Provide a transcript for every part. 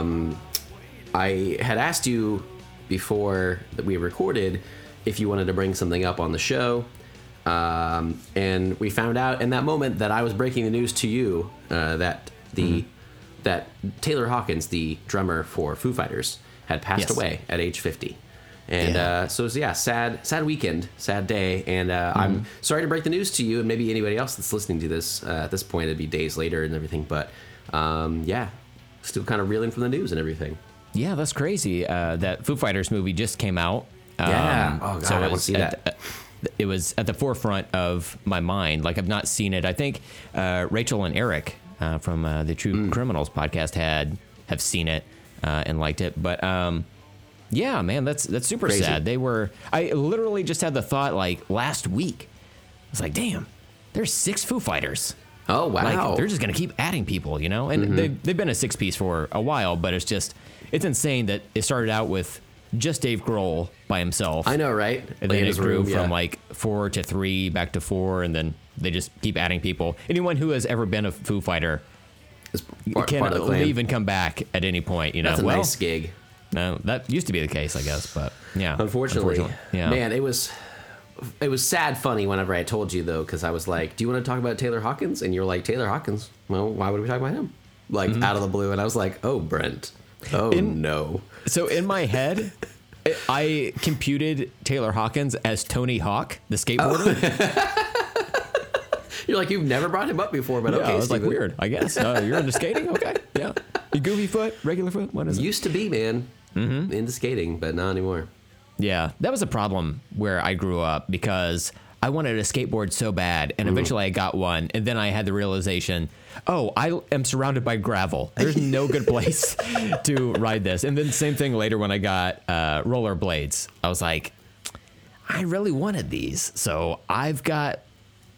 Um, I had asked you before that we recorded if you wanted to bring something up on the show. Um, and we found out in that moment that I was breaking the news to you uh, that the that Taylor Hawkins, the drummer for Foo Fighters, had passed Yes. away at age 50. And Yeah. uh, so, yeah, sad, sad weekend, sad day. And uh, I'm sorry to break the news to you, and maybe anybody else that's listening to this uh, at this point. It'd be days later and everything, but um, yeah, still kind of reeling from the news and everything. Yeah, that's crazy. Uh, that Foo Fighters movie just came out. Yeah. Oh, God, I it wanna was see at- that. uh, it was at the forefront of my mind. Like I've not seen it. I think uh, Rachel and Eric uh, from uh, the Mm. True Criminals podcast had have seen it uh, and liked it. But um, yeah, man, that's that's super Crazy. sad. They were. I literally just had the thought like last week. I was like, damn, there's six Foo Fighters. Oh wow! Like they're just gonna keep adding people, you know. And mm-hmm. they've they've been a six piece for a while, but it's just it's insane that it started out with just Dave Grohl by himself. I know, right? And Like then it grew room, from yeah. like four to three, back to four, and then they just keep adding people. Anyone who has ever been a Foo Fighter part, can part leave and come back at any point. You know, That's a well, nice gig. no, that used to be the case, I guess, but yeah, Unfortunately, yeah, man, it was it was sad funny whenever I told you though, because I was like, "Do you want to talk about Taylor Hawkins?" And you're like, "Taylor Hawkins? Well, why would we talk about him?" Like out of the blue, and I was like, "Oh, Brent. Oh In- no." So in my head, I computed Taylor Hawkins as Tony Hawk, the skateboarder. You're like, "You've never brought him up before," but Yeah, okay, I was like, weird. I guess uh, you're into skating. Okay, yeah. You goofy foot, regular foot. What is it? Used to be, man, Mm-hmm. into skating, but not anymore. Yeah, that was a problem where I grew up because I wanted a skateboard so bad, and eventually I got one, and then I had the realization, oh, I am surrounded by gravel. There's no good place to ride this. And then same thing later when I got uh, rollerblades. I was like, I really wanted these, so I've got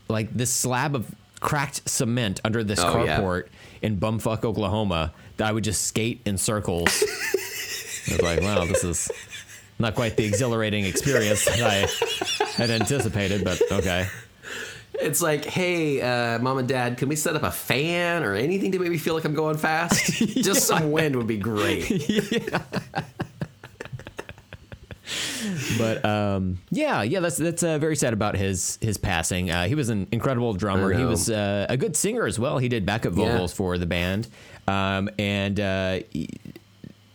like this slab of cracked cement under this Oh, yeah. carport in bumfuck Oklahoma that I would just skate in circles. I was like, wow, this is not quite the exhilarating experience that I had anticipated, but okay. It's like, hey, uh, mom and dad, can we set up a fan or anything to make me feel like I'm going fast? Just some wind would be great. But um, yeah, yeah, that's that's uh, very sad about his his passing. Uh, he was an incredible drummer. He was uh, a good singer as well. He did backup Yeah. vocals for the band, um, and uh,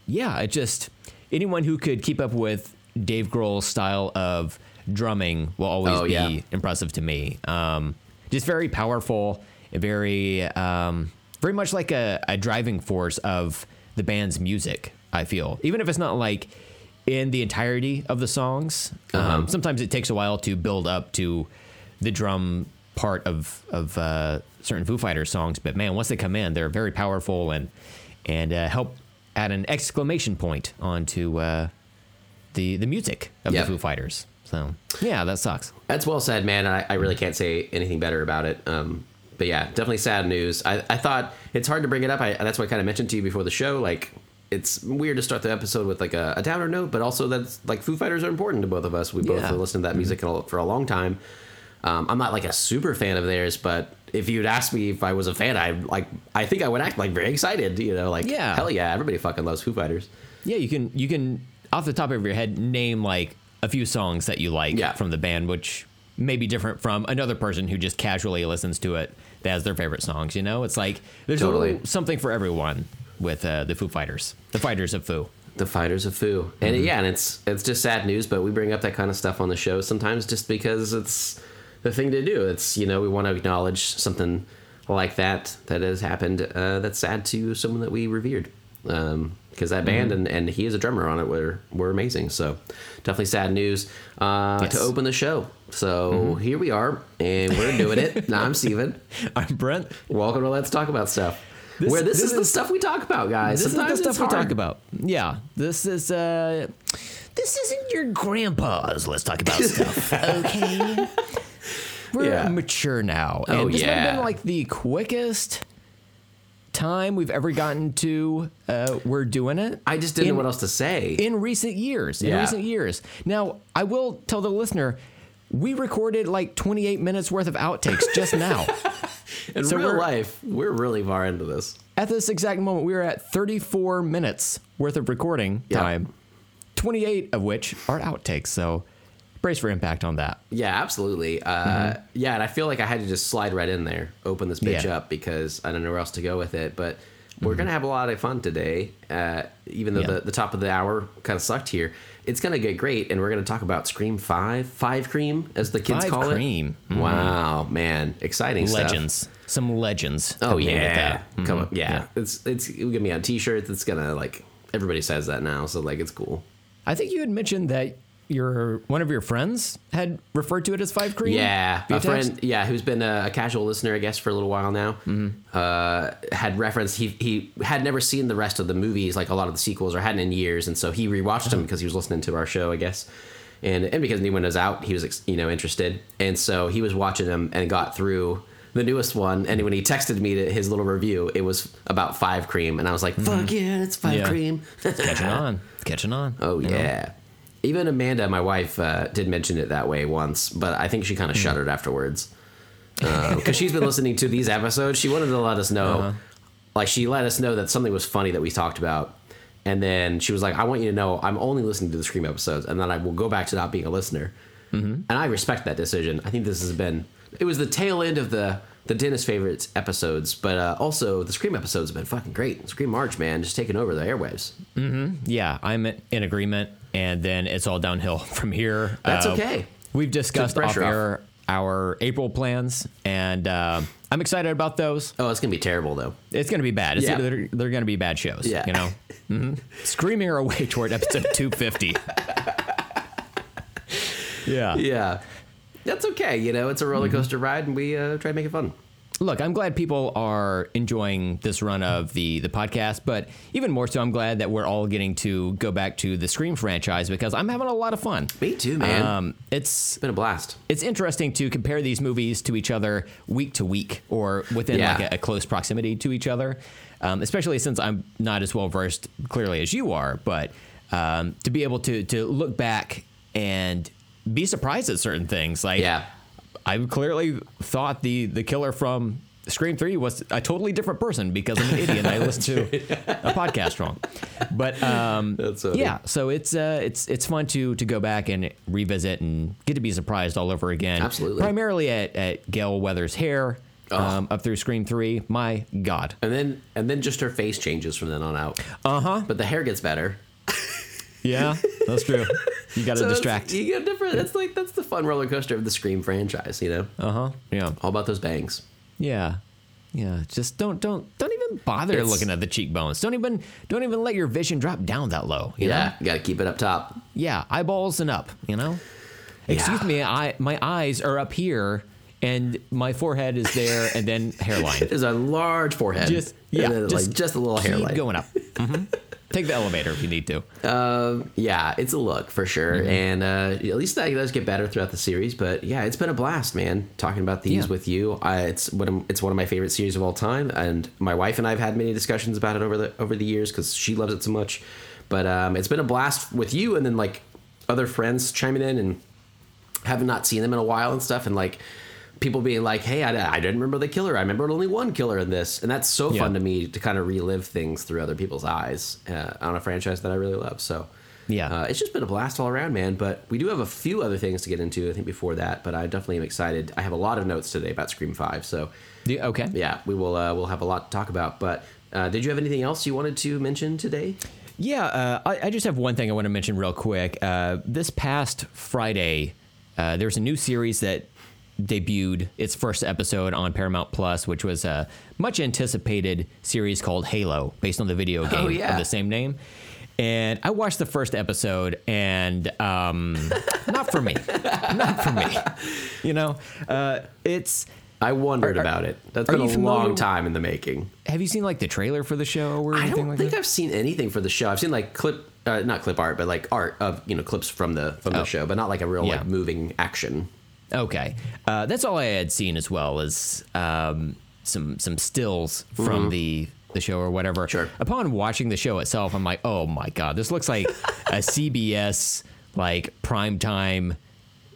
yeah, it just anyone who could keep up with Dave Grohl's style of drumming will always Oh, be yeah. impressive to me. Um, just very powerful, very um, very much like a, a driving force of the band's music. I feel even if it's not like in the entirety of the songs. Uh-huh. Um, sometimes it takes a while to build up to the drum part of of uh, certain Foo Fighters songs, but man, once they come in, they're very powerful and and uh, help add an exclamation point onto uh, the the music of Yep. the Foo Fighters. So yeah, that sucks. That's well said, man. I, I really can't say anything better about it. Um, but yeah, definitely sad news. I, I thought it's hard to bring it up. I, that's what I kind of mentioned to you before the show. Like, it's weird to start the episode with like a, a downer note, but also that's like Foo Fighters are important to both of us. We both Yeah. listened to that music a- for a long time. Um, I'm not like a super fan of theirs, but if you'd asked me if I was a fan, I like I think I would act like very excited. You know, like Yeah. hell yeah, everybody fucking loves Foo Fighters. Yeah, you can you can off the top of your head name like a few songs that you like Yeah. from the band, which may be different from another person who just casually listens to it as their favorite songs. You know, it's like there's Totally. something for everyone with uh, the Foo Fighters, the Fighters of Foo. The fighters of Foo, and Mm-hmm. yeah, and it's it's just sad news, but we bring up that kind of stuff on the show sometimes just because it's the thing to do. It's you know we want to acknowledge something like that that has happened. Uh, that's sad to someone that we revered, because that band Mm-hmm. and, and he is a drummer on it were were amazing. So definitely sad news uh, Yes. Mm-hmm. to open the show. So here we are, and we're doing it. now I'm Steven. I'm Brent. Welcome to Let's Talk About Stuff. This- where this, this is, the stuff we talk about, guys. This Sometimes is the stuff we talk about. Yeah, this is uh, this isn't your grandpa's. Let's talk about stuff, okay? We're Yeah. mature now, Oh, and this might have been like the quickest time we've ever gotten to. Uh, we're doing it. I just didn't know what else to say. in recent years. In recent years. Now, I will tell the listener, we recorded like 28 minutes worth of outtakes just now. In So real life, we're really far into this. At this exact moment, we are at 34 minutes worth of recording Yeah. time, 28 of which are outtakes. So brace for impact on that. Yeah, absolutely. Uh, Yeah, and I feel like I had to just slide right in there, open this bitch Mm-hmm. Yeah. up because I don't know where else to go with it. But we're gonna have a lot of fun today. Uh, even though Yeah. the, the top of the hour kind of sucked here, it's gonna get great, and we're gonna talk about Scream Five, Five Cream, as the kids Five call Cream. it. Wow, man, exciting stuff. Legends. Some legends. Oh coming in with yeah, that. come Mhm. on, yeah. It's it's gonna be on T-shirts. It's gonna like everybody says that now, so like it's cool. I think you had mentioned that your one of your friends had referred to it as Five Cream. Yeah, a text? friend. Yeah, who's been a, a casual listener, I guess, for a little while now. Mm-hmm. Uh, had referenced he he had never seen the rest of the movies, like a lot of the sequels, or hadn't in years, and so he rewatched them uh-huh. because he was listening to our show, I guess. And and because new was out, he was you know interested, and so he was watching them and got through the newest one. And when he texted me to his little review, it was about Five Cream, and I was like, mm-hmm. "Fuck yeah, it's Five Yeah. Cream." catching on. It's catching on. Oh yeah. know? Even Amanda, my wife, uh, did mention it that way once, but I think she kind of Hmm. shuddered afterwards because she's been listening to these episodes. She wanted to let us know, Uh-huh. like she let us know that something was funny that we talked about, and then she was like, "I want you to know I'm only listening to the Scream episodes, and then I will go back to not being a listener." Mm-hmm. And I respect that decision. I think this has been it was the tail end of the the Dennis favorites episodes, but uh, also the Scream episodes have been fucking great. Scream March, man, just taking over the airwaves. Yeah, I'm in agreement, and then it's all downhill from here. That's Uh, okay. We've discussed off air our April plans, and uh, I'm excited about those. Oh, it's gonna be terrible though. It's going to be bad. It's, Yeah. They're, they're going to be bad shows. Yeah. You know, hmm screaming our way toward episode 250. yeah. Yeah. That's okay. You know, it's a roller coaster ride, and we uh, try to make it fun. Look, I'm glad people are enjoying this run of the the podcast, but even more so, I'm glad that we're all getting to go back to the Scream franchise because I'm having a lot of fun. Me too, man. Um, it's it's been a blast. it's interesting to compare these movies to each other week to week or within Yeah. like a, a close proximity to each other, um, especially since I'm not as well versed clearly as you are. But um, to be able to to look back and be surprised at certain things, like Yeah. I clearly thought the the killer from Scream Three was a totally different person because I'm an idiot and I listened to a podcast wrong. But um, That's yeah, so it's uh, it's it's fun to to go back and revisit and get to be surprised all over again. Absolutely. primarily at at Gale Weathers' hair. Oh. Um, up through Scream Three, my God, And then and then just her face changes from then on out. uh huh, But the hair gets better. Yeah, that's true. You got to So distract. You get different. That's like that's the fun roller coaster of the Scream franchise. You know, Uh huh. Yeah. all about those bangs. Yeah. Yeah. Just don't don't don't even bother It's- looking at the cheekbones. Don't even don't even let your vision drop down that low. You yeah, Know? you got to keep it up top. Yeah. Eyeballs and up. You know. Excuse Yeah. me. I my eyes are up here, and my forehead is there, and then hairline. There's a large forehead. Just yeah. just like just a little keep hairline. going up. hmm Take the elevator if you need to. Um, yeah, it's a look for sure, Mm-hmm. and uh, at least that does get better throughout the series. But yeah, it's been a blast, man. Talking about these Yeah. with you, I, it's one of, it's one of my favorite series of all time, and my wife and I have had many discussions about it over the over the years because she loves it so much. But um, it's been a blast with you, and then like other friends chiming in and having not seen them in a while and stuff, and like people being like, "Hey, I, I didn't remember the killer. I remembered only one killer in this," and that's so Yeah. fun to me to kind of relive things through other people's eyes uh, on a franchise that I really love. So. Yeah. Uh, it's just been a blast all around, man. But we do have a few other things to get into, I think, before that. But I definitely am excited. I have a lot of notes today about Scream Five, so you- okay. yeah, we will uh, we'll have a lot to talk about. But uh, did you have anything else you wanted to mention today? Yeah, uh, I, I just have one thing I want to mention real quick. Uh, this past Friday, uh, there's a new series that debuted its first episode on Paramount Plus, which was a much anticipated series called Halo, based on the video game Oh, yeah. of the same name. And I watched the first episode, and um, not for me, not for me. You know, uh, it's. I wondered Are- are- about it. That's are been a you familiar- long time in the making. Have you seen like the trailer for the show or anything like that? I don't like think that? I've seen anything for the show. I've seen like clip, uh, not clip art, but like art of you know clips from the from the Oh. show, but not like a real Yeah. like moving action. Okay, uh, that's all I had seen as well as um, some some stills from the the show or whatever. Sure. Upon watching the show itself, I'm like, oh my god, this looks like a CBS like primetime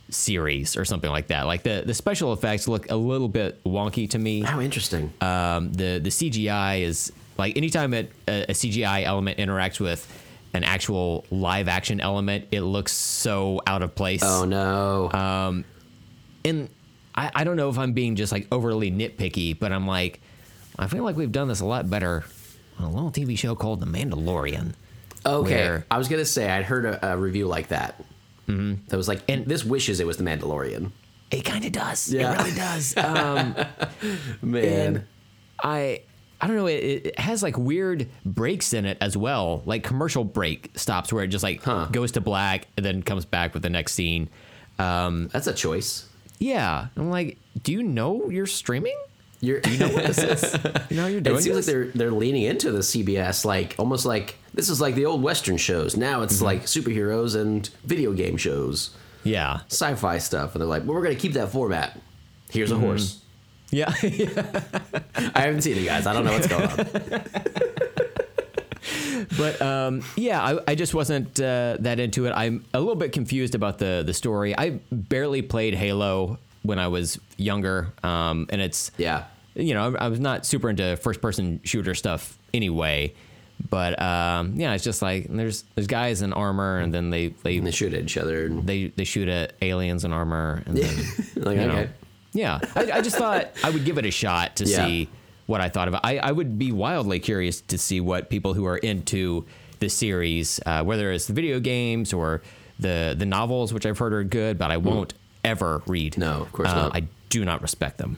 series or something like that. Like the the special effects look a little bit wonky to me. How interesting. Um, the the CGI is like anytime it, a, a CGI element interacts with an actual live action element, it looks so out of place. oh no. And I, I don't know if I'm being just like overly nitpicky, but I'm like, I feel like we've done this a lot better on a little TV show called The Mandalorian. okay. where- I was gonna say I'd heard a, a review like that. Mm-hmm. That was like, and this wishes it was the Mandalorian. It kind of does. Yeah. It really does. Um, Man. I I don't know. It, it has like weird breaks in it as well, like commercial break stops where it just like Huh. goes to black and then comes back with the next scene. Um, That's a choice. Yeah, I'm like, do you know you're streaming? You're, you know what this is? You know you're doing It seems like they're they're leaning into the CBS, like almost like this is like the old Western shows. Now it's Mm-hmm. like superheroes and video game shows, yeah, sci-fi stuff, and they're like, well, we're gonna keep that format. Here's Mm-hmm. a horse. yeah. I haven't seen it, guys. I don't know what's going on. but um, yeah, I, I just wasn't uh, that into it. I'm a little bit confused about the the story. I barely played Halo when I was younger, um, and it's Yeah. you know I, I was not super into first person shooter stuff anyway. But um, yeah, it's just like there's there's guys in armor, and then they they And they shoot at each other. And, they, they shoot at aliens in armor, and then like, you know. okay. Yeah, I, I just thought I would give it a shot to Yeah. see what I thought of it. I, I would be wildly curious to see what people who are into the series, uh, whether it's the video games or the the novels, which I've heard are good, but I won't ever read. Hmm. No, of course Uh, not. I do not respect them,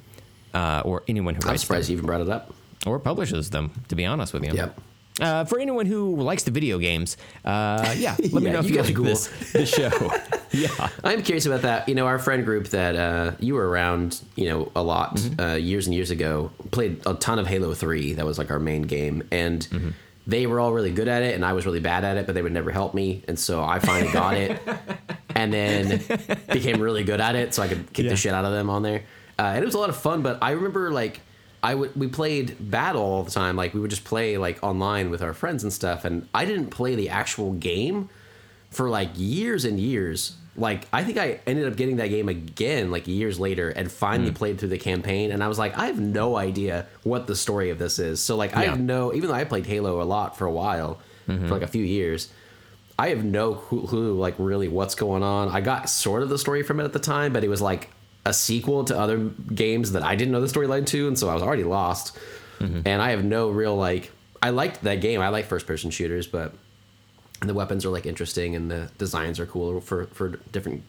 uh, or anyone who I'm writes surprised you even brought it up. them or publishes them. To be honest with you. Yep. Uh, for anyone who likes the video games, uh, yeah, let me know if you you guys like cool. this, this show. yeah. I'm curious about that. You know, our friend group that uh, you were around, you know, a lot Mm-hmm. uh, years and years ago, played a ton of Halo 3. That was like our main game. And Mm-hmm. they were all really good at it, and I was really bad at it, but they would never help me. And so I finally got it and then became really good at it so I could kick Yeah. the shit out of them on there. Uh, and it was a lot of fun, but I remember like. I would we played battle all the time like we would just play like online with our friends and stuff and I didn't play the actual game for like years and years. Like I think I ended up getting that game again like years later and finally hmm. played through the campaign and I was like I have no idea what the story of this is. So like I Yeah. have no even though I played Halo a lot for a while for mm-hmm. like a few years I have no clue like really what's going on. I got sort of the story from it at the time, but it was like a sequel to other games that I didn't know the storyline to, and so I was already lost. And I have no real like. I liked that game. I like first person shooters, but the weapons are like interesting and the designs are cool for for different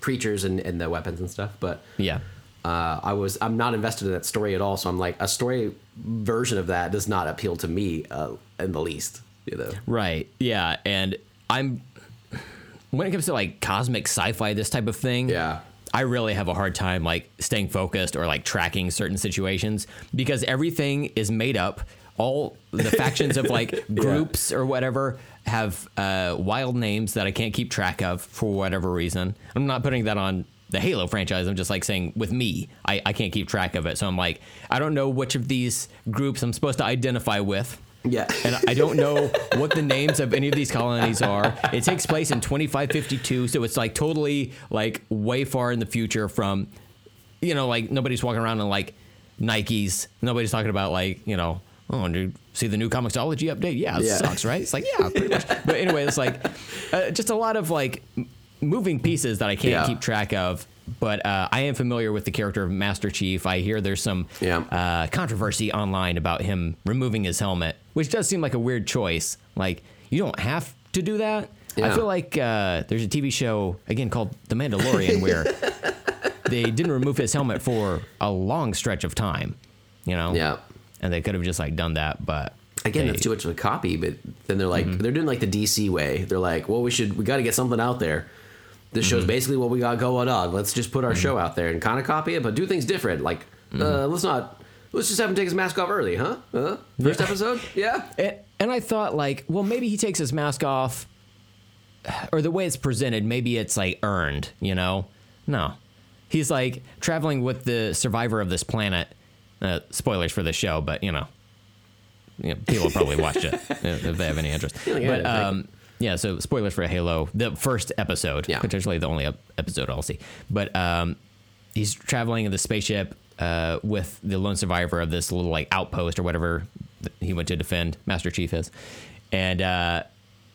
creatures and, and the weapons and stuff. But Yeah. uh, I was I'm not invested in that story at all. So I'm like a story version of that does not appeal to me uh, in the least. You know. Right. Yeah. And I'm when it comes to like cosmic sci-fi, this type of thing. Yeah. I really have a hard time like staying focused or like tracking certain situations because everything is made up. All the factions of like groups or whatever have uh, wild names that I can't keep track of for whatever reason. I'm not putting that on the Halo franchise. I'm just like saying with me, I, I can't keep track of it. So I'm like, I don't know which of these groups I'm supposed to identify with. Yeah. and I don't know what the names of any of these colonies are. It takes place in 2552, so it's like totally like way far in the future from, you know, like nobody's walking around in like Nikes. Nobody's talking about like you know, oh, do see the new comiXology update? Yeah, it Yeah. sucks, right? It's like yeah, pretty much. But anyway, it's like uh, just a lot of like moving pieces that I can't Yeah. keep track of. But uh, I am familiar with the character of Master Chief. I hear there's some Yeah. uh, controversy online about him removing his helmet, which does seem like a weird choice. Like you don't have to do that. I feel like uh, there's a TV show again called The Mandalorian where they didn't remove his helmet for a long stretch of time. You know, Yeah. and they could have just like done that, but Again, they- that's too much of a copy, but then they're Mm-hmm. like they're doing like the DC way. They're like, well, we should we got to get something out there. This Mm-hmm. show's basically what we got going on. Let's just put our show out there and kind of copy it, but do things different. Like, Mm-hmm. uh, let's not. Let's just have him take his mask off early, huh? Huh? First episode, yeah. And, and I thought, like, well, maybe he takes his mask off, or the way it's presented, maybe it's like earned, you know? No. He's like traveling with the survivor of this planet. Uh, spoilers for the show, but, you know, you know people probably watched it if they have any interest. But, um, Yeah, so spoilers for Halo, the first episode, Yeah. potentially the only episode I'll see. But um, he's traveling in the spaceship uh, with the lone survivor of this little like outpost or whatever that he went to defend. Master Chief is, and uh,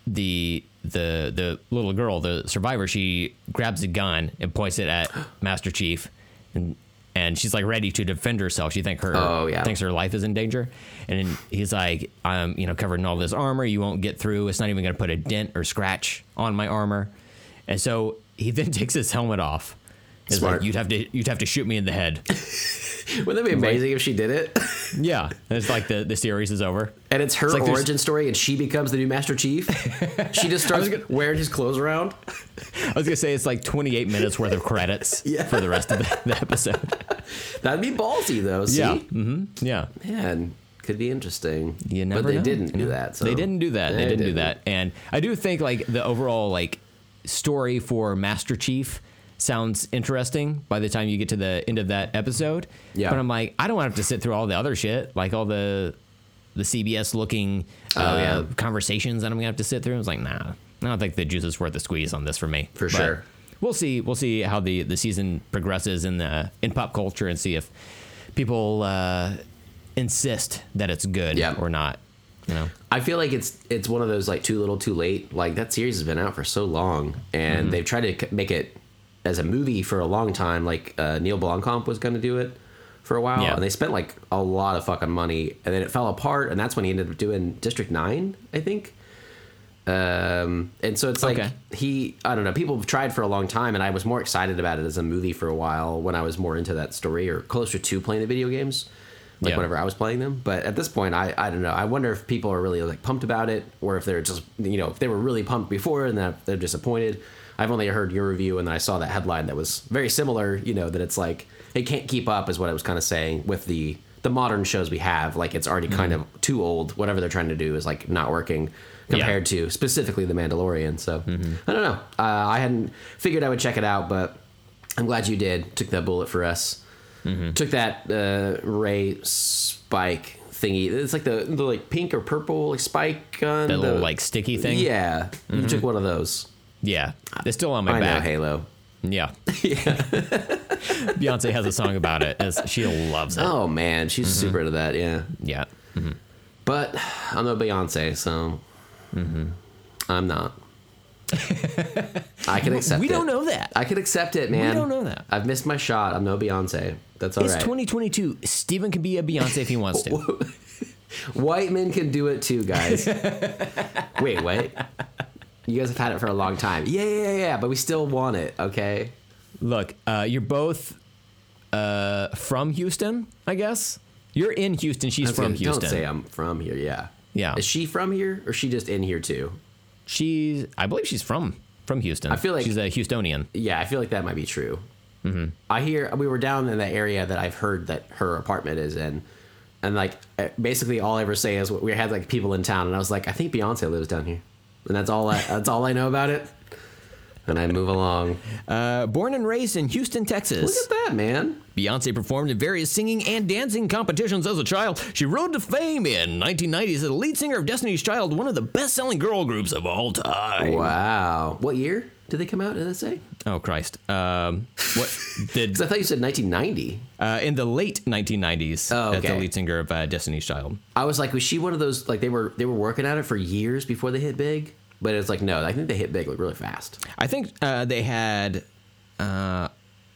the the the little girl, the survivor, she grabs a gun and points it at Master Chief, and and she's like ready to defend herself. She think her Oh, yeah. thinks her life is in danger, and he's like, I'm you know covered in all this armor. You won't get through. It's not even going to put a dent or scratch on my armor, and so he then takes his helmet off. It's Smart. like you'd have to you'd have to shoot me in the head. Wouldn't that be amazing if she did it? yeah, and it's like the the series is over. and it's her like there's- origin story, and she becomes the new Master Chief. she just starts wearing his clothes around. I was gonna say it's like 28 minutes worth of credits Yeah. for the rest of the, the episode. That'd be ballsy, though. See? Yeah, hmm yeah. Man, could be interesting. You never but they know. didn't do that. So. They didn't do that. They, They didn't, do didn't. that. And I do think like the overall like story for Master Chief sounds interesting by the time you get to the end of that episode. Yeah. But I'm like, I don't want to have to sit through all the other shit, like all the the CBS looking uh, Oh, yeah. conversations that I'm gonna have to sit through. I was like, nah, I don't think the juice is worth the squeeze on this for me. For But sure. We'll see. We'll see how the, the season progresses in the in pop culture and see if people uh, insist that it's good Yeah. or not. You know. I feel like it's it's one of those like too little, too late. Like that series has been out for so long, and Mm-hmm. they've tried to make it as a movie for a long time. Like uh, Neil Blomkamp was going to do it for a while, Yeah. and they spent like a lot of fucking money, and then it fell apart, and that's when he ended up doing District Nine, I think. Um, and so it's like Okay. he, I don't know. People have tried for a long time, and I was more excited about it as a movie for a while when I was more into that story or closer to playing the video games, like Yeah. whenever I was playing them. But at this point, I, I don't know. I wonder if people are really like pumped about it, or if they're just, you know, if they were really pumped before and then they're disappointed. I've only heard your review, and then I saw that headline that was very similar. You know, that it's like it can't keep up, is what I was kind of saying with the the modern shows we have. Like it's already kind of too old. Whatever they're trying to do is like not working compared to specifically the Mandalorian. So I don't know. Uh, I hadn't figured I would check it out, but I'm glad you did. Took that bullet for us. Took that uh, ray spike thingy. It's like the, the like pink or purple like spike gun. That the- little like sticky thing. Yeah, you took one of those. Yeah. It's still on my I know back. Halo. Yeah. yeah. Beyonce has a song about it. She loves it. Oh man, she's Mm-hmm. super into that. Yeah, Yeah. but I'm no Beyonce, so Mm-hmm. I'm not. I can accept. It. We it. don't know that. I can accept it, man. We don't know that. I've missed my shot. I'm no Beyonce. That's all it's right. 2022. Steven can be a Beyonce if he wants to. White men can do it too, guys. Wait, what? You guys have had it for a long time. Yeah, yeah, yeah, yeah, but we still want it, okay? Look, uh, you're both uh, from Houston, I guess. You're in Houston. She's from good. Houston. Don't say I'm from here, yeah. Yeah. Is she from here or is she just in here too? She's, I believe she's from from Houston. I feel like- she's a Houstonian. Yeah, I feel like that might be true. Mm-hmm. I hear we were down in the area that I've heard that her apartment is in, and like uh, basically all I ever say is we had like people in town, and I was like, I think Beyonce lives down here, and that's all I that's all I know about it. And I move along. Uh, born and raised in Houston, Texas. Look at that, man. Beyonce performed in various singing and dancing competitions as a child. She rose to fame in 1990s as the lead singer of Destiny's Child, one of the best-selling girl groups of all time. Wow. What year did they come out? Did it say? Oh Christ! Um, what did I thought you said 1990. uh, in the late 1990s Oh, as the lead singer of uh, Destiny's Child? I was like, was she one of those like they were they were working at it for years before they hit big? But it's like no, I think they hit big like really fast. I think uh, they had uh,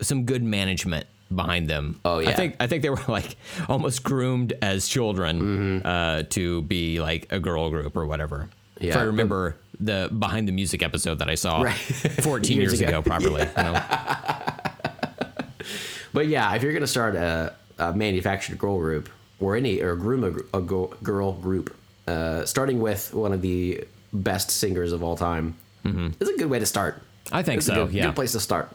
some good management behind them. Oh, I yeah. think I think they were like almost groomed as children uh, to be like a girl group or whatever. if I remember the behind the music episode that I saw Right. 14 Years years, ago. ago, properly. you know? But yeah, if you're gonna start a, a manufactured girl group or any or groom a, a girl- girl group, uh, starting with one of the best singers of all time It's a good way to start. I think It's so. a good, yeah. good place to start.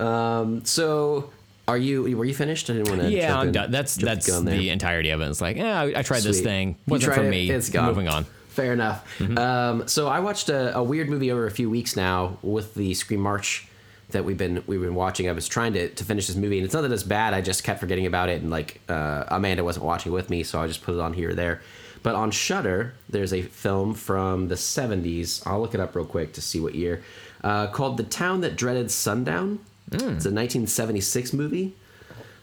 Um, so, are you? Were you finished? I didn't want to. Yeah, I'm done. That's that's the entirety of it. It's like, yeah, I, I tried this thing. Wasn't for it, me. It's gone. Moving on. Fair enough. Um, so I watched a, a weird movie over a few weeks now with the Scream March that we've been we've been watching. I was trying to, to finish this movie, and it's not that it's bad. I just kept forgetting about it, and like uh, Amanda wasn't watching with me, so I just put it on here or there. But on Shudder, there's a film from the '70s. I'll look it up real quick to see what year. Uh, called "The Town That Dreaded Sundown." It's a 1976 movie.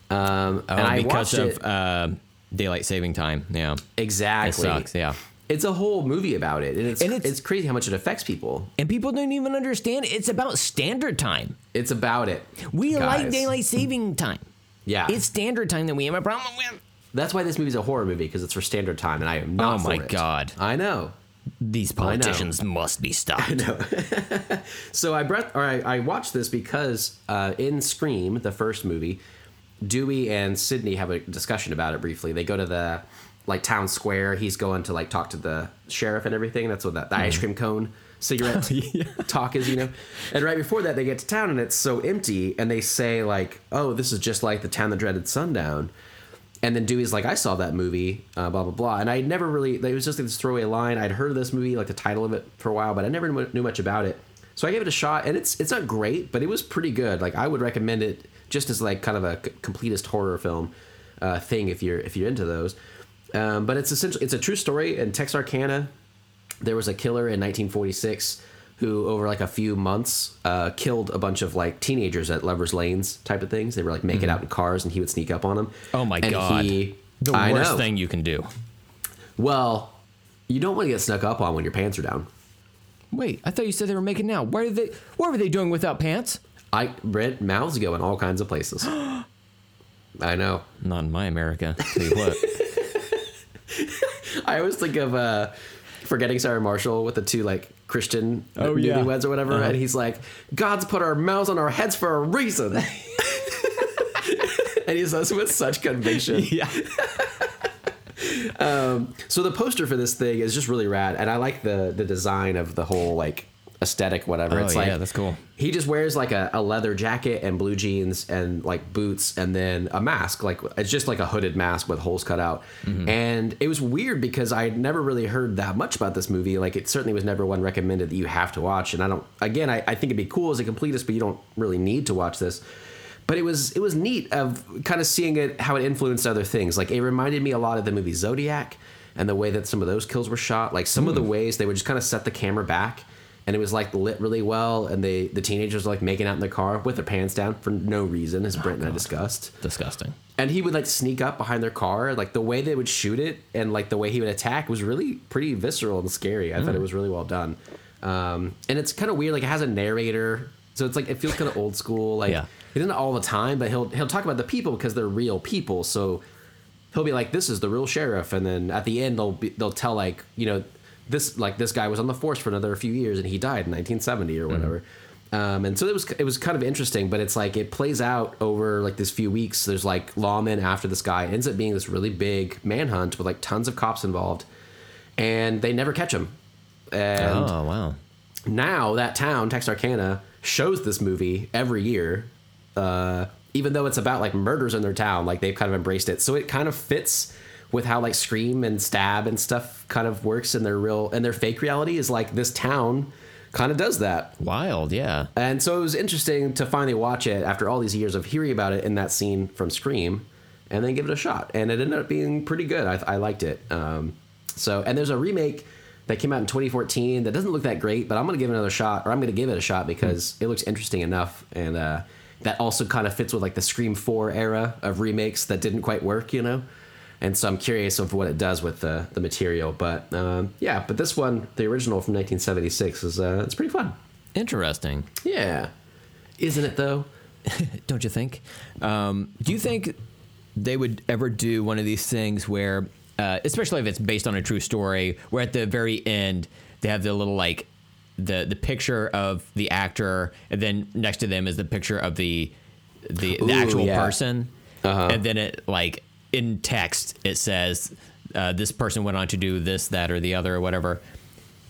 Um, Oh, and I because watched of it uh, daylight saving time. Yeah, exactly. it sucks. Yeah, It's a whole movie about it, and it's, And it's it's- crazy how much it affects people. and people don't even understand. It's about standard time. It's about it. We like daylight saving time. Yeah, It's standard time that we have a problem with. That's why this movie's a horror movie because it's for standard time, and I am not. Oh my. God. I know. These politicians must be stopped. So I brought, or I, I watched this because uh, in Scream, the first movie, Dewey and Sidney have a discussion about it briefly. They go to the like town square. He's going to like talk to the sheriff and everything. That's what that the ice cream cone cigarette talk is, you know. And right before that, they get to town and it's so empty, and they say like, "Oh, this is just like the town that dreaded sundown." And then Dewey's like, I saw that movie, uh, blah blah blah, and I never really. It was just like this throwaway line. I'd heard of this movie, like the title of it, for a while, but I never knew much about it. So I gave it a shot, and it's it's not great, but it was pretty good. Like I would recommend it just as like kind of a completist horror film uh, thing if you're if you're into those. Um, but it's essentially it's a true story in Texarkana. There was a killer in 1946 who, over like a few months, uh, killed a bunch of like teenagers at lovers' lanes type of things. They were like making out in cars, and he would sneak up on them. Mm-hmm. Oh my And God. he- The I worst know. thing you can do. Well, you don't want to get snuck up on when your pants are down. Wait, I thought you said they were making out. Why are they? What were they doing without pants? I Brent mouths go in all kinds of places. I know. Not in my America. Tell you what. I always think of uh, forgetting Sarah Marshall with the two like Christian Oh, yeah. newlyweds or whatever, Uh-huh. and he's like, "God's put our mouths on our heads for a reason," and he says it with such conviction. yeah. So the poster for this thing is just really rad, and I like the the design of the whole like aesthetic, whatever. Oh, it's like yeah, that's cool. He just wears like a, a leather jacket and blue jeans and like boots, and then a mask. Like it's just like a hooded mask with holes cut out. Mm-hmm. And it was weird because I had never really heard that much about this movie. Like it certainly was never one recommended that you have to watch. And I don't. Again, I, I think it'd be cool as a completist, but you don't really need to watch this but it was it was neat of kind of seeing it how it influenced other things. Like it reminded me a lot of the movie Zodiac and the way that some of those kills were shot. Like some of the ways they would just kind of set the camera back and it was like lit really well and they the teenagers were like making out in their car with their pants down for no reason as Brent and I discussed. Disgusting. And he would like sneak up behind their car, like the way they would shoot it and like the way he would attack was really pretty visceral and scary. I thought it was really well done. Um, and it's kind of weird, like it has a narrator, so it's like it feels kind of old school. Like Yeah. he doesn't all the time, but he'll he'll talk about the people because they're real people. So he'll be like, "This is the real sheriff," and then at the end they'll be, they'll tell like you know this like this guy was on the force for another few years and he died in 1970 or whatever. Um, and so it was it was kind of interesting, but it's like it plays out over like this few weeks. There's like lawmen after this guy. It ends up being this really big manhunt with like tons of cops involved, and they never catch him. And oh wow. now that town, Texarkana, shows this movie every year. Uh, even though it's about like murders in their town, like they've kind of embraced it. So it kind of fits with how like Scream and Stab and stuff kind of works in their real and their fake reality is like this town kind of does that. Wild. Yeah. And so it was interesting to finally watch it after all these years of hearing about it in that scene from Scream, and then give it a shot. And it ended up being pretty good. I, I liked it. Um, so and there's a remake that came out in 2014 that doesn't look that great, but I'm gonna give it another shot, or I'm gonna give it a shot because it looks interesting enough, and uh, that also kind of fits with like the Scream 4 era of remakes that didn't quite work, you know. And so I'm curious of what it does with the the material, but um, yeah. But this one, the original from 1976, is uh, it's pretty fun. Interesting. Yeah. Isn't it though? Don't you think? Um, do you think they would ever do one of these things where, uh, especially if it's based on a true story, where at the very end they have the little like the the picture of the actor, and then next to them is the picture of the the, the Ooh, actual yeah. person, Uh-huh. and then it like in text it says uh, this person went on to do this, that, or the other, or whatever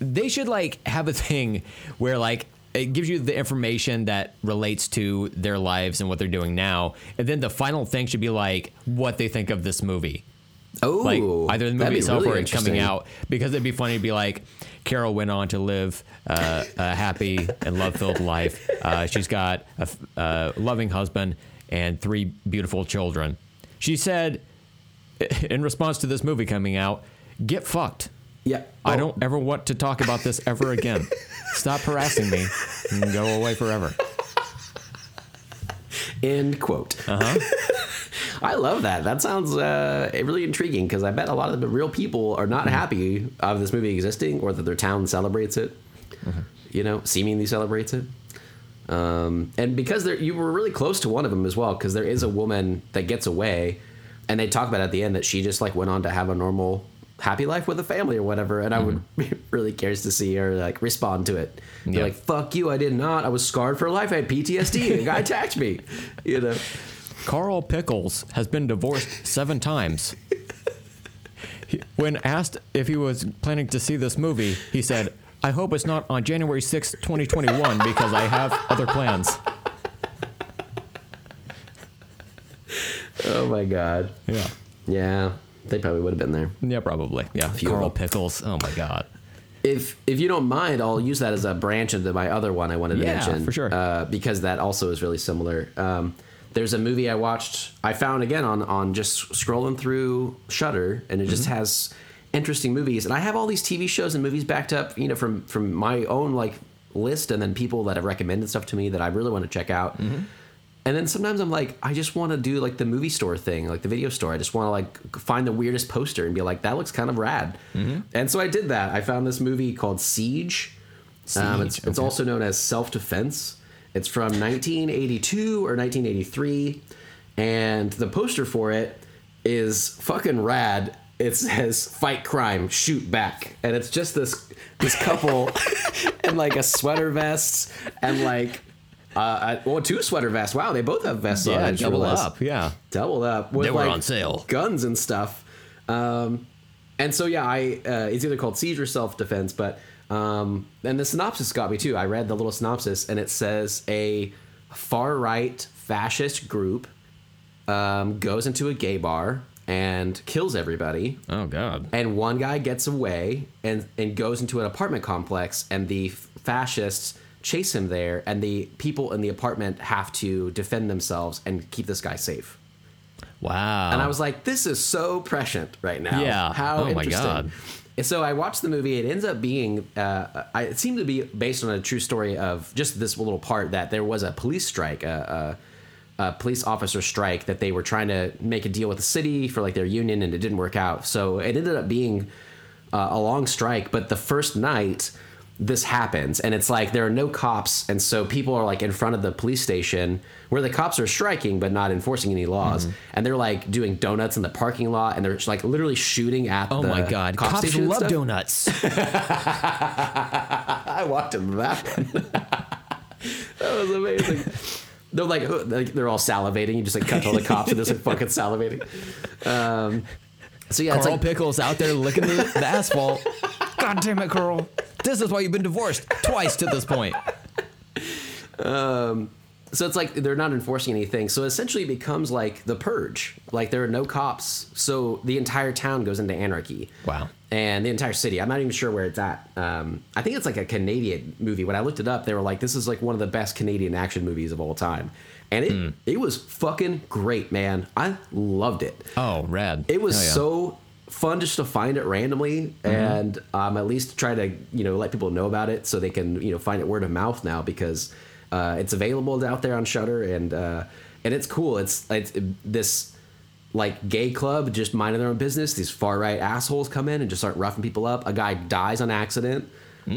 they should like have a thing where like it gives you the information that relates to their lives and what they're doing now and then the final thing should be like what they think of this movie Oh, like either the movie itself really or it coming out because it'd be funny to be like Carol went on to live uh, a happy and love filled life. Uh, she's got a, uh, loving husband and three beautiful children. She said in response to this movie coming out, "Get fucked." Yeah. I don't ever want to talk about this ever again. Stop harassing me and go away forever. End quote. Uh huh. I love that. That sounds uh, really intriguing because I bet a lot of the real people are Mm-hmm. not happy of this movie existing or that their town celebrates it. Mm-hmm. You know, seemingly celebrates it. Um, and because there, you were really close to one of them as well, because there is a woman that gets away, and they talk about at the end that she just like went on to have a normal, happy life with a family or whatever. And I would mm-hmm. be really curious to see her like respond to it. Yeah. like, "Fuck you! I did not. I was scarred for life. I had PTSD. A guy attacked me." You know. Carl Pickles has been divorced seven times. When asked if he was planning to see this movie, he said, I hope it's not on January sixth, 2021, because I have other plans. Oh my god. Yeah. Yeah, they probably would have been there. Yeah, probably. Yeah. Few Carl. Pickles. Oh my God. If if you don't mind, I'll use that as a branch into my other one I wanted to Yeah, mention. for sure. Uh, because that also is really similar. Um, there's a movie I watched. I found again on on just scrolling through Shudder, and it just Mm-hmm. has interesting movies. And I have all these TV shows and movies backed up, you know, from from my own like list, and then people that have recommended stuff to me that I really want to check out. Mm-hmm. And then sometimes I'm like, I just want to do like the movie store thing, like the video store. I just want to like find the weirdest poster and be like, that looks kind of rad. Mm-hmm. And so I did that. I found this movie called Siege. um, it's, Siege, it's also known as Self Defense. It's from 1982 or 1983, and the poster for it is fucking rad. It says "Fight crime, shoot back," and it's just this this couple in like a sweater vest and like uh, well, two sweater vests. Wow, they both have vests on. Yeah, just double up. Yeah. double up. With They were like, on sale. Guns and stuff. Um, and so yeah, I uh, it's either called siege or self defense, but um, and the synopsis got me too. I read the little synopsis, and it says a far right fascist group um, goes into a gay bar and kills everybody Oh God. and one guy gets away and and goes into an apartment complex and the fascists chase him there and the people in the apartment have to defend themselves and keep this guy safe Wow. and i was like this is so prescient right now Yeah. how Oh my interesting God. and so i watched the movie it ends up being uh, I, it seemed to be based on a true story of just this little part that there was a police strike a, a, a police officer strike that they were trying to make a deal with the city for like their union and it didn't work out so it ended up being uh, a long strike but the first night this happens and it's like there are no cops and so people are like in front of the police station where the cops are striking but not enforcing any laws Mm-hmm. and they're like doing donuts in the parking lot and they're like literally shooting at Oh the my God. cop Cops love donuts. I walked into that that was amazing. They're like, they're all salivating. You just like cut all the cops and they're just like fucking salivating. Um, so yeah, it's Carl like Pickles out there licking the, the asphalt. God damn it, Carl. This is why you've been divorced twice to this point. so it's like they're not enforcing anything. So essentially, it becomes like the purge. Like there are no cops, so the entire town goes into anarchy. Wow. And the entire city. I'm not even sure where it's at. Um, I think it's like a Canadian movie. When I looked it up, they were like, "This is like one of the best Canadian action movies of all time," and it Hmm. it was fucking great, man. I loved it. Oh, rad. It was yeah. so fun just to find it randomly and um, at least try to you know let people know about it so they can you know find it word of mouth now because uh, it's available out there on Shudder and uh, and it's cool. It's it's this like gay club just minding their own business. These far right assholes come in and just start roughing people up. A guy dies on accident.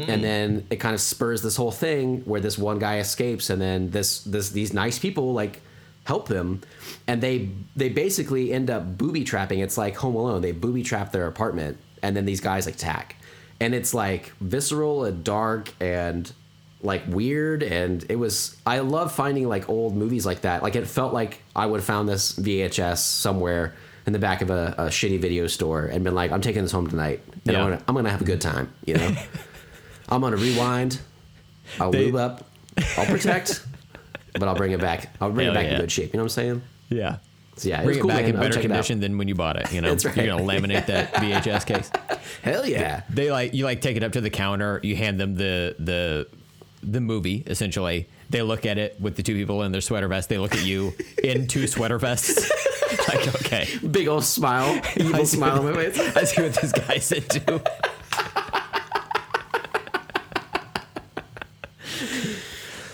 And then it kind of spurs this whole thing where this one guy escapes, and then this this these nice people like help them. And they they basically end up booby trapping. It's like home alone. They booby trap their apartment and then these guys like attack. And it's like visceral and dark and like weird. And it was i love finding like old movies like that. Like it felt like i would have found this vhs somewhere in the back of a, a shitty video store and been like i'm taking this home tonight and Yeah. I'm, gonna, I'm gonna have a good time you know? I'm gonna rewind i'll They- lube up i'll protect but i'll bring it back i'll bring Hell it back yeah. in good shape you know what i'm saying Yeah. So, yeah, it Bring it cool, back man. in better check it out. condition than when you bought it. You know, That's right. you're gonna laminate that VHS case. Hell yeah. They like you like take it up to the counter. You hand them the the the movie essentially. They look at it with the two people in their sweater vests. They look at you in two sweater vests. like okay, Big old smile, evil see smile on my face. I see what this guy's into.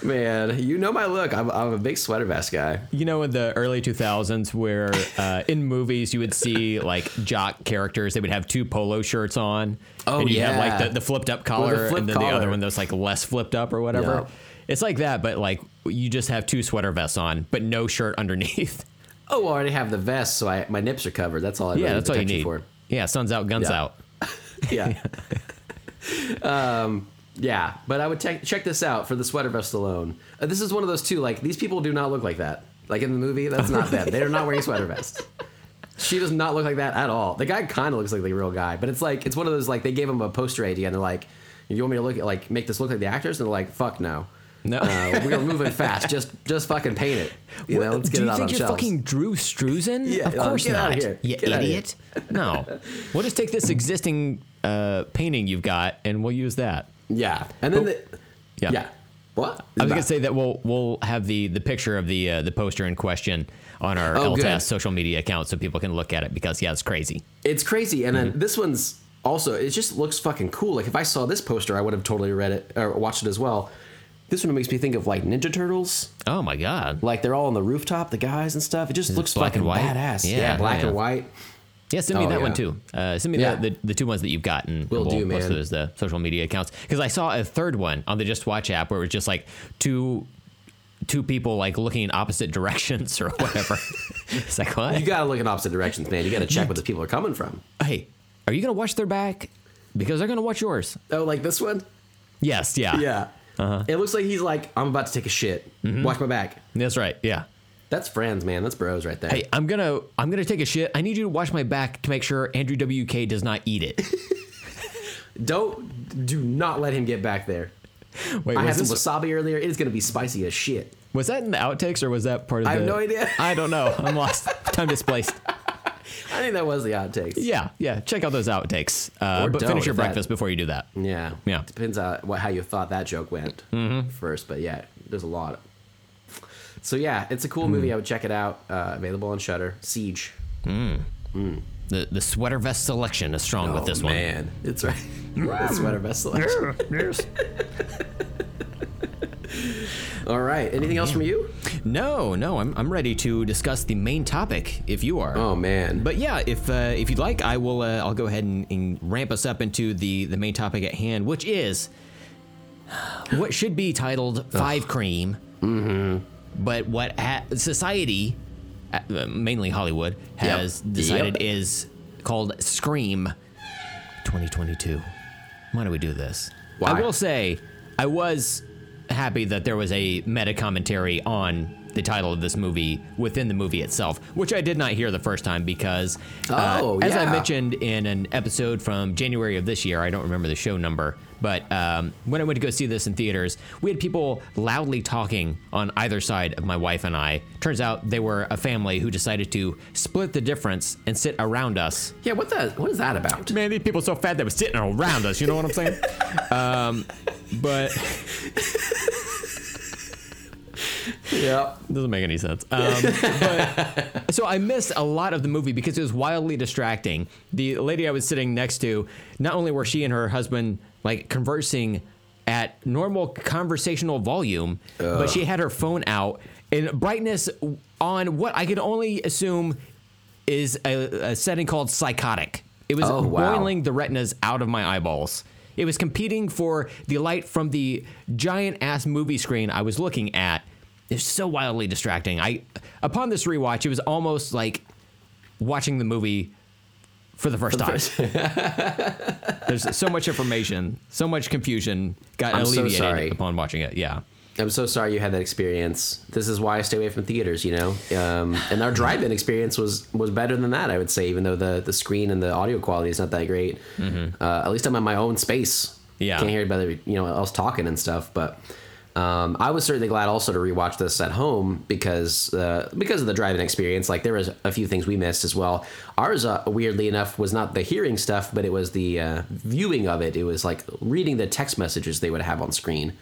Man, you know my look. I'm, I'm a big sweater vest guy. You know, in the early 2000s, where uh, in movies you would see like jock characters, they would have two polo shirts on. Oh, and you have like the, the flipped up collar flip and then the other one that's like less flipped up or whatever. Yeah. It's like that, but like you just have two sweater vests on, but no shirt underneath. Oh, well, I already have the vest, so I, my nips are covered. That's all I yeah, really that's all you need. for. Yeah, sun's out, guns Yeah. out. Yeah. um, yeah, but I would check check this out for the sweater vest alone. Uh, this is one of those two. Like these people do not look like that. Like in the movie, that's not them. They are not wearing sweater vests. She does not look like that at all. The guy kind of looks like the real guy, but it's like it's one of those like they gave him a poster idea and they're like, "You want me to look at like make this look like the actors?" And they're like, "Fuck no." No. uh, we're moving fast. Just, just fucking paint it. You know, let's get Do it you out think on you're shelves. fucking Drew Struzan? Yeah, of uh, course get not. outta here. You Get idiot. No. We'll just take this existing uh, painting you've got and we'll use that. Yeah, and then the, Yeah. yeah. What? I was gonna say that we'll we'll have the the picture of the uh, the poster in question on our Oh, social media account so people can look at it because yeah, it's crazy. It's crazy, and Mm-hmm. then this one's also it just looks fucking cool. Like if I saw this poster, I would have totally read it or watched it as well. This one makes me think of like Ninja Turtles. Oh my god. Like they're all on the rooftop, the guys and stuff. It just looks black fucking and white? badass. Yeah, Yeah, black yeah. and white. Yeah, send me Oh, that yeah. one too. Uh, send me Yeah. the, the the two ones that you've gotten. we'll do, man. those the social media accounts. Because I saw a third one on the JustWatch app where it was just like two two people like looking in opposite directions or whatever. it's like what? You gotta look in opposite directions, man. You gotta check where the people are coming from. hey, are you gonna watch their back? Because they're gonna watch yours. Oh, like this one? Yes, yeah, Yeah. Uh-huh. It looks like he's like, I'm about to take a shit. Mm-hmm. Watch my back. That's right. Yeah. That's friends, man. That's bros right there. Hey, I'm gonna I'm gonna take a shit. I need you to watch my back to make sure Andrew WK does not eat it. Don't do not let him get back there. Wait, I had some this, wasabi earlier. It is gonna be spicy as shit. was that in the outtakes or was that part of I the? I have no idea. I don't know. I'm lost. Time displaced. I think that was the outtakes. Yeah, yeah. Check out those outtakes. Uh, but finish your if that- breakfast before you do that. Yeah. Yeah. Depends on what how you thought that joke went Mm-hmm. first, but yeah, there's a lot. So yeah, it's a cool Hmm. movie. I would check it out. Uh, available on Shudder. Siege. The the sweater vest selection is strong with this one. Oh, man, it's right. the sweater vest selection. All right. Anything else from you? No, no. I'm I'm ready to discuss the main topic. If you are. Oh man. But yeah, if uh, if you'd like, I will. Uh, I'll go ahead and, and ramp us up into the the main topic at hand, which is what should be titled Five Cream, mm-hmm. But what ha- society, uh, mainly Hollywood, has Yep. decided Yep. is called Scream 2022. Why do we do this? Why? I will say, I was happy that there was a meta commentary on the title of this movie within the movie itself, which I did not hear the first time because, uh, Oh, as I mentioned in an episode from January of this year, I don't remember the show number, but um, when I went to go see this in theaters, we had people loudly talking on either side of my wife and I. Turns out they were a family who decided to split the difference and sit around us Yeah. What the? What is that about? Man, these people are so fat they were sitting around us. You know what I'm saying? um, but Yeah. doesn't make any sense. Um, but, so I missed a lot of the movie because it was wildly distracting. The lady I was sitting next to, not only were she and her husband like conversing at normal conversational volume, but she had her phone out and brightness on what I could only assume is a, a setting called psychotic. It was Oh, wow. boiling the retinas out of my eyeballs. It was competing for the light from the giant ass movie screen I was looking at. It's so wildly distracting. I upon this rewatch, it was almost like watching the movie for the first time. There's so much information, so much confusion got I'm so alleviated sorry. upon watching it. Yeah. I'm so sorry you had that experience. This is why I stay away from theaters, you know. Um, and our drive-in experience was was better than that, I would say, even though the the screen and the audio quality is not that great. Uh, at least I'm in my own space. Mm-hmm. Yeah. can't hear anybody, you know, else talking and stuff. But Um, I was certainly glad also to rewatch this at home because uh, because of the driving experience. Like there was a few things we missed as well. Ours, uh, weirdly enough, was not the hearing stuff, but it was the uh, viewing of it. It was like reading the text messages they would have on screen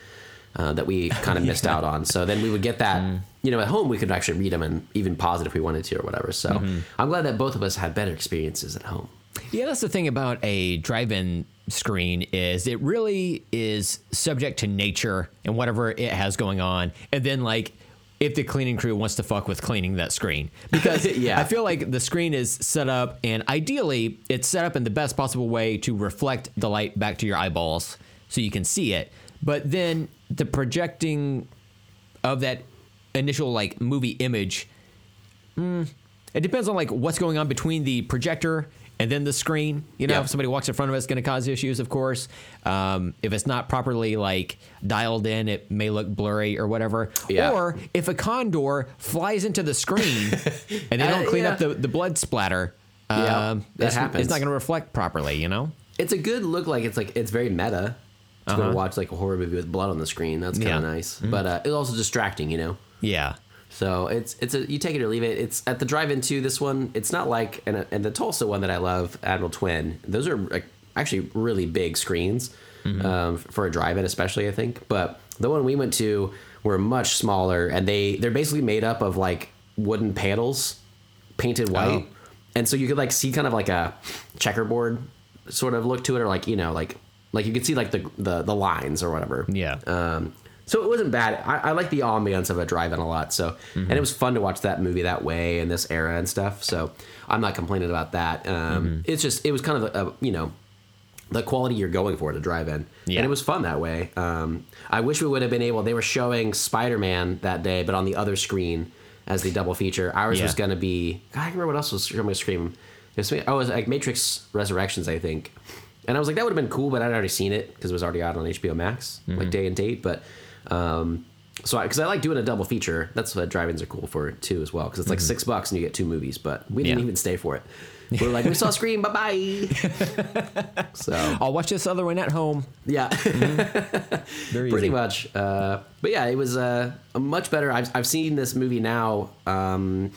uh, that we kind of missed out on. So then we would get that. You know, at home we could actually read them and even pause it if we wanted to or whatever. So I'm glad that both of us had better experiences at home. Yeah, that's the thing about a drive-in screen is it really is subject to nature and whatever it has going on, and then like if the cleaning crew wants to fuck with cleaning that screen because Yeah. I feel like the screen is set up and ideally it's set up in the best possible way to reflect the light back to your eyeballs so you can see it. But then the projecting of that initial like movie image mm, it depends on like what's going on between the projector and then the screen. You know, Yeah. if somebody walks in front of us, it's going to cause issues, of course. Um, if it's not properly like dialed in, it may look blurry or whatever. Yeah. Or if a condor flies into the screen and they Uh, don't clean yeah. up the, the blood splatter, Yeah, um, that it's, happens. It's not going to reflect properly. You know. It's a good look. Like it's like it's very meta. To go watch like a horror movie with blood on the screen. That's kind of nice, but uh, it's also distracting. You know. Yeah. So it's it's a you take it or leave it. It's at the drive-in too. This one, it's not like and, and the Tulsa one that I love, Admiral Twin. Those are like, actually really big screens um, for a drive-in, especially I think. But the one we went to were much smaller, and they they're basically made up of like wooden panels painted white, Oh. and so you could like see kind of like a checkerboard sort of look to it, or like you know like like you could see like the the, the lines or whatever. Yeah. Um, so it wasn't bad. I, I like the ambiance of a drive-in a lot. So, and it was fun to watch that movie that way in this era and stuff. So, I'm not complaining about that. Um, It's just it was kind of a, a you know the quality you're going for at a drive-in, Yeah. and it was fun that way. Um, I wish we would have been able. They were showing Spider-Man that day, but on the other screen as the double feature. Ours Yeah. was going to be. God, I can't remember what else was showing my screen. It was, oh, it was like Matrix Resurrections, I think. And I was like, that would have been cool, but I'd already seen it because it was already out on HBO Max, like day and date. But um, so because I, like doing a double feature, that's what drive-ins are cool for too as well. Because it's like six bucks and you get two movies, but we didn't Yeah. even stay for it. We are like, we saw Scream, bye bye. so I'll watch this other one at home. yeah, Very pretty easy. much. Uh, but yeah, it was uh, a much better. I've I've seen this movie now. Um,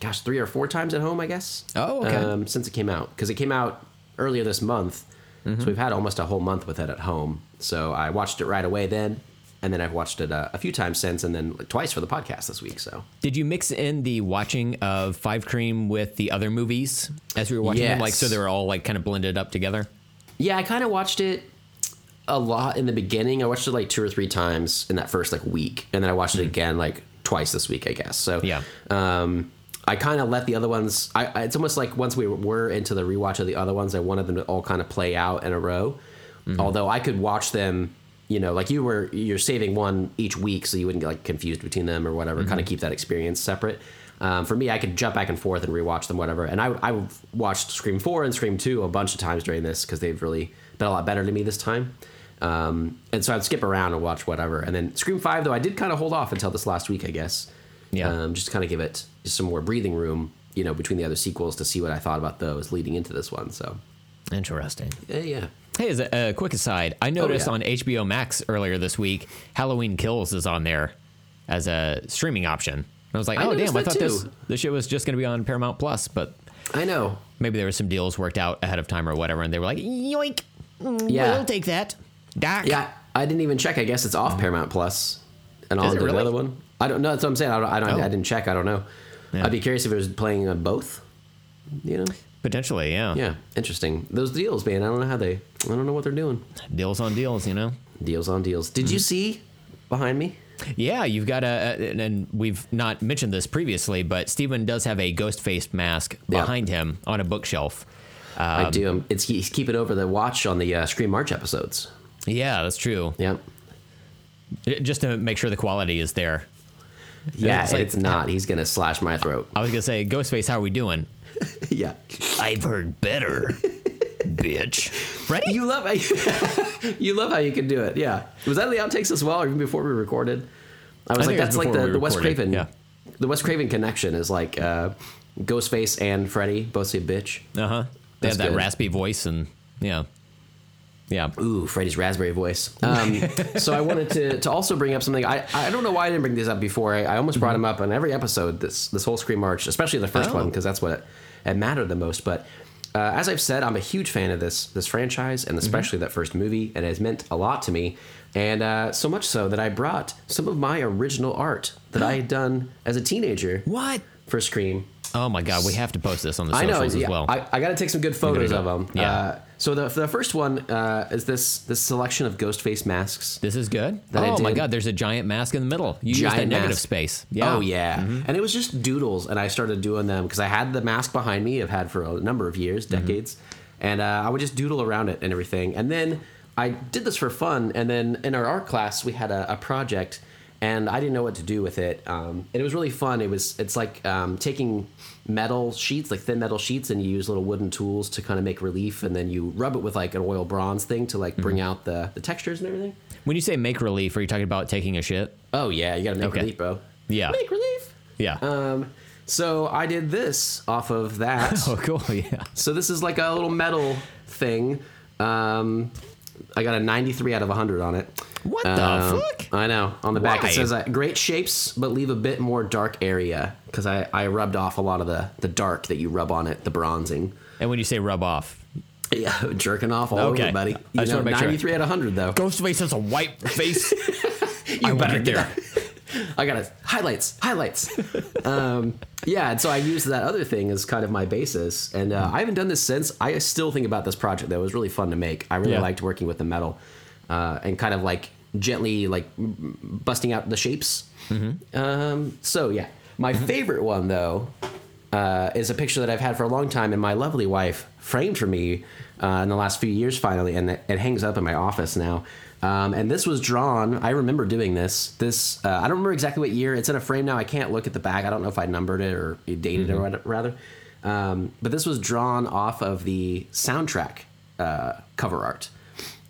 gosh, three or four times at home, I guess. Oh, okay. Um, since it came out, because it came out earlier this month, Mm-hmm. so we've had almost a whole month with it at home. So I watched it right away then, and then I've watched it uh, a few times since, and then like, twice for the podcast this week. So Did you mix in the watching of Five Cream with the other movies as we were watching them? Like, so they were all like kind of blended up together? yeah, I kind of watched it a lot in the beginning. I watched it like two or three times in that first like week, and then I watched it again like twice this week, I guess. So Mm-hmm. Yeah. um, I kind of let the other ones. I, I it's almost like once we were into the rewatch of the other ones, I wanted them to all kind of play out in a row. Mm-hmm. Although I could watch them, you know, like you were, you're saving one each week, so you wouldn't get like confused between them or whatever. Mm-hmm. Kind of keep that experience separate. Um, for me, I could jump back and forth and rewatch them, whatever. And I I watched Scream Four and Scream Two a bunch of times during this because they've really been a lot better to me this time. Um, and so I'd skip around and watch whatever. And then Scream Five, though, I did kind of hold off until this last week, I guess. Yeah. Um, just to kind of give it just some more breathing room, you know, between the other sequels to see what I thought about those leading into this one. So, Interesting. yeah, yeah. Hey, as a, a quick aside, I noticed yeah. on HBO Max earlier this week, Halloween Kills is on there as a streaming option. I was like, I oh damn, I thought this too. this shit was just going to be on Paramount Plus, but I know. maybe there were some deals worked out ahead of time or whatever, and they were like, yoink, mm, Yeah. we'll take that. Doc. Yeah, I didn't even check. I guess it's off Paramount Plus and on it to really? the other one. I don't know. That's what I'm saying. I, don't, I, don't, Oh. I didn't check. I don't know. Yeah. I'd be curious if it was playing on both. You know? potentially, yeah. Yeah, interesting. Those deals, man. I don't know how they. I don't know what they're doing. Deals on deals, you know. Deals on deals. Did Mm-hmm. you see behind me? Yeah, you've got a, and we've not mentioned this previously, but Steven does have a ghost face mask Yeah. behind him on a bookshelf. I do. Um, It's he's keeping over the watch on the uh, Scream March episodes. Yeah, that's true. Yeah. Just to make sure the quality is there. Yeah, It's it's, not. He's gonna slash my throat. I was gonna say, Ghostface, how are we doing? yeah. I've heard better, bitch. Ready? You love how you, you love how you can do it. Yeah. Was that the outtakes as well, or even before we recorded? I was I like, it was that's like the, we the Wes Craven. yeah. The Wes Craven connection is like uh, Ghostface and Freddy both say bitch. Uh huh. They have that good. raspy voice, and yeah, Yeah. Ooh, Freddy's raspberry voice. Um, so I wanted to, to also bring up something. I, I don't know why I didn't bring this up before. I, I almost brought him up on every episode. This this whole Scream March, especially the first Oh. one, because that's what it mattered the most. But uh, as I've said, I'm a huge fan of this this franchise, and especially that first movie. and It has meant a lot to me, and uh, so much so that I brought some of my original art that I had done as a teenager What? for Scream. Oh my God, we have to post this on the I socials know. as well. I, I got to take some good photos of them. Yeah. Uh, so the the first one uh, is this this selection of ghost face masks. this is good. That oh my. God, there's a giant mask in the middle. You use that Giant negative mask. space. Yeah. Oh yeah. And it was just doodles, and I started doing them because I had the mask behind me. I've had for a number of years, decades, and uh, I would just doodle around it and everything. And then I did this for fun. And then in our art class, we had a, a project, and I didn't know what to do with it. Um, and it was really fun. It was it's like um, taking metal sheets, like thin metal sheets, and you use little wooden tools to kind of make relief, and then you rub it with like an oil bronze thing to like bring out the the textures and everything. When you say make relief, are you talking about taking a shit? Oh yeah, you gotta make Okay. relief, bro. Yeah. make relief. Yeah. Um, so I did this off of that. oh, cool. Yeah. So this is like a little metal thing. Um, I got a 93 out of 100 on it. What the Um, fuck? I know. On the back Why? it says uh, great shapes, but leave a bit more dark area because I, I rubbed off a lot of the, the dark that you rub on it, the bronzing. And when you say rub off, Yeah, jerking off all Okay. over, buddy. I You just know, wanna make sure. 93 out of 100 though. Ghostface has a white face. you better get it. I got it. Highlights, highlights. um, yeah, and so I used that other thing as kind of my basis, and uh, I haven't done this since. I still think about this project. That was really fun to make. I really Yeah. liked working with the metal uh, and kind of like gently like busting out the shapes. Um, so yeah, my favorite one though uh, is a picture that I've had for a long time, and my lovely wife framed for me uh, in the last few years finally, and it, it hangs up in my office now. Um, and this was drawn. I remember doing this. This uh, I don't remember exactly what year. It's in a frame now. I can't look at the back. I don't know if I numbered it or dated it or what- rather. Um, but this was drawn off of the soundtrack uh, cover art.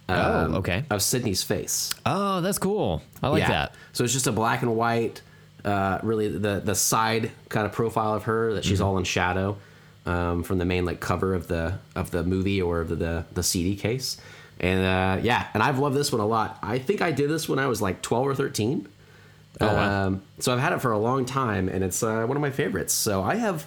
Um, Oh, okay. Of Sidney's face. Oh, that's cool. I like that. So it's just a black and white, uh, really the the side kind of profile of her that Mm-hmm. she's all in shadow um, from the main like cover of the of the movie or the the, the CD case. And uh, yeah, and I've loved this one a lot. I think I did this when I was like twelve or thirteen. Oh, wow. Um, so I've had it for a long time, and it's uh, one of my favorites. So I have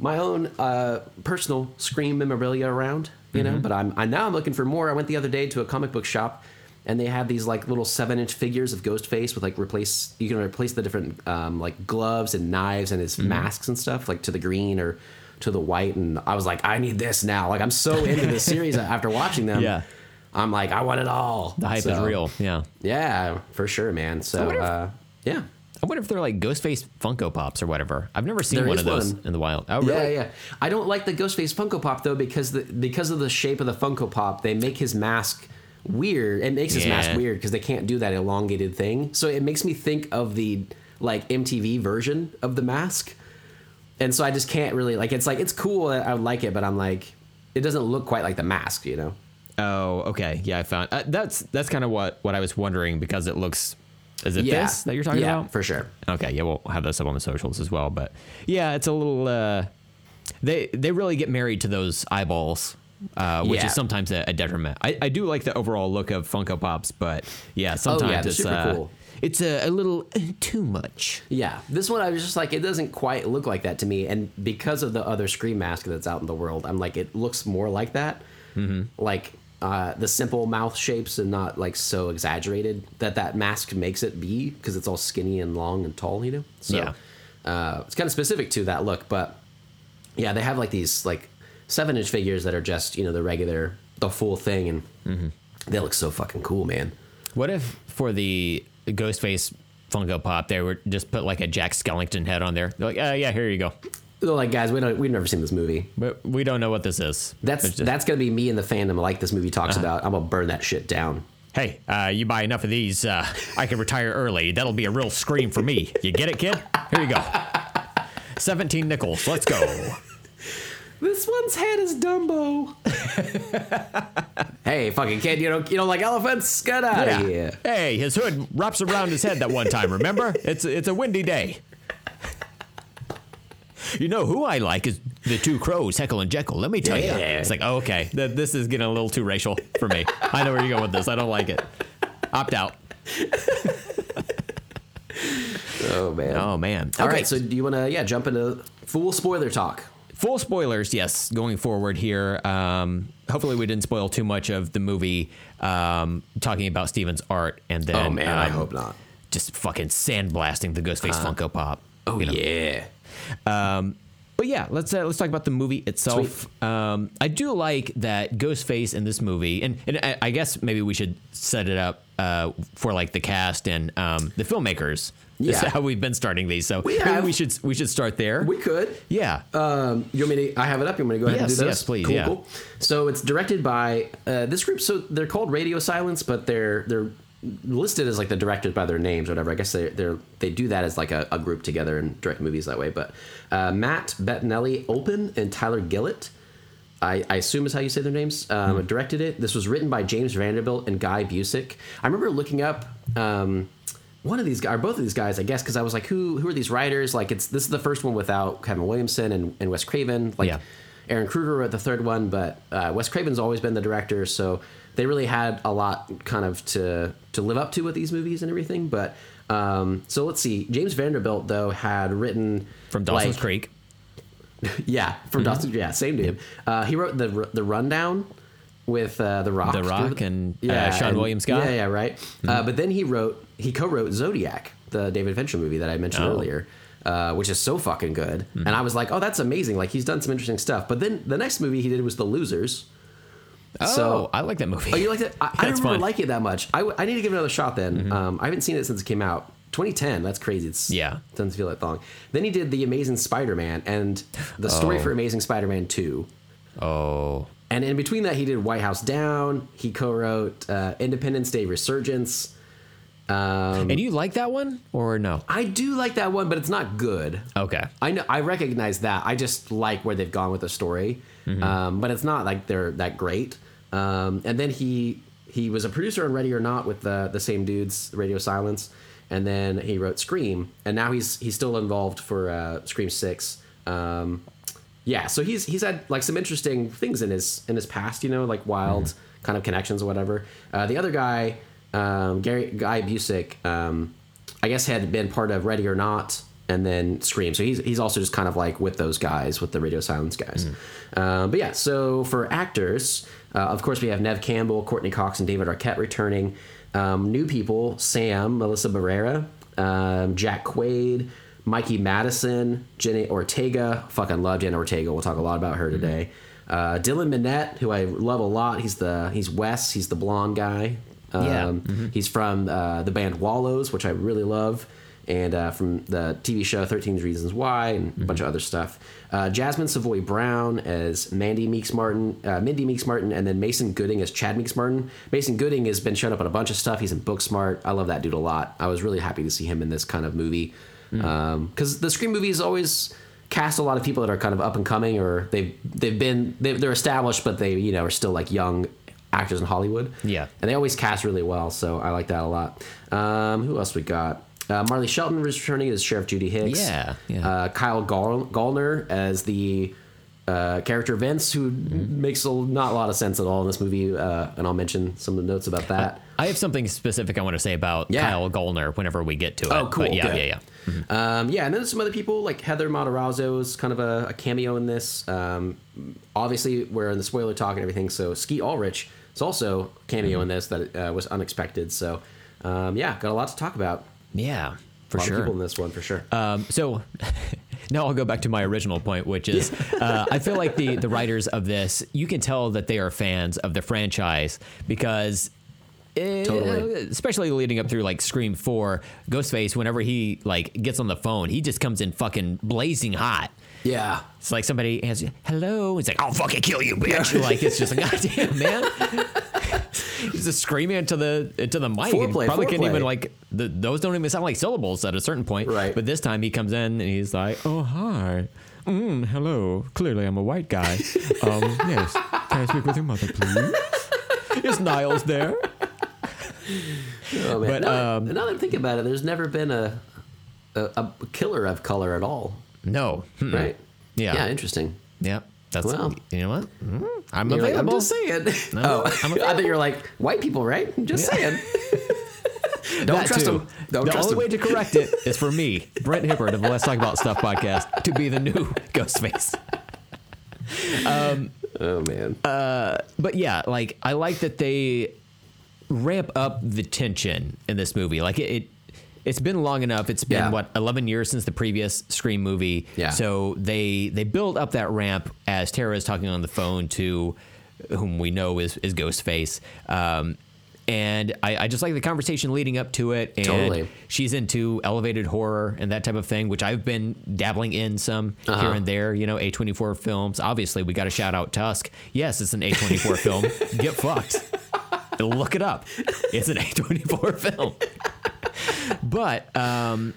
my own uh, personal Scream memorabilia around, you Mm-hmm. know. But I'm I, now I'm looking for more. I went the other day to a comic book shop, and they have these like little seven inch figures of Ghostface with like replace you can replace the different um, like gloves and knives and his Mm-hmm. masks and stuff like to the green or to the white. And I was like, I need this now. Like I'm so into this series after watching them. Yeah. I'm like, I want it all. The hype is real. Yeah. Yeah, for sure, man. So uh, yeah. I wonder if they're like Ghostface Funko Pops or whatever. I've never seen There one of those one. in the wild. Oh, really? yeah. yeah. I don't like the Ghostface Funko Pop though because the because of the shape of the Funko Pop, they make his mask weird. It makes his mask weird because they can't do that elongated thing. So it makes me think of the like MTV version of the mask. And so I just can't really like it's like it's cool, I would like it, but I'm like it doesn't look quite like the mask, you know. Oh, okay. Yeah, I found uh, that's that's kind of what what I was wondering because it looks. Is it Yeah. this that you're talking yeah, about? for sure. Okay, yeah, we'll have this up on the socials as well. But yeah, it's a little. Uh, they they really get married to those eyeballs, uh, which Yeah. is sometimes a, a detriment. I, I do like the overall look of Funko Pops, but yeah, sometimes Oh, they're it's super uh, cool. it's a, a little uh, too much. Yeah, this one I was just like, it doesn't quite look like that to me, and because of the other Scream mask that's out in the world, I'm like, it looks more like that, mm-hmm. like uh, the simple mouth shapes and not like so exaggerated that that mask makes it be because it's all skinny and long and tall, you know. So, Yeah. uh, it's kind of specific to that look, but yeah, they have like these like seven inch figures that are just you know the regular, the full thing, and Mm-hmm. they look so fucking cool, man. What if for the Ghostface Funko Pop they were just put like a Jack Skellington head on there? They're like, uh, yeah, here you go. Like, guys, we don't, we've never seen this movie. But we don't know what this is. That's just, that's gonna be me in the fandom like this movie talks Uh-huh. about. I'm gonna burn that shit down. Hey, uh, you buy enough of these, uh, I can retire early. That'll be a real scream for me. You get it, kid? Here you go. 17 nickels. Let's go. This one's head is Dumbo. hey, fucking kid, you don't you don't like elephants? Get out Yeah. of here. Hey, his hood wraps around his head that one time, remember? It's it's a windy day. You know who I like is the two crows, Heckle and Jeckle. Let me tell you, Yeah. it's like oh, okay, th- this is getting a little too racial for me. I know where you're going with this. I don't like it. Opt out. Oh man. Oh man. okay, All right. so do you want to yeah jump into full spoiler talk? full spoilers, yes, going forward here. Um, hopefully, we didn't spoil too much of the movie. Um, talking about Steven's art, and then Oh man, I um, hope not. just fucking sandblasting the Ghostface Funko Pop. Oh you know. yeah. But yeah, let's uh, let's talk about the movie itself. Um, I do like that Ghostface in this movie, and and I, I guess maybe we should set it up uh, for like the cast and um, the filmmakers. This is Yeah. how we've been starting these. So We maybe have. we should we should start there. We could. yeah. Um, you want me to? I have it up. You want me to go ahead Yes, and do this? yes, please, Cool, yeah. cool. So it's directed by uh, this group. So they're called Radio Silence, but they're they're listed as like the directed by their names or whatever. I guess they they're they do that as like a, a group together and direct movies that way. But uh, Matt Bettinelli-Olpin and Tyler Gillett. I, I assume is how you say their names. Um, Hmm. Directed it. This was written by James Vanderbilt and Guy Busick. I remember looking up um, one of these guys, or both of these guys, I guess, because I was like, who who are these writers? Like, it's this is the first one without Kevin Williamson and, and Wes Craven. Like, Yeah. Ehren Kruger wrote the third one, but uh, Wes Craven's always been the director, so they really had a lot kind of to to live up to with these movies and everything. But um, so let's see. James Vanderbilt though had written From Dawson's like- Creek. yeah, from Dawson. Yeah, same dude. Uh, he wrote the the rundown with uh, the Rock, The Rock and, uh, Seann William Scott? Yeah, yeah, right. Uh, but then he wrote he co-wrote Zodiac, the David Fincher movie that I mentioned Oh. earlier. Uh, which is so fucking good, and I was like, "Oh, that's amazing!" Like he's done some interesting stuff. But then the next movie he did was The Losers. Oh, So- I like that movie. Oh, you liked it? I, I don't really. Mm-hmm. like it that much. I, I need to give it another shot. Then um, I haven't seen it since it came out. 2010. That's crazy. It's Yeah. doesn't feel that long. Then he did the Amazing Spider-Man and the story Oh. for Amazing Spider-Man 2. oh, And in between that, he did White House Down. He co-wrote uh, Independence Day Resurgence. Um, and you like that one or no? I do like that one, but it's not good. Okay. I know I recognize that. I just like where they've gone with the story, um, but it's not like they're that great. Um, and then he he was a producer on Ready or Not with the the same dudes, Radio Silence, and then he wrote Scream, and now he's he's still involved for uh, Scream Six. Um, yeah, so he's he's had like some interesting things in his in his past, you know, like wild kind of connections or whatever. Uh, the other guy, um, Gary Guy Busick, um, I guess had been part of Ready or Not and then Scream. So he's he's also just kind of like with those guys, with the Radio Silence guys. Uh, but yeah, so for actors, uh, of course we have Neve Campbell, Courteney Cox, and David Arquette returning. Um, new people: Sam, Melissa Barrera, um, Jack Quaid. Mikey Madison, Jenny Ortega. Fucking love Jenny Ortega. We'll talk a lot about her today. Uh, Dylan Minnette, who I love a lot. He's the he's Wes. He's the blonde guy. Um, Yeah. He's from uh, the band Wallows, which I really love, and uh, from the TV show 13 Reasons Why and a bunch of other stuff. Uh, Jasmine Savoy Brown as Mandy Meeks Martin, uh, Mindy Meeks Martin, and then Mason Gooding as Chad Meeks Martin. Mason Gooding has been shown up on a bunch of stuff. He's in Booksmart. I love that dude a lot. I was really happy to see him in this kind of movie because the Scream movies always cast a lot of people that are kind of up and coming or they've they've been they, they're established but they you know are still like young actors in Hollywood. Yeah. and they always cast really well, so I like that a lot. Um, who else we got? Uh, Marley Shelton is returning as Sheriff Judy Hicks. Yeah, yeah. Uh, Kyle Gall- Gallner as the uh, character Vince, who Mm-hmm. makes a, not a lot of sense at all in this movie, uh, and I'll mention some of the notes about that. I have something specific I want to say about Yeah. Kyle Gallner whenever we get to it. Oh, cool, But yeah, good. yeah, yeah. Um, yeah, and then there's some other people like Heather Matarazzo is kind of a, a cameo in this. Um, obviously, we're in the spoiler talk and everything, so Skeet Ulrich is also a cameo in this that uh, was unexpected. So, um, yeah, got a lot to talk about. Yeah, for a lot sure. of people in this one for sure. Um, so now I'll go back to my original point, which is uh, I feel like the the writers of this, you can tell that they are fans of the franchise because. eh, Totally. especially leading up through like Scream Four, Ghostface. Whenever he like gets on the phone, he just comes in fucking blazing hot. Yeah, It's like somebody answers, "Hello." It's like, "I'll fucking kill you, bitch!" like it's just like, "Goddamn, man!" He's just screaming into the into the mic. Foreplay, Probably can't even like the, those don't even sound like syllables at a certain point. Right. But this time he comes in and he's like, "Oh hi, mm, hello. Clearly I'm a white guy. Um, yes. Can I speak with your mother, please?" Is Niles there? oh, man. But, now, um, now that I think about it, there's never been a a, a killer of color at all, No. Mm-mm. right? Yeah. yeah, interesting. Yep. That's Well. you know what? Mm, I'm You're like, I'm available. just saying. oh, I'm I thought you were like white people, right? I'm just saying. Don't That trust too. them. Don't the trust only way to correct it is for me, Brent Hibbert of the Let's Talk About Stuff podcast, to be the new Ghostface. oh man. But yeah, like I like that they ramp up the tension in this movie. Like it, it it's been long enough. It's been Yeah. what 11 years since the previous Scream movie. Yeah. So they they build up that ramp as Tara is talking on the phone to whom we know is is Ghostface. Um, and I, I just like the conversation leading up to it. And Totally. she's into elevated horror and that type of thing, which I've been dabbling in some here Uh-huh. and there. You know, A24 films. Obviously, we got to shout out Tusk. Yes, it's an A24 film. Get fucked. Look it up. It's an A24 film. but um,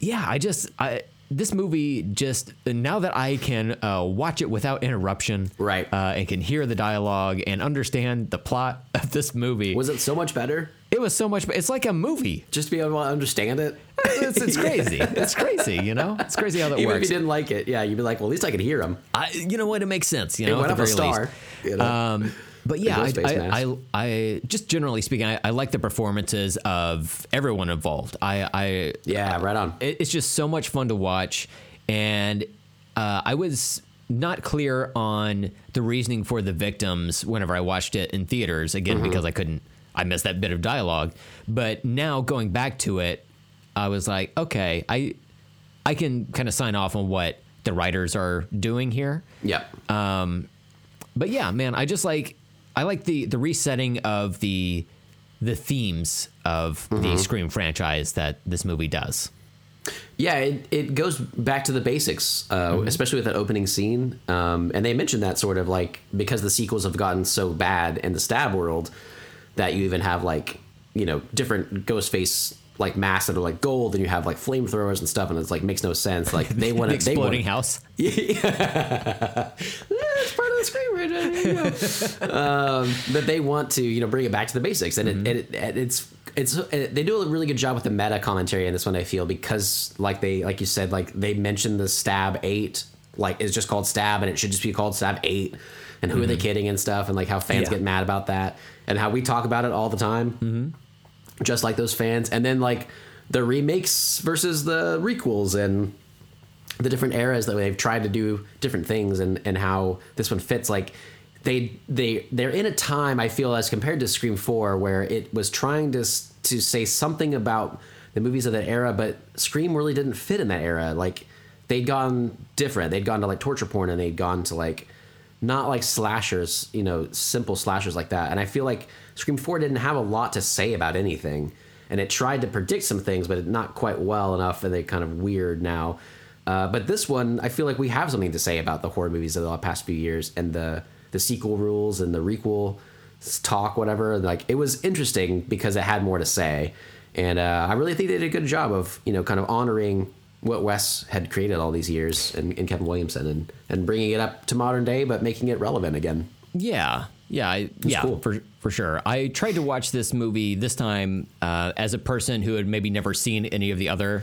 yeah, I just I this movie just now that I can uh, watch it without interruption, Right. uh, and can hear the dialogue and understand the plot of this movie. Was it so much better it was so much. It's like a movie. just to be able to understand it? It's, it's crazy. It's crazy. You know, it's crazy how that Even if works. you didn't like it, yeah, you'd be like, well, at least I could hear him. I, you know what? It makes sense. You It know, went at the up a star. least. You know? Um, but yeah, I, I. I, I just generally speaking, I, I like the performances of everyone involved. I, I yeah, right on. it- it's just so much fun to watch, and uh, I was not clear on the reasoning for the victims whenever I watched it in theaters again Mm-hmm. because I couldn't. I missed that bit of dialogue, but now going back to it, I was like, okay, I I can kind of sign off on what the writers are doing here. Yep. But yeah, man, I just like I like the the resetting of the the themes of Mm-hmm. the Scream franchise that this movie does. Yeah, it, it goes back to the basics, uh, especially with that opening scene. Um, and they mentioned that sort of like because the sequels have gotten so bad in the stab world that you even have like, you know, different ghost face like masks that are like gold and you have like flamethrowers and stuff and it's like makes no sense. Like they want the to they want exploding house. it's part of the screen right um, but they want to you know bring it back to the basics and, Mm-hmm. it, it, it it's it's it, they do a really good job with the meta commentary in this one i feel because like they like you said like they mentioned the stab 8 like it's just called stab and it should just be called stab 8 and who are they kidding and stuff and like how fans Mm-hmm. Yeah. get mad about that and how we talk about it all the time Mm-hmm. Just like those fans. And then like the remakes versus the requels and the different eras that they've tried to do different things and and how this one fits. Like they they they're in a time I feel as compared to Scream 4 where it was trying to to say something about the movies of that era but Scream really didn't fit in that era. Like they'd gone different. They'd gone to like torture porn and they'd gone to like not like slashers you know simple slashers like that. And I feel like Scream 4 didn't have a lot to say about anything and it tried to predict some things but not quite well enough and they kind of weird now uh, but this one, I feel like we have something to say about the horror movies of the past few years and the the sequel rules and the requel talk, whatever. Like it was interesting because it had more to say, and uh, I really think they did a good job of you know kind of honoring what Wes had created all these years and, and Kevin Williamson and and bringing it up to modern day, but making it relevant again. Yeah, yeah, I, yeah, cool. for for sure. I tried to watch this movie this time uh, as a person who had maybe never seen any of the other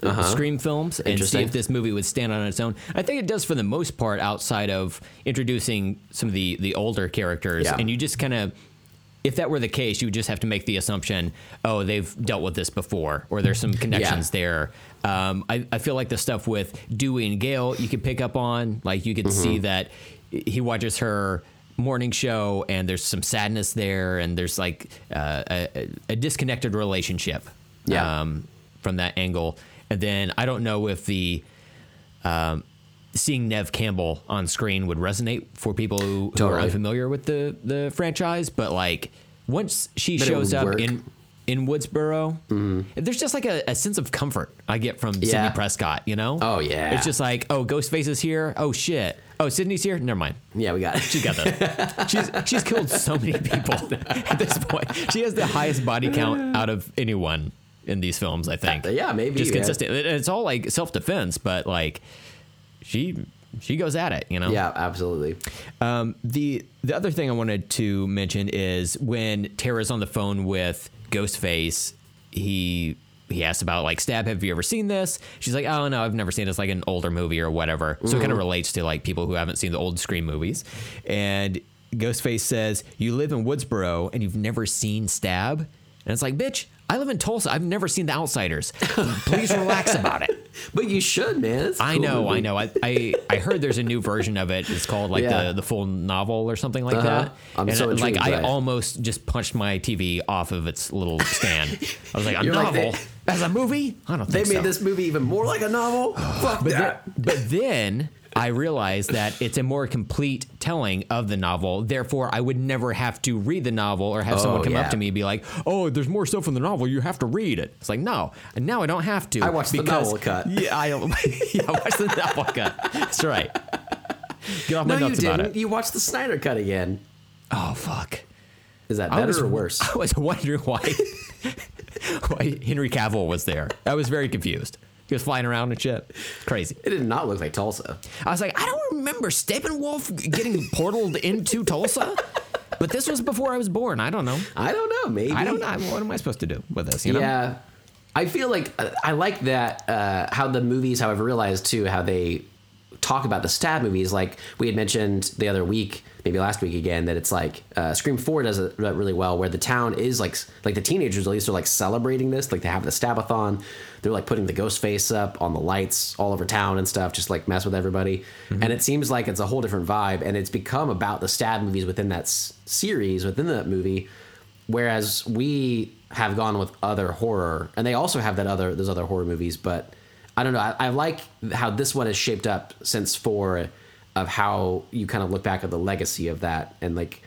uh Scream films and see if this movie would stand on its own. I think it does for the most part, outside of introducing some of the the older characters, Yeah. and you just kind of. If that were the case, you would just have to make the assumption, oh, they've dealt with this before, or there's some connections there. Um, I, I feel like the stuff with Dewey and Gale, you could pick up on. Like you could Mm-hmm. see that he watches her morning show, and there's some sadness there, and there's like uh, a, a disconnected relationship Yeah. um, from that angle. And then I don't know if the um, seeing Neve Campbell on screen would resonate for people who, who are unfamiliar with the the franchise, but like once she But shows up work. in in Woodsboro, there's just like a, a sense of comfort I get from Yeah. Sidney Prescott. You know? Oh, yeah. It's just like, oh, Ghostface is here. Oh shit. Oh, Sidney's here. Never mind. Yeah, we got it. She's got this. she's she's killed so many people at this point. She has the highest body count out of anyone in these films. I think. Yeah, maybe, Just yeah. consistent. It's all like self defense, but like she she goes at it. You know. yeah, absolutely. Um, the the other thing I wanted to mention is when Tara's on the phone with Ghostface, he he asked about like Stab. Have you ever seen this? She's like, oh no, I've never seen this. Like an older movie or whatever. So it kind of mm-hmm. relates to like people who haven't seen the old Scream movies. And Ghostface says, "You live in Woodsboro and you've never seen Stab." And it's like, bitch, I live in Tulsa. I've never seen The Outsiders. Please relax about it. But you should, man. I cool know. I know. I, I I heard there's a new version of it. It's called like Yeah. the the full novel or something like Uh-huh. that. I'm and so like I it. almost just punched my TV off of its little stand. I was like, a You're like, novel they- as a movie? I don't think They made so. this movie even more like a novel. Fuck but, that. then, but then I realized that it's a more complete telling of the novel. Therefore, I would never have to read the novel or have oh, someone Oh, come yeah. up to me and be like, "Oh, there's more stuff in the novel. You have to read it." It's like, no, and now I don't have to. I watched the novel cut. Yeah, I yeah, I watched the novel cut. That's right. Get off my No, you nuts about didn't. it. You watched the Snyder cut again. Oh fuck. Is that better was, or worse? I was wondering why why Henry Cavill was there. I was very confused. He was flying around and shit. Crazy. It did not look like Tulsa. I was like, I don't remember Steppenwolf getting portaled into Tulsa, but this was before I was born. I don't know. I don't know. Maybe I don't know. What am I supposed to do with this? You know? Yeah, I feel like uh, I like that uh, how the movies. How I've realized too how they talk about the stab movies. Like we had mentioned the other week, maybe last week again, that it's like uh, Scream Four does it really well, where the town is like like the teenagers at least are like celebrating this. Like they have the stabathon. They're like putting the ghost face up on the lights all over town and stuff, just like mess with everybody. And it seems like it's a whole different vibe, and it's become about the stab movies within that s- series, within that movie whereas we have gone with other horror and they also have that other those other horror movies but i don't know i, I like how this one is shaped up since four of how you kind of look back at the legacy of that and like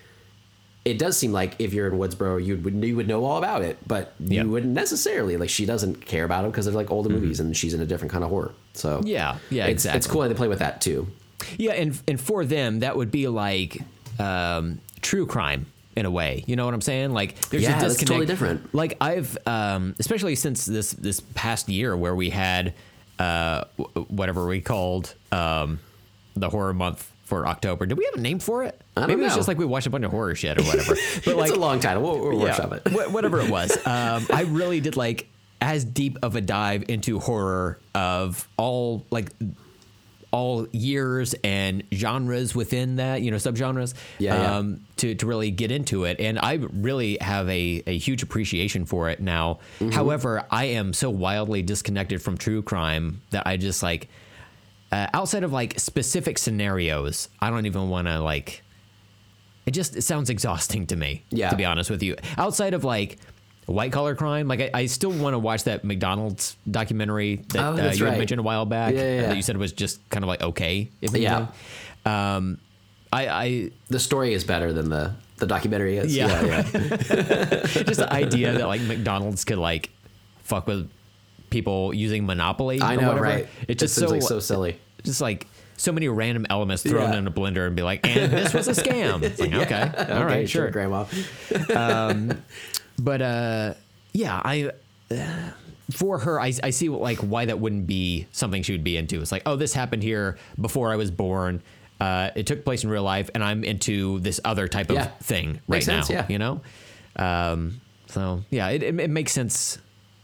it does seem like if you're in Woodsboro, you would you would know all about it, but Yeah. you wouldn't necessarily. Like she doesn't care about them because they're like older movies, and she's in a different kind of horror. So Yeah, yeah, it's, It's cool they play with that too. Yeah, and and for them, that would be like um, true crime in a way. You know what I'm saying? Like there's Yeah, a disconnect. totally different. Like I've, um, especially since this this past year where we had uh, whatever we called um, the horror month for October. Did we have a name for it? Maybe it's just like we watched a bunch of horror shit or whatever. But like it's a long title. We'll, we'll workshop it. whatever it was. Um, I really did like as deep of a dive into horror of all like all years and genres within that, you know, subgenres. Yeah, yeah. Um, to to really get into it, and I really have a a huge appreciation for it now. Mm-hmm. However, I am so wildly disconnected from true crime that I just like. Uh, outside of like specific scenarios, I don't even want to like it just it sounds exhausting to me Yeah. to be honest with you outside of like white collar crime like i, I still want to watch that mcdonald's documentary that Oh, uh, you right. mentioned a while back Yeah, yeah, yeah. that you said was just kind of like okay if Yeah. um i i The story is better than the the documentary is. Yeah. yeah. yeah. just the idea that like mcdonald's could like fuck with people using monopoly I know, whatever right? it just seems so, like so silly. just like so many random elements thrown Yeah. in a blender and be like and this was a scam it's like okay all right Okay, sure Grandma. but uh yeah i uh, for her I, I see like why that wouldn't be something she would be into it's like oh this happened here before i was born uh, it took place in real life and i'm into this other type of Yeah. thing right Makes now sense, yeah. you know um, so yeah it, it, it makes sense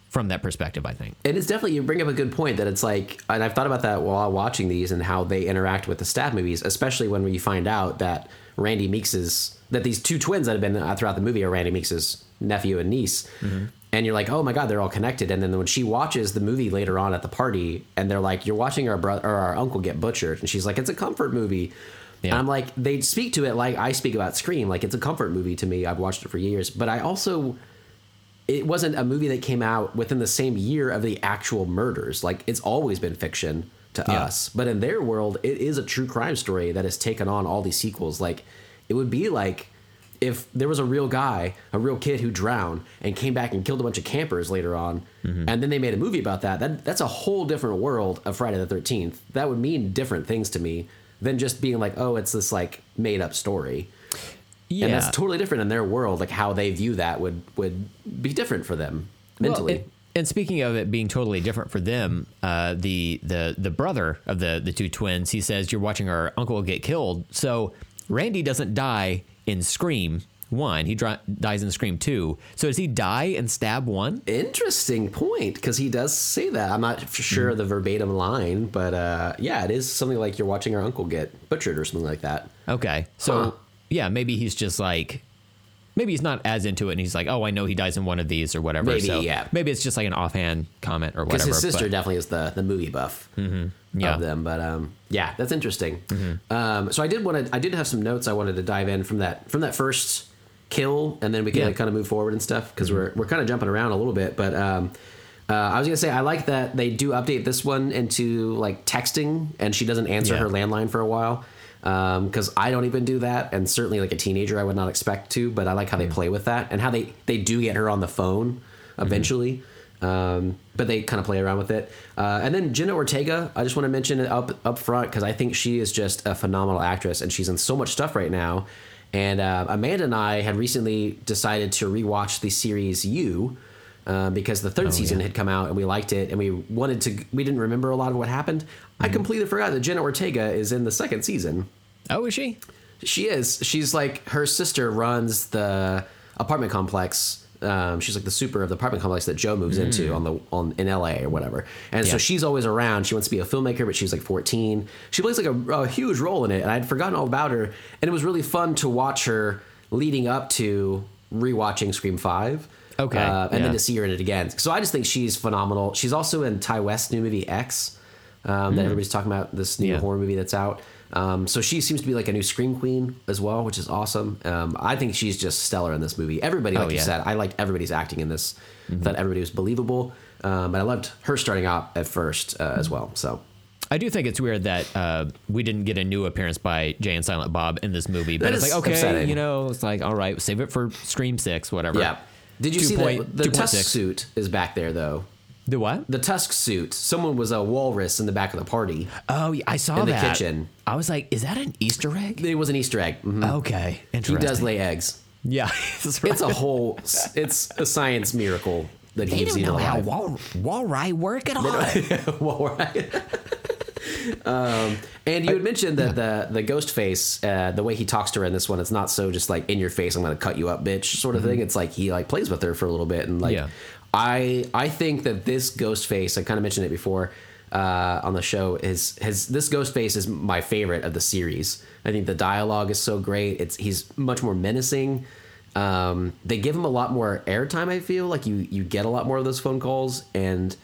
from that perspective i think And It is definitely you bring up a good point that it's like, and I've thought about that while watching these and how they interact with the stab movies, especially when you find out that Randy Meeks's that these two twins that have been uh, throughout the movie are Randy Meeks's nephew and niece, and you're like, oh my god, they're all connected. And then when she watches the movie later on at the party, and they're like, you're watching our brother or our uncle get butchered, and she's like, it's a comfort movie. Yeah. And I'm like, they speak to it like I speak about Scream, like it's a comfort movie to me. I've watched it for years, but I also it wasn't a movie that came out within the same year of the actual murders. Like it's always been fiction to Yeah. us, but in their world, it is a true crime story that has taken on all these sequels. Like it would be like if there was a real guy, a real kid who drowned and came back and killed a bunch of campers later on, mm-hmm. and then they made a movie about that. That that's a whole different world of Friday the Thirteenth. That would mean different things to me than just being like, oh, it's this like made up story. Yeah And that's totally different in their world. Like how they view that would would be different for them Well, mentally. and, and speaking of it being totally different for them, uh, the the the brother of the the two twins, he says you're watching our uncle get killed. So Randy doesn't die in Scream one. He dri- dies in Scream two. So does he die in Stab one? Interesting point, because he does say that. I'm not sure Mm-hmm. the verbatim line, but uh, yeah, it is something like you're watching our uncle get butchered or something like that. Okay. So Huh. Yeah, maybe he's just like maybe he's not as into it and he's like, "Oh, I know he dies in one of these or whatever." Maybe, so yeah. Maybe it's just like an offhand comment or whatever. Because his sister but- definitely is the the movie buff Mm-hmm. of them. But um, yeah, that's interesting. Um, so I did want to. I did have some notes I wanted to dive in from that from that first kill, and then we can Yeah. Mm-hmm. kind of move forward and stuff because we're we're kind of jumping around a little bit. But um, uh, I was gonna say I like that they do update this one into like texting, and she doesn't answer Yeah. her landline for a while. Because I don't even do that, and certainly like a teenager, I would not expect to. But I like how they play with that, and how they they do get her on the phone eventually. Um, but they kind of play around with it. Uh, and then Jenna Ortega, I just want to mention it up up front because I think she is just a phenomenal actress, and she's in so much stuff right now. And uh, Amanda and I had recently decided to rewatch the series You. Uh, because the third season yeah. had come out and we liked it and we wanted to we didn't remember a lot of what happened i completely forgot that jenna ortega is in the second season Oh, is she? she is. She's like her sister runs the apartment complex. Um, she's like the super of the apartment complex that Joe moves into on the on in L.A. or whatever. And so she's always around. She wants to be a filmmaker, but she's like 14. She plays like a, a huge role in it, and I'd forgotten all about her. And it was really fun to watch her leading up to rewatching Scream Five. Okay, uh, and yeah. then to see her in it again. So I just think she's phenomenal. She's also in Ti West's new movie X um, that everybody's talking about. This new. Yeah. horror movie that's out. Um, so she seems to be like a new scream queen as well, which is awesome. Um, I think she's just stellar in this movie. Everybody, like Oh, you yeah. Mm-hmm. said, I liked everybody's acting in this. Thought everybody was believable, um, but I loved her starting out at first uh, as well. So I do think it's weird that uh, we didn't get a new appearance by Jay and Silent Bob in this movie. But That it's like, okay, upsetting. you know, it's like, all right, save it for Scream 6, whatever. yeah, did you Two see point- that the 2.6. tusk suit is back there though? The what? The tusk suit. Someone was a walrus in the back of the party. Oh, yeah, I saw that. In the kitchen. I was like, is that an Easter egg? It was an Easter egg. Mhm. Okay, Interesting. He interesting. does lay eggs. Yeah, that's right. It's a whole. it's a science miracle that They he's don't even know how alive. wall walri work at all. well, right. um, and you had mentioned that the the ghost face, uh, the way he talks to her in this one, it's not so just like in your face, I'm going to cut you up, bitch, sort of thing. It's like he like plays with her for a little bit, and like Yeah. I I think that this ghost face, I kind of mentioned it before uh, on the show, is has this ghost face is my favorite of the series. I think the dialogue is so great. It's he's much more menacing. Um, they give him a lot more airtime. I feel like you you get a lot more of those phone calls, and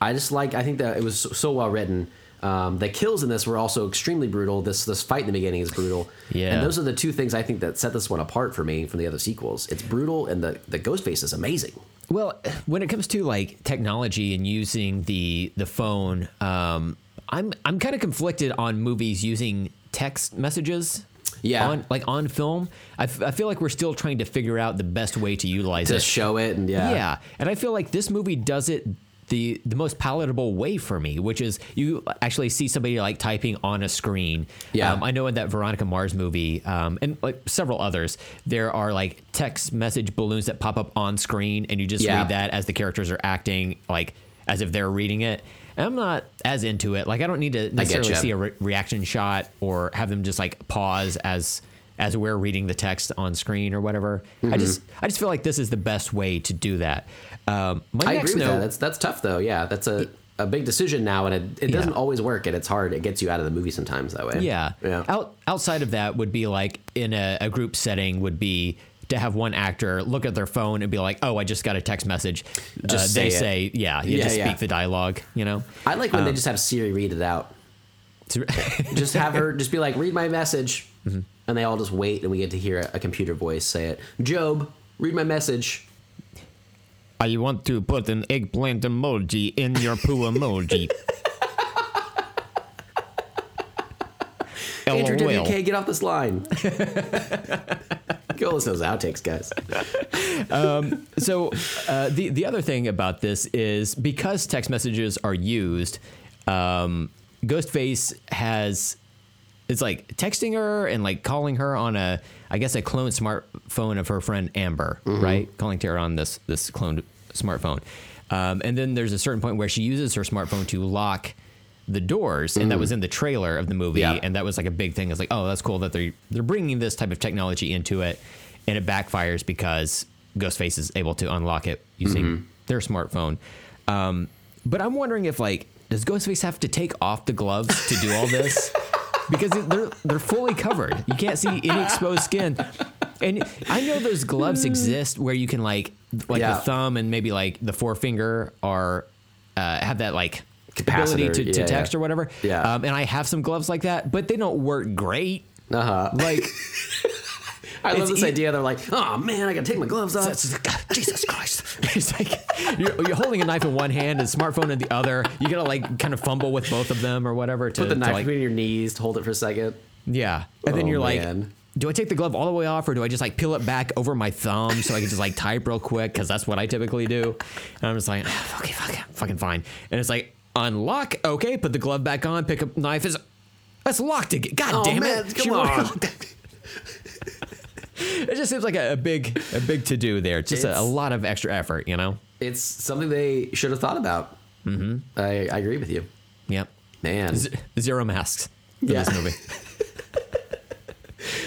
I just like. I think that it was so, so well written. Um, the kills in this were also extremely brutal. This this fight in the beginning is brutal. Yeah. and those are the two things I think that set this one apart for me from the other sequels. It's brutal, and the the ghost face is amazing. Well, when it comes to like technology and using the the phone, um, I'm I'm kind of conflicted on movies using text messages. Yeah. on like on film, I, f- I feel like we're still trying to figure out the best way to utilize To it. show it, and yeah, Yeah, and I feel like this movie does it the the most palatable way for me, which is you actually see somebody like typing on a screen. Yeah. um, I know in that Veronica Mars movie, um, and like several others, there are like text message balloons that pop up on screen, and you just Yeah. read that as the characters are acting, like as if they're reading it. And I'm not as into it. Like I don't need to necessarily see a re- reaction shot or have them just like pause as as we're reading the text on screen or whatever. Mm-hmm. I just I just feel like this is the best way to do that. Um, my I agree with note, that. That's that's tough though. Yeah, that's a a big decision now, and it, it doesn't Yeah. always work, and it's hard. It gets you out of the movie sometimes that way. yeah. yeah. Out, outside of that would be like in a, a group setting would be to have one actor look at their phone and be like, "Oh, I just got a text message." Just they say it. say, "Yeah, you Yeah, just yeah. speak the dialogue." You know. I like Um, when they just have Siri read it out. Just have her just be like, read my message, Mm-hmm. And they all just wait, and we get to hear a, computer voice say it. Job, read my message. I want to put an eggplant emoji in your poo emoji. Andrew. WK, get off this line. Go listen to those outtakes, guys. so uh, the the other thing about this is because text messages are used, um, Ghostface has it's like texting her and like calling her on a I guess a cloned smartphone of her friend Amber, right? Calling to her on this this cloned smartphone, um, and then there's a certain point where she uses her smartphone to lock the doors, and that was in the trailer of the movie, Yeah. and that was like a big thing. It's like, oh, that's cool that they're they're bringing this type of technology into it. and it backfires because Ghostface is able to unlock it using Mm-hmm. their smartphone. Um, but I'm wondering if like does Ghostface have to take off the gloves to do all this? because they're they're fully covered. You can't see any exposed skin. And I know those gloves exist where you can like like Yeah. the thumb and maybe like the forefinger are uh, have that like Capacitor, ability to, to yeah, text yeah. or whatever. Yeah. Um, and I have some gloves like that, but they don't work great. Uh huh. Like I love this e- idea. They're like, oh man, I gotta take my gloves off. Jesus Christ! it's like you're, you're holding a knife in one hand and smartphone in the other. You gotta like kind of fumble with both of them or whatever to, Put the knife like between your knees to hold it for a second. yeah. And then Oh, you're like, man. do I take the glove all the way off or do I just like peel it back over my thumb so I can just like type real quick because that's what I typically do. And I'm just like, "Ah, okay, fuck, fucking fine. And it's like unlock, okay, put the glove back on, pick up knife is. That's locked again. God Oh damn man, it! come She on. It just seems like a, a big, a big to do there. Just a, a lot of extra effort, you know. it's something they should have thought about. Mm-hmm. I, I agree with you, Yep. man. Z- zero masks for Yeah. this movie.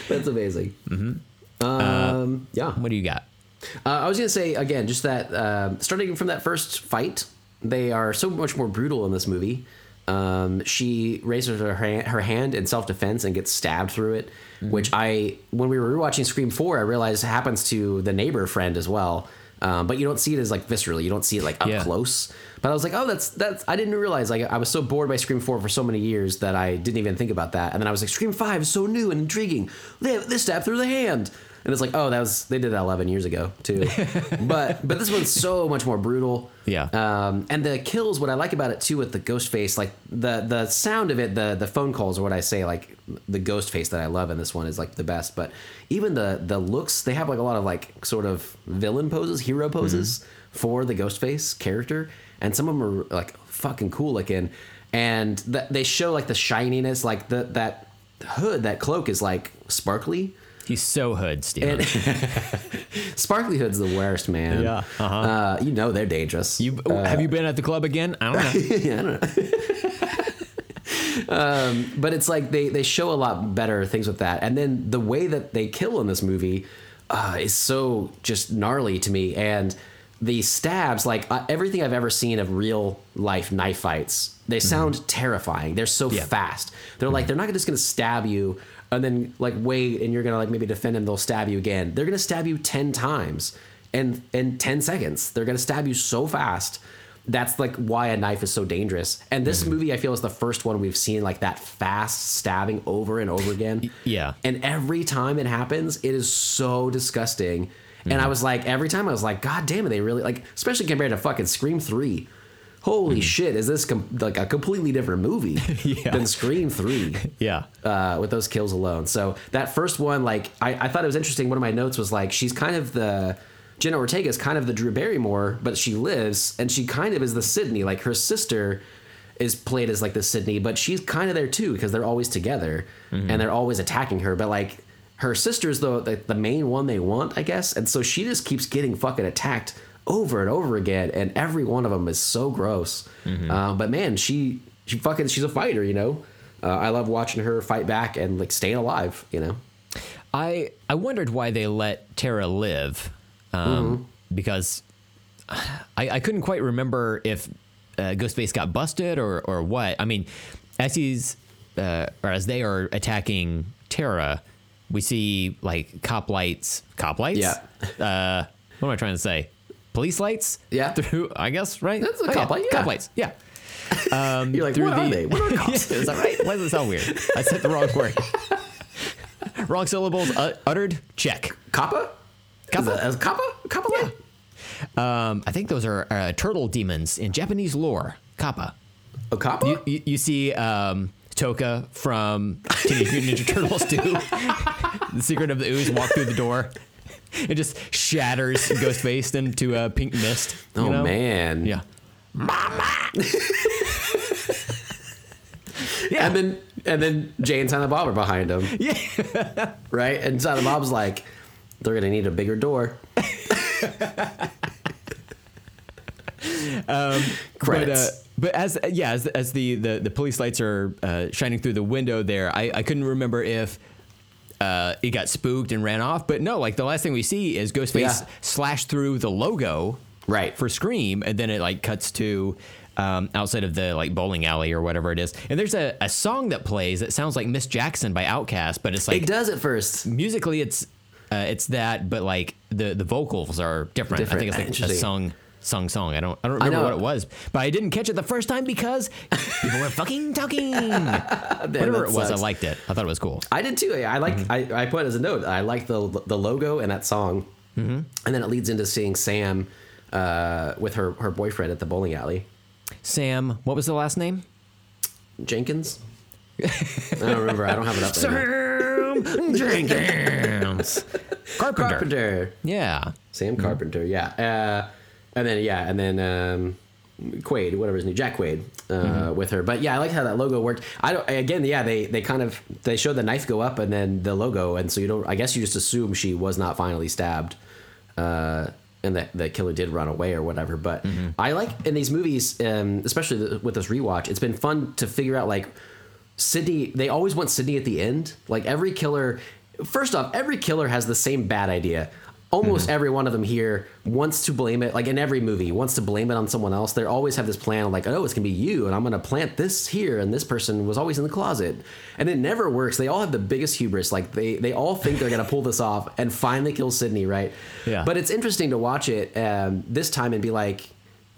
That's amazing. Mm-hmm. Um, yeah. What do you got? Uh, I was gonna say again, just that um starting from that first fight, they are so much more brutal in this movie. Um, she raises her hand, her hand in self defense and gets stabbed through it, which I when we were rewatching Scream Four, I realized happens to the neighbor friend as well. Um, but you don't see it as like viscerally. You don't see it like up Yeah. close. But I was like, oh, that's that's. I didn't realize. Like, I was so bored by Scream Four for so many years that I didn't even think about that. And then I was like, Scream Five is so new and intriguing. They they stab through the hand, and it's like, oh, that was they did that eleven years ago too. but but this one's so much more brutal. Yeah. Um, and the kills, what I like about it too, with the ghost face, like the the sound of it, the the phone calls are what I say, like the ghost face that I love in this one is like the best. But even the the looks, they have like a lot of like sort of villain poses, hero poses for the ghost face character, and some of them are like fucking cool looking, and they show like the shininess, like the that hood, that cloak is like sparkly. He's so hood, Steven. Sparkly hood's the worst, man. Yeah, uh-huh. Uh, you know they're dangerous. You have you been at the club again? I don't know. yeah, I don't know. um, but it's like they they show a lot better things with that, and then the way that they kill in this movie uh, is so just gnarly to me, and the stabs, like uh, everything I've ever seen of real life knife fights, they sound terrifying. They're so Yeah. fast. They're like they're not just gonna stab you and then like wait, and you're gonna like maybe defend them. They'll stab you again. They're gonna stab you ten times and in ten seconds. They're gonna stab you so fast that's like why a knife is so dangerous. And this mm-hmm. movie, I feel, is the first one we've seen like that fast stabbing over and over again. yeah. And every time it happens, it is so disgusting. And I mm-hmm. was like, every time I was like, God damn it, they really like, especially compared to fucking Scream Three. Holy shit, is this com- like a completely different movie Yeah. than Scream Three? Yeah. uh, with those kills alone. So that first one, like I, I thought it was interesting. One of my notes was like she's kind of the Jenna Ortega is kind of the Drew Barrymore, but she lives and she kind of is the Sidney. Like her sister is played as like the Sidney, but she's kind of there too because they're always together and they're always attacking her. But like her sister's the, the the main one they want, I guess, and so she just keeps getting fucking attacked over and over again, and every one of them is so gross. Uh, but man, she she fucking she's a fighter, you know. Uh, I love watching her fight back and like staying alive, you know. I I wondered why they let Tara live, um, because I, I couldn't quite remember if uh, Ghostface got busted or or what. I mean, as he's uh, or as they are attacking Tara, we see like cop lights, cop lights. Yeah. Uh, what am I trying to say? Police lights. Yeah. Through I guess right. That's a Oh, cop light, yeah. Cop lights. Yeah. You're like, through what are the- they? What are cops? Is that right? Why does it sound weird? I said the wrong word. wrong syllables uh, uttered. Check. Kappa? Kappa? Is Kappa? Kappa light? Um, I think those are uh, turtle demons in Japanese lore. Kappa. A Kappa? You, you, you see um, Tokka from Teenage Mutant Ninja Turtles 2, The Secret of the Ooze, walk through the door. It just shatters Ghostface into a pink mist. oh know? man. Yeah. Mama. And then and then Jay and Silent Bob are behind him. Yeah. Right? And Silent Bob's like, they're gonna need a bigger door. But, Credits. uh, but as yeah, as, as the, the, the police lights are uh, shining through the window there, I, I couldn't remember if uh, he got spooked and ran off. But no, like the last thing we see is Ghostface Yeah. slash through the logo Right. for Scream, and then it like cuts to um, outside of the like bowling alley or whatever it is. And there's a, a song that plays that sounds like Miss Jackson by Outkast, but it's like it does at first. musically it's uh, it's that, but like the the vocals are different. Different. I think it's like a song sung song. I don't I don't remember know. what it was, but I didn't catch it the first time because people were fucking talking. Whatever it was, I liked it. I thought it was cool. I did too. I like. Mm-hmm. I, I put as a note. I like the the logo and that song, Mm-hmm. and then it leads into seeing Sam uh, with her her boyfriend at the bowling alley. Sam, what was the last name? Jenkins. I don't remember. I don't have it up there. Sam Jenkins. Carpenter. Carpenter. Yeah. Sam Carpenter. Yeah. Uh, and then yeah, and then um, Quaid, whatever his name, Jack Quaid, uh, with her. But yeah, I like how that logo worked. I don't. Again, yeah, they they kind of they showed the knife go up and then the logo, and so you don't. I guess you just assume she was not finally stabbed. Uh, and that the killer did run away or whatever, but I like in these movies, um, especially the, with this rewatch. It's been fun to figure out like Sidney, they always want Sidney at the end. Like every killer, first off, every killer has the same bad idea. Almost every one of them here wants to blame it, like in every movie, wants to blame it on someone else. They always have this plan like, oh, it's gonna be you, and I'm gonna plant this here, and this person was always in the closet, and it never works. They all have the biggest hubris. Like they they all think they're gonna pull this off and finally kill Sidney, right? Yeah. But it's interesting to watch it um, this time and be like,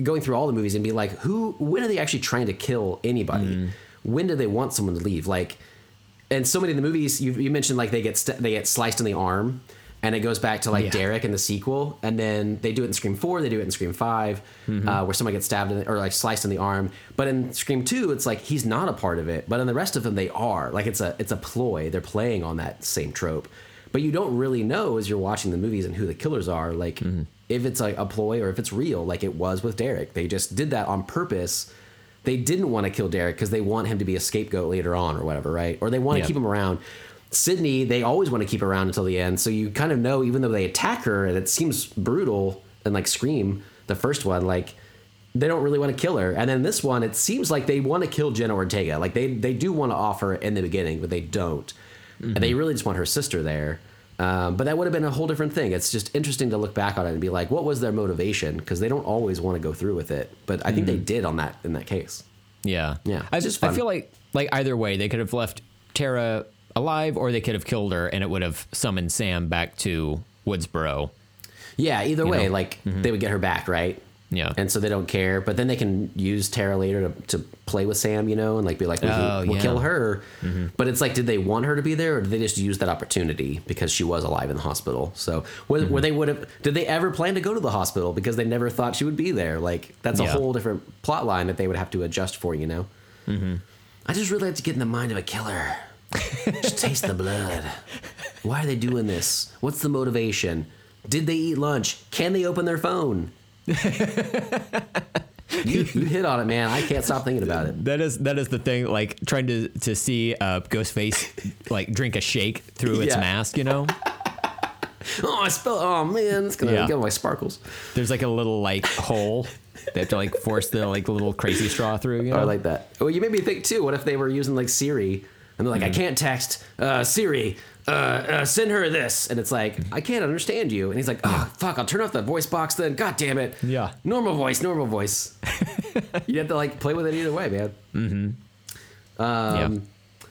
going through all the movies and be like, who? When are they actually trying to kill anybody? When do they want someone to leave? Like, and so many of the movies you, you mentioned, like they get st- they get sliced in the arm, and it goes back to like Yeah. Derek in the sequel, and then they do it in Scream Four, they do it in Scream 5 uh, where someone gets stabbed in the, or like sliced in the arm. But in Scream Two, it's like he's not a part of it, but in the rest of them, they are. Like it's a it's a ploy. They're playing on that same trope, but you don't really know as you're watching the movies and who the killers are. Like if it's like a ploy or if it's real, like it was with Derek. They just did that on purpose they didn't want to kill Derek because they want him to be a scapegoat later on or whatever, right? Or they want to Yeah. keep him around. Sidney, they always want to keep around until the end. So you kind of know, even though they attack her and it seems brutal and like Scream, the first one, like they don't really want to kill her. And then this one, it seems like they want to kill Jenna Ortega. Like they they do want to offer in the beginning, but they don't. And they really just want her sister there. Um, but that would have been a whole different thing. It's just interesting to look back on it and be like, what was their motivation? Because they don't always want to go through with it. But I think they did on that in that case. Yeah. Yeah, I just just I feel like like either way they could have left Tara alive or they could have killed her and it would have summoned Sam back to Woodsboro. Yeah, either way, know? Mm-hmm. like they would get her back, right? Yeah. And so they don't care, but then they can use Tara later to, to play with Sam, you know, and like be like, we can, Oh, we'll yeah. Mm-hmm. kill her. But it's like, did they want her to be there, or did they just use that opportunity because she was alive in the hospital? So where, Mm-hmm. where they would have, did they ever plan to go to the hospital because they never thought she would be there? Like that's a Yeah. whole different plot line that they would have to adjust for, you know. Mm-hmm. I just really like to get in the mind of a killer. Just taste the blood. Why are they doing this? What's the motivation? Did they eat lunch? Can they open their phone? you, you hit on it, man. I can't stop thinking about it. That is that is the thing. Like trying to to see uh, Ghostface like drink a shake through its Yeah. mask. You know, Oh, I spelled. Oh man, it's gonna Yeah. get my sparkles. there's like a little like hole. They have to like force the like little crazy straw through. You know, Oh, I like that. Well, you made me think too. What if they were using like Siri and they're like, I Mm-hmm. can't text uh, Siri. Uh, uh, send her this, and it's like I can't understand you, and he's like, "Oh fuck, I'll turn off the voice box then." God damn it! Yeah. normal voice, normal voice. you have to like play with it either way, man. Mm-hmm. Um, Yeah.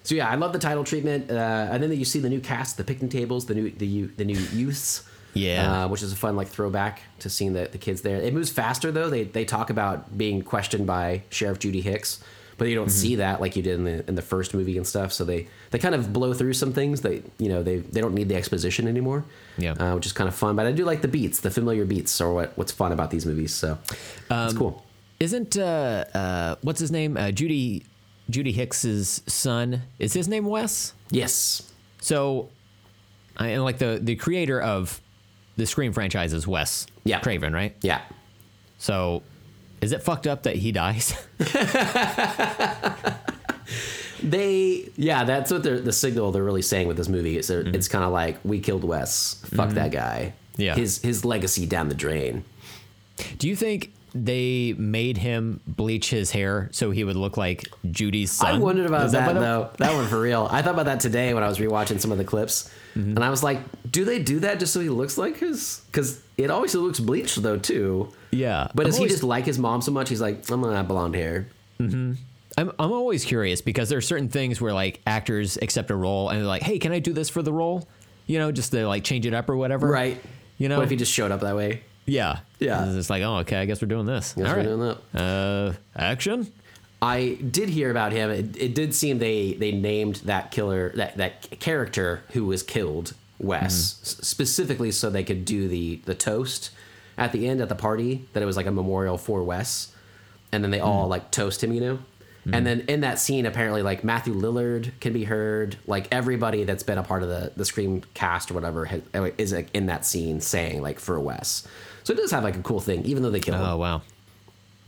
So yeah, I love the title treatment, uh, and then you see the new cast, the picnic tables, the new the the new youths. Yeah. uh, which is a fun like throwback to seeing the, the kids there. It moves faster though. They they talk about being questioned by Sheriff Judy Hicks, but you don't Mm-hmm. see that like you did in the in the first movie and stuff. So they they kind of blow through some things. They you know they they don't need the exposition anymore. Yeah. uh, which is kind of fun. But I do like the beats, the familiar beats, or what what's fun about these movies. So Um, it's cool. Isn't uh, uh, what's his name? Uh, Judy Judy Hicks's son. Is his name Wes? Yes. So, I and like the the creator of the Scream franchise is Wes Yeah. Craven, right? Yeah. So, is it fucked up that he dies? They, yeah, that's what they're, the signal they're really saying with this movie. Is they're mm-hmm. it's kind of like we killed Wes, fuck mm-hmm. that guy. Yeah. his his legacy down the drain. Do you think they made him bleach his hair so he would look like Judy's son. I wondered about Is that, what though. That one for real. I thought about that today when I was rewatching some of the clips, Mm-hmm. and I was like, "Do they do that just so he looks like his?" Because it always looks bleached though too. Yeah, But I'm does he just like his mom so much? He's like, "I'm gonna have blonde hair." I'm I'm always curious because there are certain things where like actors accept a role and they're like, "Hey, can I do this for the role?" You know, just to like change it up or whatever. Right. You know. What if he just showed up that way? Yeah. Yeah. It's just like, oh, okay. I guess we're doing this. Guess All we're right. doing that. Uh, action. I did hear about him. It, it did seem they they named that killer that that character who was killed Wes mm-hmm. s- specifically so they could do the the toast at the end at the party that it was like a memorial for Wes, and then they all mm-hmm. like toast him, you know. Mm-hmm. And then in that scene, apparently, like Matthew Lillard can be heard. Like everybody that's been a part of the the Scream cast or whatever has, is like, in that scene saying like for Wes. So it does have like a cool thing, even though they kill him. Oh wow.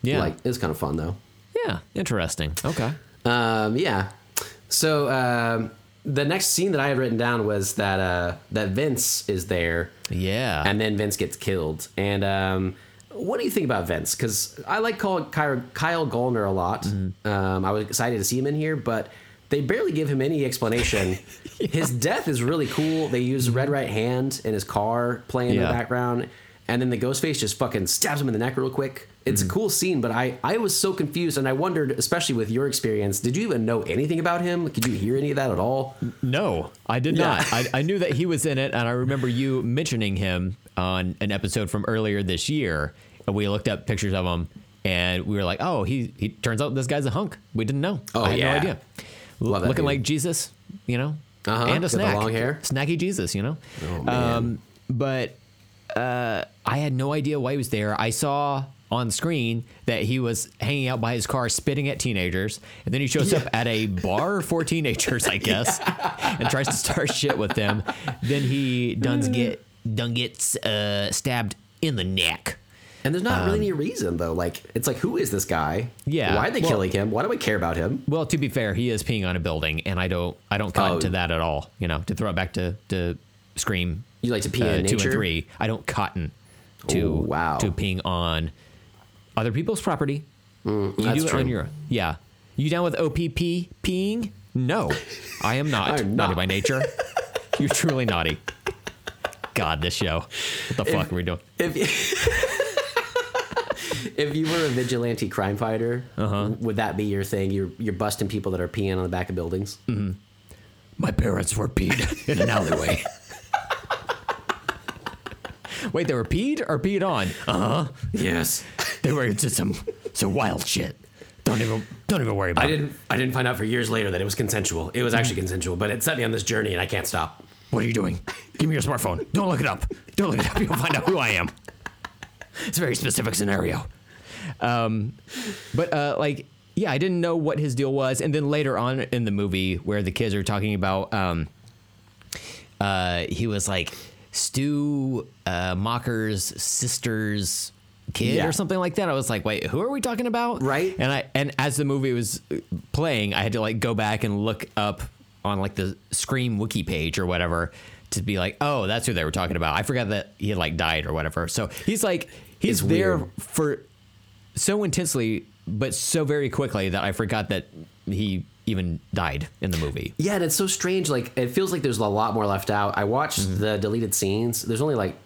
Yeah. Like it's kind of fun though. yeah. Interesting. Okay. Um, yeah. So um, the next scene that I had written down was that uh, that Vince is there, Yeah. and then Vince gets killed. And um, what do you think about Vince? Because I like Kyle, Kyle, Kyle Gallner a lot. Mm-hmm. Um, I was excited to see him in here, but they barely give him any explanation. His death is really cool. They use Red Right Hand in his car playing in the background, and then the Ghostface just fucking stabs him in the neck real quick. It's Mm-hmm. a cool scene, but I, I was so confused, and I wondered, especially with your experience, did you even know anything about him? Could you hear any of that at all? No, I did Yeah. not. I, I knew that he was in it, and I remember you mentioning him on an episode from earlier this year. And we looked up pictures of him, and we were like, "Oh, he he turns out this guy's a hunk." We didn't know. Oh, I had yeah. no idea. Love Looking dude. like Jesus, you know, Uh-huh, and a snack, long hair. snacky Jesus, you know. Oh, man. Um, but uh, I had no idea why he was there. I saw on screen that he was hanging out by his car spitting at teenagers, and then he shows up at a bar for teenagers, I guess, and tries to start shit with them. Then he does get done gets uh, stabbed in the neck. And there's not really any reason though. Like it's like, who is this guy? Um, Yeah, Why are they well- killing him? Why do I care about him? Well, to be fair, he is peeing on a building, and I don't I don't cut Oh. to that at all. You know, to throw it back to to Scream. You like to pee uh, in two nature? and three. I don't cotton to Ooh, wow. to peeing on other people's property. you that's do it true. on your yeah. You down with OPP peeing? No, I am not I'm naughty by nature. You're truly naughty. God, this show. What the fuck are we doing? If if you were a vigilante crime fighter, Uh-huh. would that be your thing? You're you're busting people that are peeing on the back of buildings. My parents were peed in an alleyway. Wait, they were peed or peed on? Uh huh. Yes. They were into some some wild shit. Don't even don't even worry about I it. didn't I didn't find out for years later that it was consensual. It was actually consensual, but it set me on this journey and I can't stop. What are you doing? Give me your smartphone. Don't look it up. Don't look it up. You'll find out who I am. It's a very specific scenario. Um, but uh, like, yeah, I didn't know what his deal was, and then later on in the movie, where the kids are talking about, um, uh, he was like Stu uh, Macher's sister's kid Yeah. or something like that. I was like, wait, who are we talking about? Right. And I and as the movie was playing, I had to like go back and look up on like the Scream wiki page or whatever to be like, oh, that's who they were talking about. I forgot that he had like died or whatever. So he's like he's It's there weird. for so intensely, but so very quickly that I forgot that he even died in the movie. Yeah, and it's so strange. Like it feels like there's a lot more left out. I watched Mm-hmm. the deleted scenes. There's only like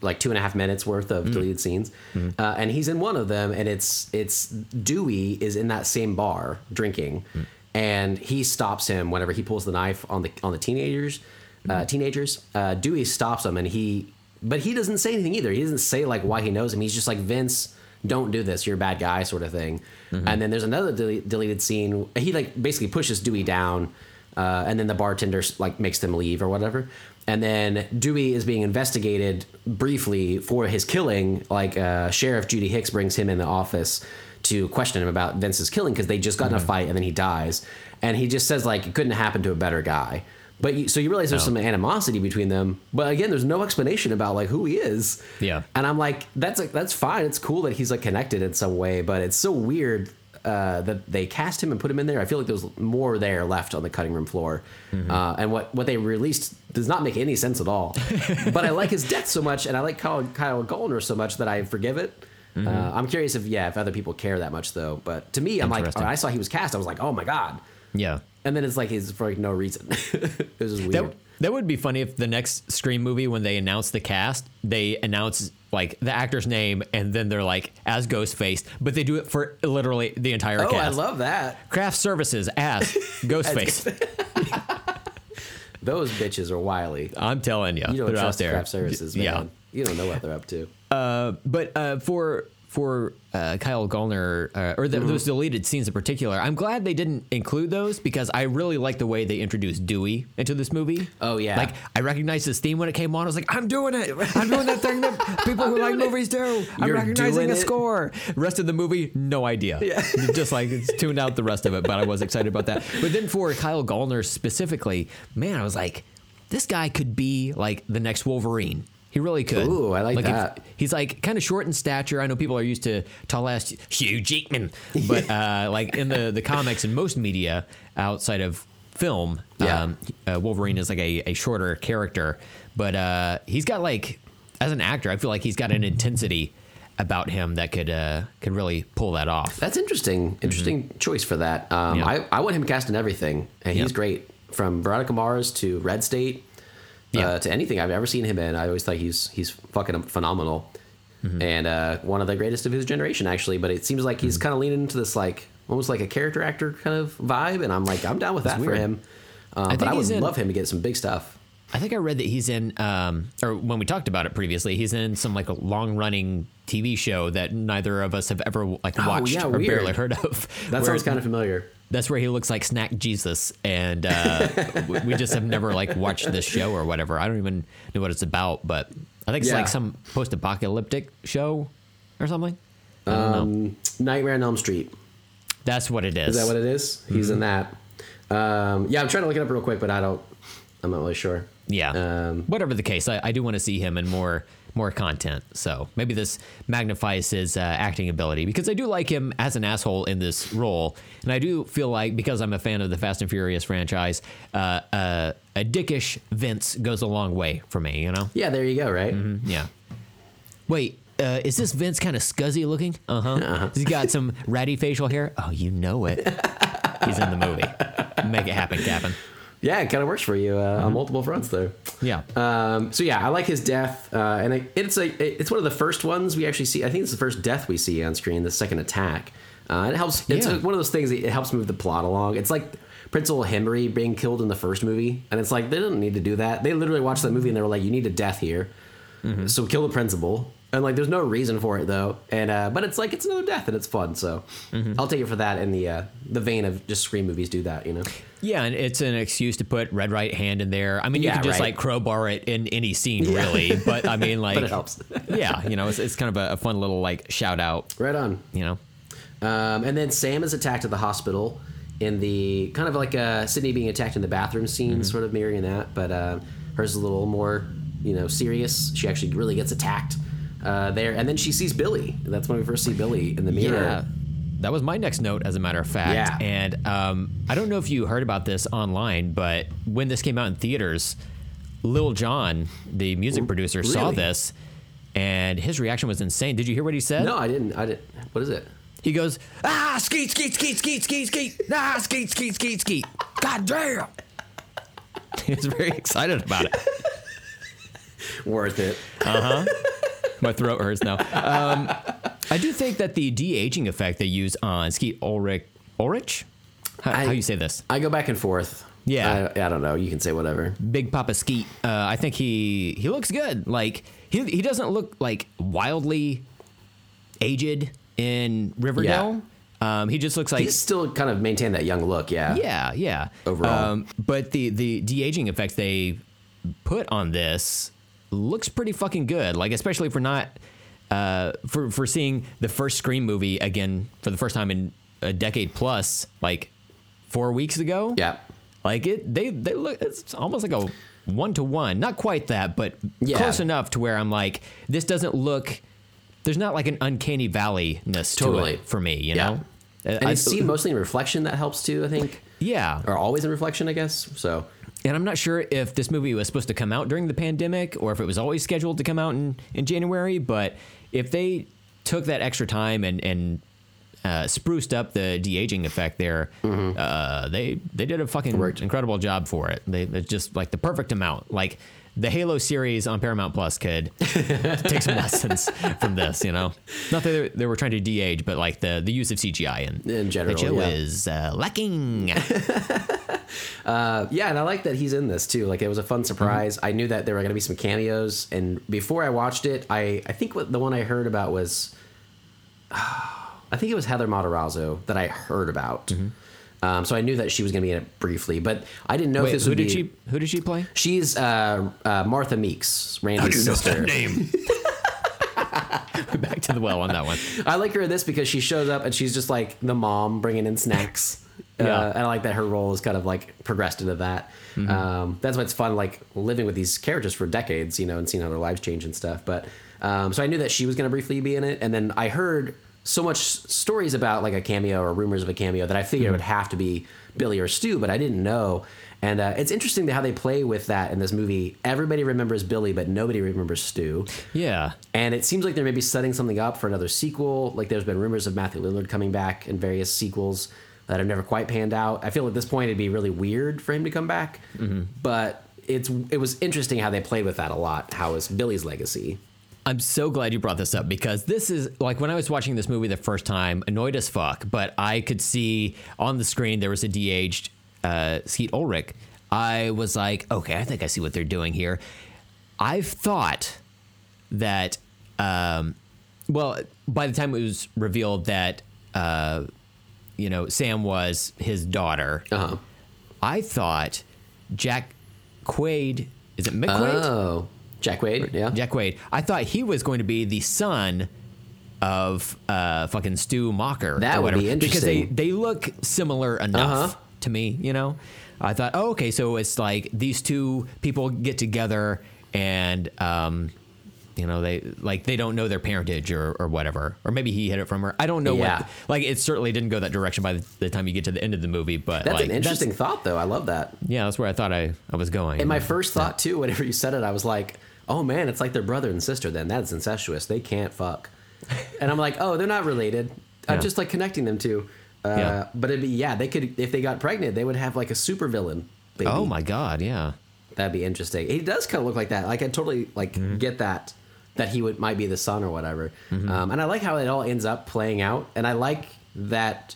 like two and a half minutes worth Mm-hmm. of deleted scenes, uh, and he's in one of them. And it's it's Dewey is in that same bar drinking, Mm. and he stops him whenever he pulls the knife on the on the teenagers. Uh, teenagers. Uh, Dewey stops him, and he but he doesn't say anything either. He doesn't say like why he knows him. He's just like Vince. Don't do this. You're a bad guy, sort of thing. Mm-hmm. And then there's another dele- deleted scene. He like basically pushes Dewey down, uh, and then the bartender like makes them leave or whatever. And then Dewey is being investigated briefly for his killing. Like uh, Sheriff Judy Hicks brings him in the office to question him about Vince's killing because they just got in a fight and then he dies. And he just says like it couldn't happen to a better guy. But you, so you realize there's No. some animosity between them. But again, there's no explanation about like who he is. Yeah. And I'm like, that's like that's fine. It's cool that he's like connected in some way, but it's so weird uh, that they cast him and put him in there. I feel like there's more there left on the cutting room floor, uh, and what what they released does not make any sense at all. but I like his death so much, and I like Kyle, Kyle Gallner so much that I forgive it. Uh, I'm curious if yeah, if other people care that much though. But to me, I'm like. I saw he was cast, I was like, oh my god. Yeah. And then it's like he's for like no reason. it was just weird. That, that would be funny if the next Scream movie, when they announce the cast, they announce like the actor's name and then they're like as Ghostface, but they do it for literally the entire cast. oh, cast. I love that. Craft Services as Ghostface. Those bitches are wily. I'm telling you, You don't they're out trust there. craft services, man. Yeah. You don't know what they're up to. but uh, for for uh, Kyle Gallner uh, or Mm-hmm. those deleted scenes in particular, I'm glad they didn't include those because I really like the way they introduced Dewey into this movie. Oh, yeah. like I recognized his theme when it came on. I was like, I'm doing it. I'm doing that thing that people who like movies do. I'm You're recognizing a score. Rest of the movie, no idea. Yeah, just like it's tuned out the rest of it. But I was excited about that. But then for Kyle Gallner specifically, man, I was like, this guy could be like the next Wolverine. He really could. Ooh, I like if- that. he's like kind of short in stature. I know people are used to tall ass Hugh Jackman, but uh, like in the the comics and most media outside of film, Yeah. um, uh, Wolverine is like a, a shorter character, but uh, he's got like as an actor, I feel like he's got an intensity about him that could uh, could really pull that off. That's interesting. Interesting choice for that. Um, Mm-hmm. Yeah. I, I want him cast in everything, and he's great. From Veronica Mars to Red State Yeah. uh, to anything I've ever seen him in. I always thought he's he's fucking phenomenal, Mm-hmm. and uh, one of the greatest of his generation, actually. But it seems like Mm-hmm. he's kind of leaning into this like almost like a character actor kind of vibe, and I'm like I'm down with that for him. Um, think but I would in- love him to get some big stuff. I think I read that he's in, um, or when we talked about it previously, he's in some like a long running TV show that neither of us have ever like watched Oh, yeah, or weird. barely heard of. That sounds kind of familiar. That's where he looks like Snack Jesus, and uh, we- just have never like watched this show or whatever. I don't even know what it's about, but I think it's Yeah. like some post-apocalyptic show or something. I don't know. Um, Nightmare on Elm Street. That's what it is. Is that what it is? He's Mm-hmm. in that. Um, yeah, I'm trying to look it up real quick, but I don't. I'm not really sure. Yeah. Um, Whatever the case, I, I do want to see him in more more content. So maybe this magnifies his uh, acting ability because I do like him as an asshole in this role, and I do feel like because I'm a fan of the Fast and Furious franchise, uh, uh, a dickish Vince goes a long way for me. You know? Yeah, there you go. Right. Yeah. Wait. Uh, is this Vince kind of scuzzy looking? Uh huh. He's got some ratty facial hair. Oh, you know it. He's in the movie. Make it happen, Captain. Yeah, it kind of works for you uh, on multiple fronts there. Yeah. Um, so yeah, I like his death, uh, and it, it's a it's one of the first ones we actually see. I think it's the first death we see on screen. The second attack, uh, it helps. It's Yeah. one of those things. It helps move the plot along. It's like Principal Henry being killed in the first movie, and it's like they didn't need to do that. They literally watched that movie and they were like, "You need a death here, so kill the principal." And like, there's no reason for it though, and uh, but it's like it's another death and it's fun. So I'll take it for that in the uh, the vein of just scream movies do that, you know. Yeah, and it's an excuse to put red right hand in there. I mean, you Yeah, can just right. like crowbar it in any scene, really. But I mean, like, it helps. yeah, you know, it's, it's kind of a, a fun little like shout out. right on. You know, Um, and then Sam is attacked at the hospital in the kind of like uh, Sidney being attacked in the bathroom scene, Mm-hmm. sort of mirroring that. But uh, hers is a little more, you know, serious. She actually really gets attacked uh, there, and then she sees Billy. That's when we first see Billy in the mirror. yeah. That was my next note, as a matter of fact. Yeah. And um, I don't know if you heard about this online, but when this came out in theaters, Lil Jon, the music producer, saw this, and his reaction was insane. Did you hear what he said? No, I didn't. I didn't. What is it? He goes, ah, skeet, skeet, skeet, skeet, skeet, skeet, ah, skeet, skeet, skeet, skeet. God damn. He was very excited about it. Worth it. My throat hurts now. Um, I do think that the de aging effect they use on Skeet Ulrich, Ulrich? How, I- how you say this? I go back and forth. Yeah. I, I don't know. You can say whatever. Big Papa Skeet. Uh, I think he he looks good. Like he he doesn't look like wildly aged in Riverdale. Um, he just looks like He's still kind of maintained that young look. Yeah. Yeah, yeah. Overall. um, but the the de aging effects they put on this looks pretty fucking good. Like especially for not uh, for for seeing the first Scream movie again for the first time in a decade plus, like four weeks ago. Yeah. Like it, they they look. It's almost like a one to one. Not quite that, but Yeah. close enough to where I'm like, this doesn't look. There's not like an uncanny valley ness to Totally. it for me. You Yeah. know. And I- it's seen mostly in reflection. That helps too. I think. yeah. Or always in reflection, I guess. So. And I'm not sure if this movie was supposed to come out during the pandemic or if it was always scheduled to come out in, in January. But if they took that extra time and and uh, spruced up the de aging effect there. Uh, they they did a fucking Worked. incredible job for it. They it's just like the perfect amount. Like the Halo series on Paramount Plus could take some lessons from this. You know, not that they, they were trying to de age, but like the the use of CGI and In general, show yeah. is uh, lacking. Yeah, and I like that he's in this too. Like it was a fun surprise. Mm-hmm. I knew that there were going to be some cameos, and before I watched it, I I think what the one I heard about was, I think it was Heather Matarazzo that I heard about. Um, so I knew that she was going to be in it briefly, but I didn't know if. Wait, this who would did be. she who did she play? She's uh, uh, Martha Meeks, Randy's sister. name? Back to the well on that one. I like her in this because she shows up and she's just like the mom bringing in snacks. Yeah. Uh, and I like that her role is kind of like progressed into that. Mm-hmm. Um, that's why it's fun, like living with these characters for decades, you know, and seeing how their lives change and stuff. But um, so I knew that she was going to briefly be in it, and then I heard so much stories about like a cameo or rumors of a cameo that I figured Mm-hmm. it would have to be Billy or Stu, but I didn't know. And uh, it's interesting how they play with that in this movie. Everybody remembers Billy, but nobody remembers Stu. Yeah. And it seems like they're maybe setting something up for another sequel. Like there's been rumors of Matthew Lillard coming back in various sequels that have never quite panned out. I feel at this point it'd be really weird for him to come back. But it's it was interesting how they played with that a lot. How is Billy's legacy? I'm so glad you brought this up because this is like when I was watching this movie the first time, annoyed as fuck, but I could see on the screen there was a de-aged uh, Skeet Ulrich. I was like, okay, I think I see what they're doing here. I've thought that, um, well, by the time it was revealed that, uh, you know, Sam was his daughter, Uh-huh. I thought Jack Quaid, is it McQuaid? Oh, Jack Wade, yeah. Jack Wade. I thought he was going to be the son of uh, fucking Stu Macher. That or would be whatever, because they they look similar enough Uh-huh. to me. You know, I thought, oh, okay, so it's like these two people get together and. Um, you know, they like they don't know their parentage or, or whatever, or maybe he hid it from her. I don't know Yeah. what. Like, it certainly didn't go that direction by the, the time you get to the end of the movie. But That's like, an interesting thought, though. I love that. yeah, that's where I thought I, I was going. And my first thought too, whenever you said it, I was like, "Oh man, it's like their brother and sister." Then that's incestuous. They can't fuck. And I'm like, "Oh, they're not related." I'm Yeah. just like connecting them to. Uh, Yeah. But it'd be yeah, they could if they got pregnant, they would have like a super villain. Baby. oh my god, yeah. that'd be interesting. He does kind of look like that. Like I totally like Mm-hmm. get that that he would might be the son or whatever. Um, and I like how it all ends up playing out. And I like that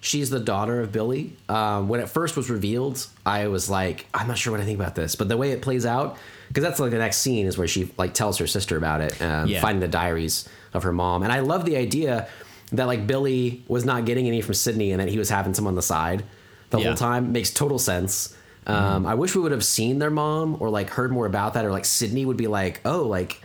she's the daughter of Billy. Um, when it first was revealed, I was like, I'm not sure what I think about this, but the way it plays out, because that's like the next scene is where she like tells her sister about it, um, Yeah. finding the diaries of her mom. And I love the idea that like Billy was not getting any from Sidney and that he was having some on the side the Yeah. Mm-hmm. whole time. Makes total sense. Um, I wish we would have seen their mom or like heard more about that, or like Sidney would be like, oh, like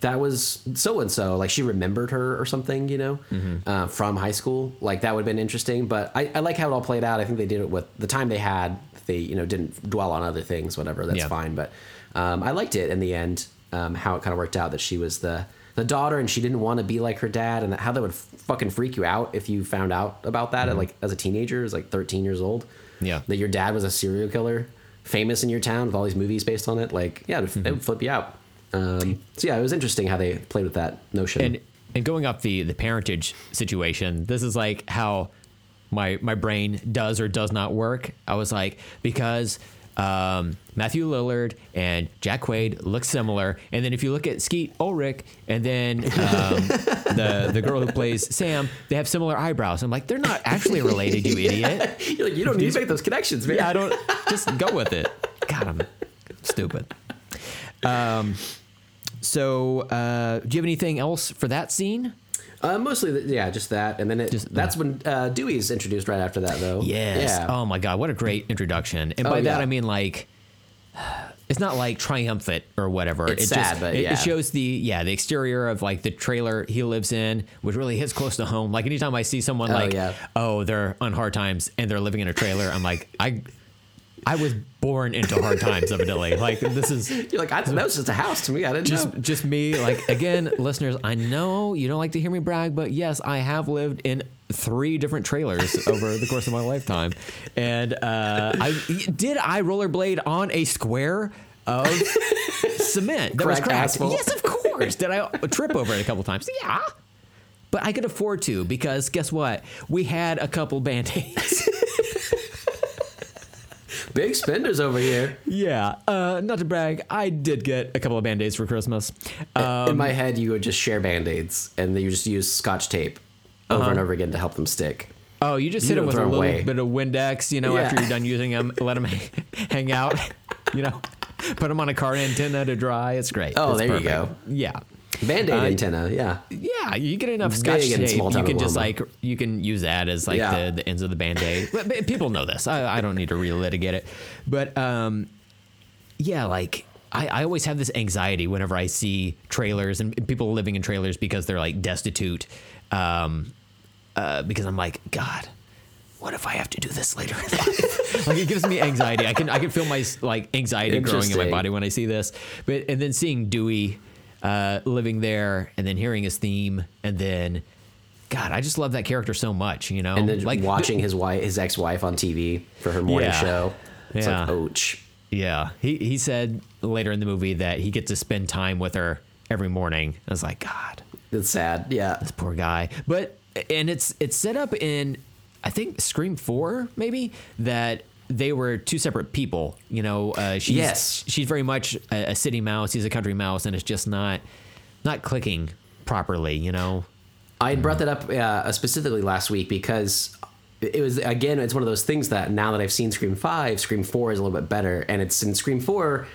that was so and so, like she remembered her or something, you know, uh, from high school. Like that would have been interesting. But I, I like how it all played out. I think they did it with the time they had. They you know didn't dwell on other things, whatever. That's Yeah. fine. But um, I liked it in the end. Um, how it kind of worked out that she was the the daughter and she didn't want to be like her dad, and how that would fucking freak you out if you found out about that at like as a teenager, as like 13 years old. Yeah. that your dad was a serial killer, famous in your town with all these movies based on it. Like, yeah, it would, it would flip you out. Um, so yeah, it was interesting how they played with that notion. and and going off the the parentage situation this is like how my my brain does or does not work i was like because um, Matthew Lillard and Jack Quaid look similar, and then if you look at Skeet Ulrich and then um, the the girl who plays Sam, they have similar eyebrows. I'm like, they're not actually related, you idiot. You're like, you don't need to make those connections, man. Yeah, I don't just go with it. God, I'm stupid. Um, so uh, do you have anything else for that scene? Uh, mostly, the, yeah, just that, and then it, Just- that's when uh, Dewey's introduced right after that, though. Yes. Yeah. Oh my God, what a great introduction. And Oh, by that. I mean like it's not like triumphant or whatever. It's it sad, just but yeah. it shows the yeah the exterior of like the trailer he lives in, which really hits close to home. Like anytime I see someone Oh, like yeah. oh they're on hard times and they're living in a trailer, I'm like I I was born into hard times evidently. Like this is You're like, I, that was just a house to me. I didn't just know. just me like again listeners i know you don't like to hear me brag but yes i have lived in three different trailers over the course of my lifetime and uh i did i rollerblade on a square of cement that was Cracked cracked asphalt? yes of course did i trip over it a couple times yeah but I could afford to because guess what? We had a couple band aids. Big spenders over here. yeah. Uh, not to brag, I did get a couple of band aids for Christmas. Uh, In my head, you would just share band aids and then you just use scotch tape over Uh-huh. and over again to help them stick. oh, you just You hit it don't with a little away. bit of Windex, you know, Yeah. after you're done using them, let them hang out, you know, put them on a car antenna to dry. It's great. Oh, It's there you go. Yeah. Band aid Uh, antenna, yeah. Yeah, you get enough scotch tape. You can just like you can use that as like Yeah. the, the ends of the band aid. but, but people know this. I, I don't need to relitigate it. But um, yeah, like I, I always have this anxiety whenever I see trailers and people living in trailers because they're like destitute. Um, uh, because I'm like, God, what if I have to do this later in life? like it gives me anxiety. I can I can feel my like anxiety growing in my body when I see this. But and then seeing Dewey uh, living there, and then hearing his theme, and then God, I just love that character so much. You know, And then like watching his wife, his ex-wife on TV for her morning Yeah. show. It's Yeah. like, ouch. Yeah, he he said later in the movie that he gets to spend time with her every morning. I was like, God, It's sad. Yeah. this poor guy. But and it's it's set up in I think Scream Four maybe that they were two separate people. You know, uh, she's Yes. she's very much a, a city mouse. He's a country mouse, and it's just not not clicking properly. You know. I brought that up uh, specifically last week because it was again it's one of those things that now that I've seen Scream Five, Scream Four is a little bit better, and it's in Scream Four.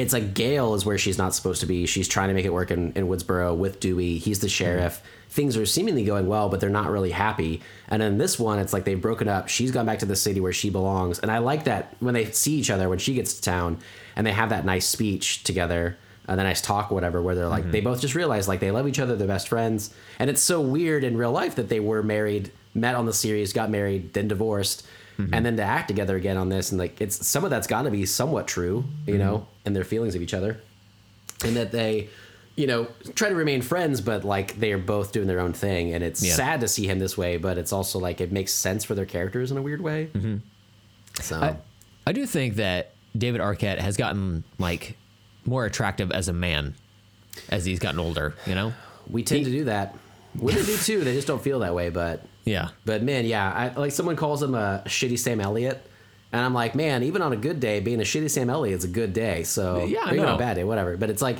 It's like Gale is where she's not supposed to be. She's trying to make it work in, in Woodsboro with Dewey. He's the sheriff. Things are seemingly going well, but they're not really happy. And in this one, it's like they've broken up. She's gone back to the city where she belongs. And I like that when they see each other when she gets to town and they have that nice speech together and the nice talk or whatever where they're like they mm-hmm. both just realize like they love each other they're best friends and it's so weird in real life that they were married met on the series got married then divorced Mm-hmm. and then to act together again on this and like it's some of that's got to be somewhat true you mm-hmm. know and their feelings of each other. And that they you know try to remain friends but like they are both doing their own thing and it's Yeah. sad to see him this way but it's also like it makes sense for their characters in a weird way. Mm-hmm. So. I, I do think that David Arquette has gotten like more attractive as a man as he's gotten older. You know. we tend to do that. Women do too. They just don't feel that way but Yeah. But man, yeah, I, like someone calls him a shitty Sam Elliott, and I'm like, man, even on a good day, being a shitty Sam Elliott is a good day. So Yeah, I even on a bad day, whatever. But it's like,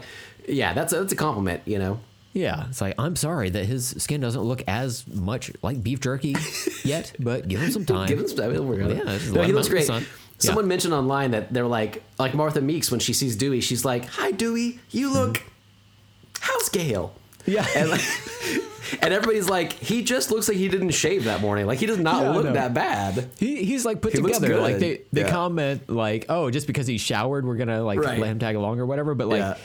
yeah, that's a, that's a compliment, you know. Yeah, it's like I'm sorry that his skin doesn't look as much like beef jerky yet, but give him some time. Give him some time. We're gonna- Yeah, just no, he looks out in the great. Someone Yeah. mentioned online that they're like, like Martha Meeks when she sees Dewey, she's like, "Hi, Dewey, you look, mm-hmm. how's Gale?" Yeah. And like, and everybody's like, he just looks like he didn't shave that morning. Like he does not Yeah, look that bad. He, he's like put He together. Like they, they Yeah. comment like, oh, just because he showered, we're gonna like Right. let him tag along or whatever. But like, Yeah.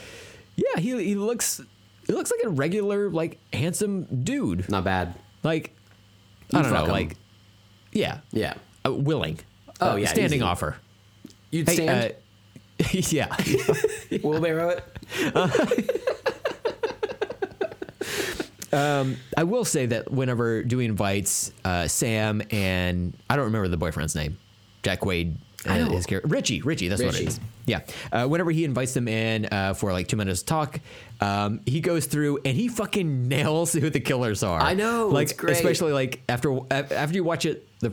yeah, he he looks he looks like a regular like handsome dude. Not bad. Like I You'd don't know, him. like yeah, Yeah. uh, willing. Oh, Uh, yeah, standing easy. offer. You'd Hey, stand. uh, yeah. wheelbarrow it. I will say that whenever Dewey invites uh, Sam and I don't remember the boyfriend's name, Jack Quaid, uh, his character Richie, Richie, that's what it is. Yeah. Uh, whenever he invites them in uh, for like two minutes to talk, um, he goes through and he fucking nails who the killers are. I know, like especially like after after you watch it the.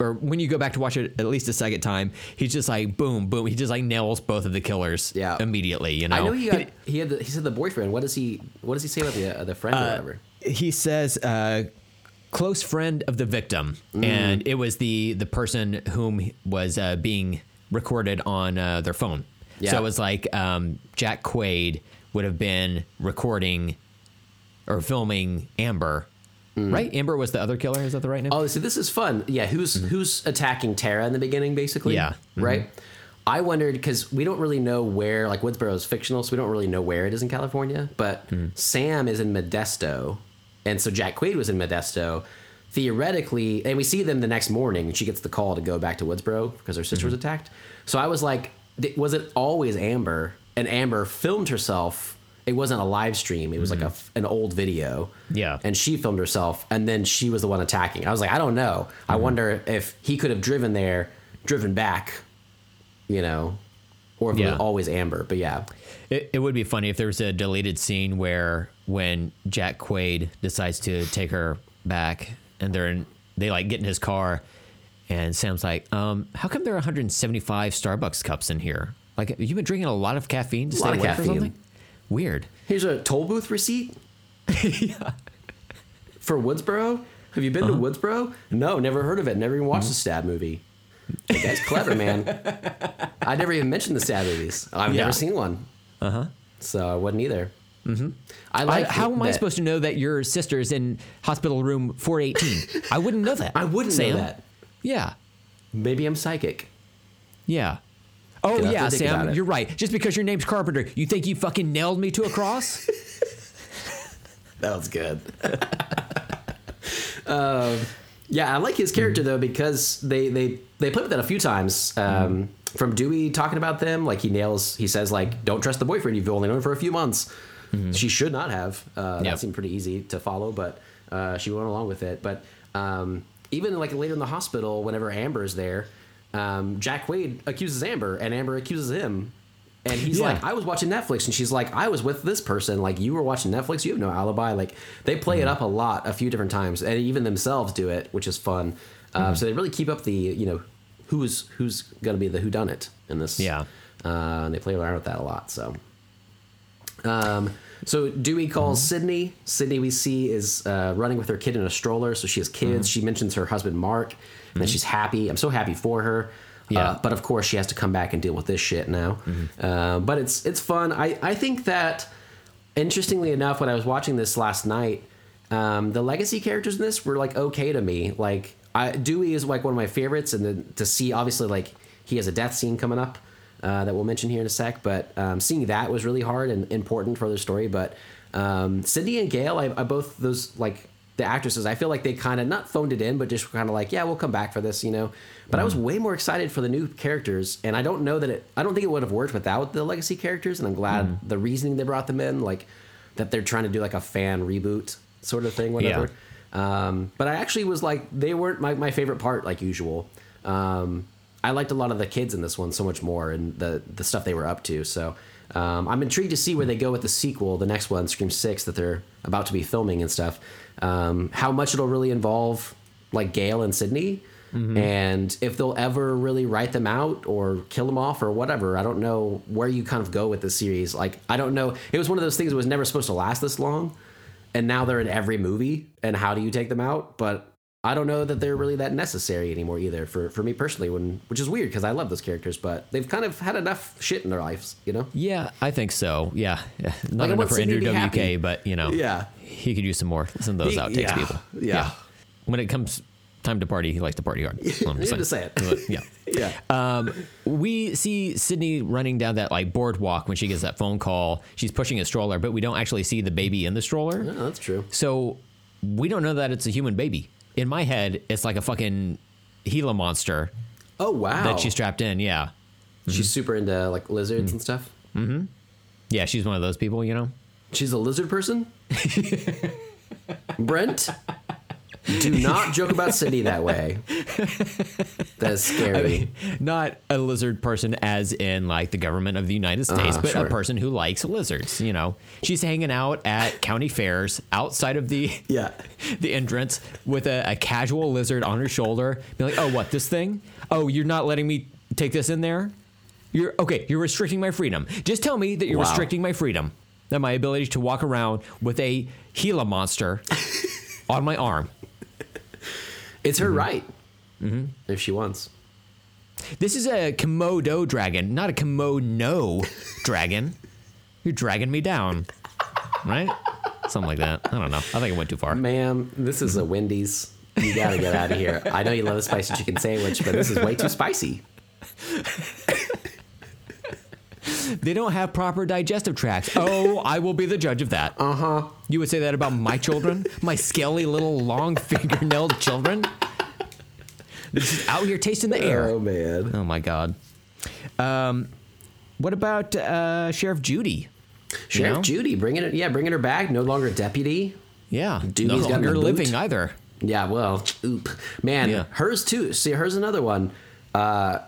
Or when you go back to watch it at least a second time, he's just like boom, boom. He just like nails both of the killers Yeah. immediately. You know, I know he got, he had the, he said the boyfriend. What does he what does he say about the uh, the friend or whatever? he says uh, close friend of the victim Mm. and it was the the person whom was uh, being recorded on uh, their phone Yeah. so it was like um, jack quaid would have been recording or filming amber right amber was the other killer is that the right name Mm. Oh, so this is fun. Yeah, who's who's attacking Tara in the beginning, basically? Yeah. Mhm. Right. I wondered because we don't really know where, like Woodsboro is fictional, so we don't really know where it is in California. But Sam is in Modesto, and so Jack Quaid was in Modesto. Theoretically, and we see them the next morning. And she gets the call to go back to Woodsboro because her sister was attacked. So I was like, was it always Amber? And Amber filmed herself. It wasn't a live stream. It was like a f an old video. Yeah. And she filmed herself, and then she was the one attacking. I was like, I don't know. I wonder if he could have driven there, driven back, you know, or if it Yeah. was always Amber. But yeah, It, it would be funny if there was a deleted scene where when Jack Quaid decides to take her back and they're in, they like get in his car and Sam's like, um, how come there are 175 Starbucks cups in here? Like, you've been drinking a lot of caffeine to A stay lot of awake or caffeine. something? Weird. here's a toll booth receipt yeah. for Woodsboro. Have you been Uh-huh. to Woodsboro? No, never heard of it. Never even watched the Stab movie. That guy's clever, man. I never even mentioned the Stab movies. I've Yeah. never seen one. Uh huh. So I wouldn't either. Mm-hmm. I I, like. how am I supposed to know that your sister's in hospital room 418? I wouldn't know that. I wouldn't Sam. know that. Yeah. Maybe I'm psychic. Yeah. Oh You'll yeah, to think about Sam, you're right. Just because your name's Carpenter, you think you fucking nailed me to a cross? That was good. um, yeah, I like his character though because they they they play with that a few times. Um, From Dewey talking about them, like he nails. He says like, "Don't trust the boyfriend you've only known for a few months." She should not have. Uh, Yep. That seemed pretty easy to follow, but uh, she went along with it. But um, even like later in the hospital, whenever Amber's there, um, Jack Quaid accuses Amber, and Amber accuses him. And he's Yeah. like, I was watching Netflix, and she's like, I was with this person. Like, you were watching Netflix, you have no alibi. Like, they play Mm-hmm. it up a lot, a few different times, and even themselves do it, which is fun. Mm-hmm. Uh, so they really keep up the, you know, who's who's gonna be the who done it in this. Yeah. uh, and they play around with that a lot. So, um, so Dewey calls Mm-hmm. Sidney. Sidney we see is uh, running with her kid in a stroller, so she has kids. Mm-hmm. She mentions her husband Mark, and she's happy. I'm so happy for her. Yeah. Uh, but of course, she has to come back and deal with this shit now. Mm-hmm. Uh, but it's it's fun. I I think that interestingly enough, when I was watching this last night, um, the legacy characters in this were like okay to me. Like I, Dewey is like one of my favorites, and then to see obviously like he has a death scene coming up uh, that we'll mention here in a sec. But um, seeing that was really hard and important for the story. But um, Cindy and Gale, I, I both those like the actresses, I feel like they kind of not phoned it in, but just kind of like, yeah, we'll come back for this, you know. But I was way more excited for the new characters, and I don't know that it. I don't think it would have worked without the legacy characters, and I'm glad the reasoning they brought them in, like that they're trying to do like a fan reboot sort of thing, whatever. Um, but I actually was like, they weren't my, my favorite part, like usual. Um, I liked a lot of the kids in this one so much more, and the the stuff they were up to. So um, I'm intrigued to see where they go with the sequel, the next one, Scream Six, that they're about to be filming and stuff. Um, how much it'll really involve like Gale and Sidney, and if they'll ever really write them out or kill them off or whatever. I don't know where you kind of go with the series. Like I don't know. It was one of those things that was never supposed to last this long, and now they're in every movie. And how do you take them out? But I don't know that they're really that necessary anymore either for, for me personally, when which is weird because I love those characters, but they've kind of had enough shit in their lives, you know? yeah, I think so. Yeah. Not want enough for Andrew WK, happy. but you know, Yeah. He could use some more. Listen to those He- outtakes, yeah, people. yeah. When it comes time to party, he likes to party hard. That's I'm had saying. to say it. yeah. Yeah. Um, we see Sidney running down that like boardwalk when she gets that phone call. She's pushing a stroller, but we don't actually see the baby in the stroller. Oh, that's true. So we don't know that it's a human baby. In my head, it's like a fucking Gila monster Oh wow. that she's strapped in. Yeah. she's super into like lizards and stuff. Mm-hmm. Yeah, she's one of those people, you know? She's a lizard person? Brent? Do not joke about Cindy that way. That's scary. Not a lizard person as in like the government of the United States, Uh-huh, but sure. a person who likes lizards, you know. She's hanging out at county fairs outside of the yeah. the entrance with a, a casual lizard on her shoulder. Be like, oh, what, this thing? Oh, you're not letting me take this in there? You're okay, you're restricting my freedom. Just tell me that you're Wow. restricting my freedom. That my ability to walk around with a Gila monster on my arm. It's her right. Mm-hmm. If she wants. This is a Komodo dragon, not a kimono dragon. You're dragging me down, right? Something like that. I don't know. I think it went too far. Ma'am, this is a Wendy's. You gotta get out of here. I know you love a spicy chicken sandwich, but this is way too spicy. They don't have proper digestive tracts. Oh, I will be the judge of that. Uh huh. You would say that about my children, my scaly little long fingernailed children. This is out here tasting the air. Oh man. Oh my god. Um, what about uh, Sheriff Judy? Sheriff know? Judy, bringing it. Yeah, bringing her back. No longer deputy. Yeah, Judy's no longer living either. Yeah, well, oop, man, Yeah. hers too. See, hers another one. Uh,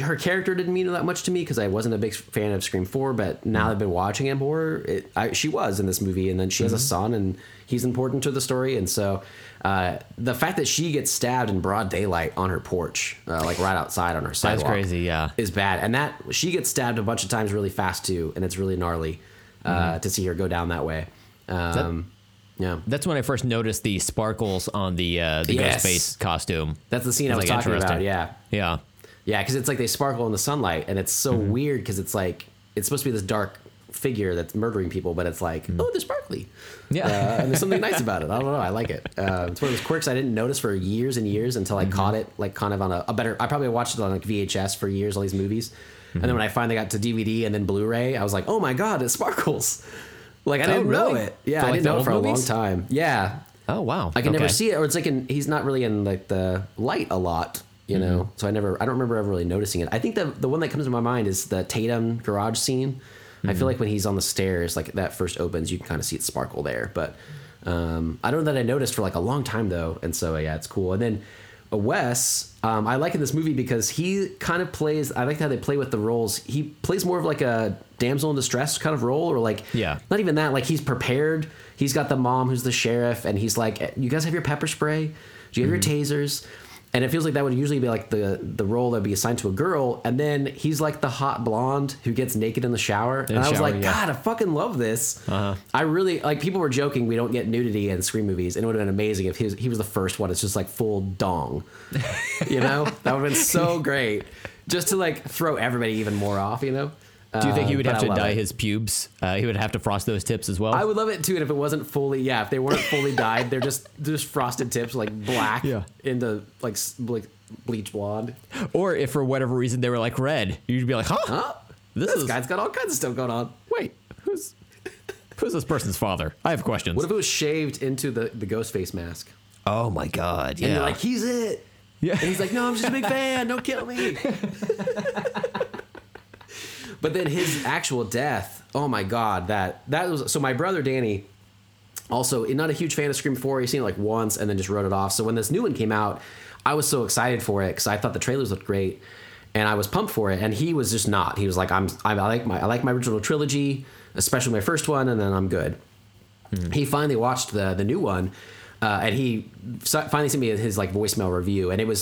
her character didn't mean that much to me because I wasn't a big fan of Scream Four. But now I've been watching it more. It, I, she was in this movie, and then she has a son, and he's important to the story. And so, uh, the fact that she gets stabbed in broad daylight on her porch, uh, like right outside on her sidewalk, that's crazy, yeah. is bad. And that she gets stabbed a bunch of times really fast too, and it's really gnarly uh, to see her go down that way. Um, yeah, That's when I first noticed the sparkles on the uh, the Yes. Ghostface costume. that's the scene I was It's, like, talking about. Yeah, Yeah. Yeah, because it's like they sparkle in the sunlight, and it's so Mm-hmm. weird because it's like it's supposed to be this dark figure that's murdering people, but it's like oh, they're sparkly. Mm-hmm. Yeah. uh, and there's something nice about it. I don't know. I like it. Uh, it's one of those quirks I didn't notice for years and years until Mm-hmm. I caught it like kind of on a, a better. I probably watched it on like VHS for years, all these movies, and Mm-hmm. then when I finally got to DVD and then Blu-ray, I was like, oh my god, it sparkles. Like I Oh, didn't know it. Yeah, For, I didn't know it for a long time. Yeah, Oh wow. I can never see it, or it's like in, he's not really in like the light a lot, you Mm-hmm. know. So I never, I don't remember ever really noticing it. I think the the one that comes to my mind is the Tatum garage scene. I Mm-hmm. feel like when he's on the stairs, like that first opens, you can kind of see it sparkle there. But um, I don't know that I noticed for like a long time though, and so yeah, it's cool. And then uh, Wes, um, I like in this movie because he kind of plays. I like how they play with the roles. He plays more of like a damsel in distress kind of role, or like Yeah. not even that. Like he's prepared. He's got the mom who's the sheriff, and he's like, "You guys have your pepper spray? Do you have Mm-hmm. your tasers?" And it feels like that would usually be like the the role that would be assigned to a girl, and then he's like the hot blonde who gets naked in the shower. and the I was shower, like, yeah. God, I fucking love this. Uh-huh. I really like. People were joking we don't get nudity in scream movies, and it would have been amazing if he was, he was the first one. It's just like full dong, you know? that would have been so great, just to like throw everybody even more off, you know? Do you think he would but have to dye it. his pubes? Uh, he would have to frost those tips as well. I would love it too, and if it wasn't fully, yeah, if they weren't fully dyed, they're just just frosted tips, like black, Yeah. into like s- like bleach blonde. or if for whatever reason they were like red, you'd be like, huh? Huh? This This, is- guy's got all kinds of stuff going on. Wait, who's who's this person's father? I have questions. What if it was shaved into the the ghost face mask? oh my god, yeah. And you're like, he's it. yeah. And he's like, no, I'm just a big fan. Don't kill me. but then his actual death. Oh my god, that that was so. My brother Danny, also not a huge fan of Scream Four. He's seen it like once and then just wrote it off. So when this new one came out, I was so excited for it because I thought the trailers looked great, and I was pumped for it. And he was just not. He was like, I'm I like my I like my original trilogy, especially my first one, and then I'm good hmm. he finally watched the the new one uh, and he finally sent me his like voicemail review and it was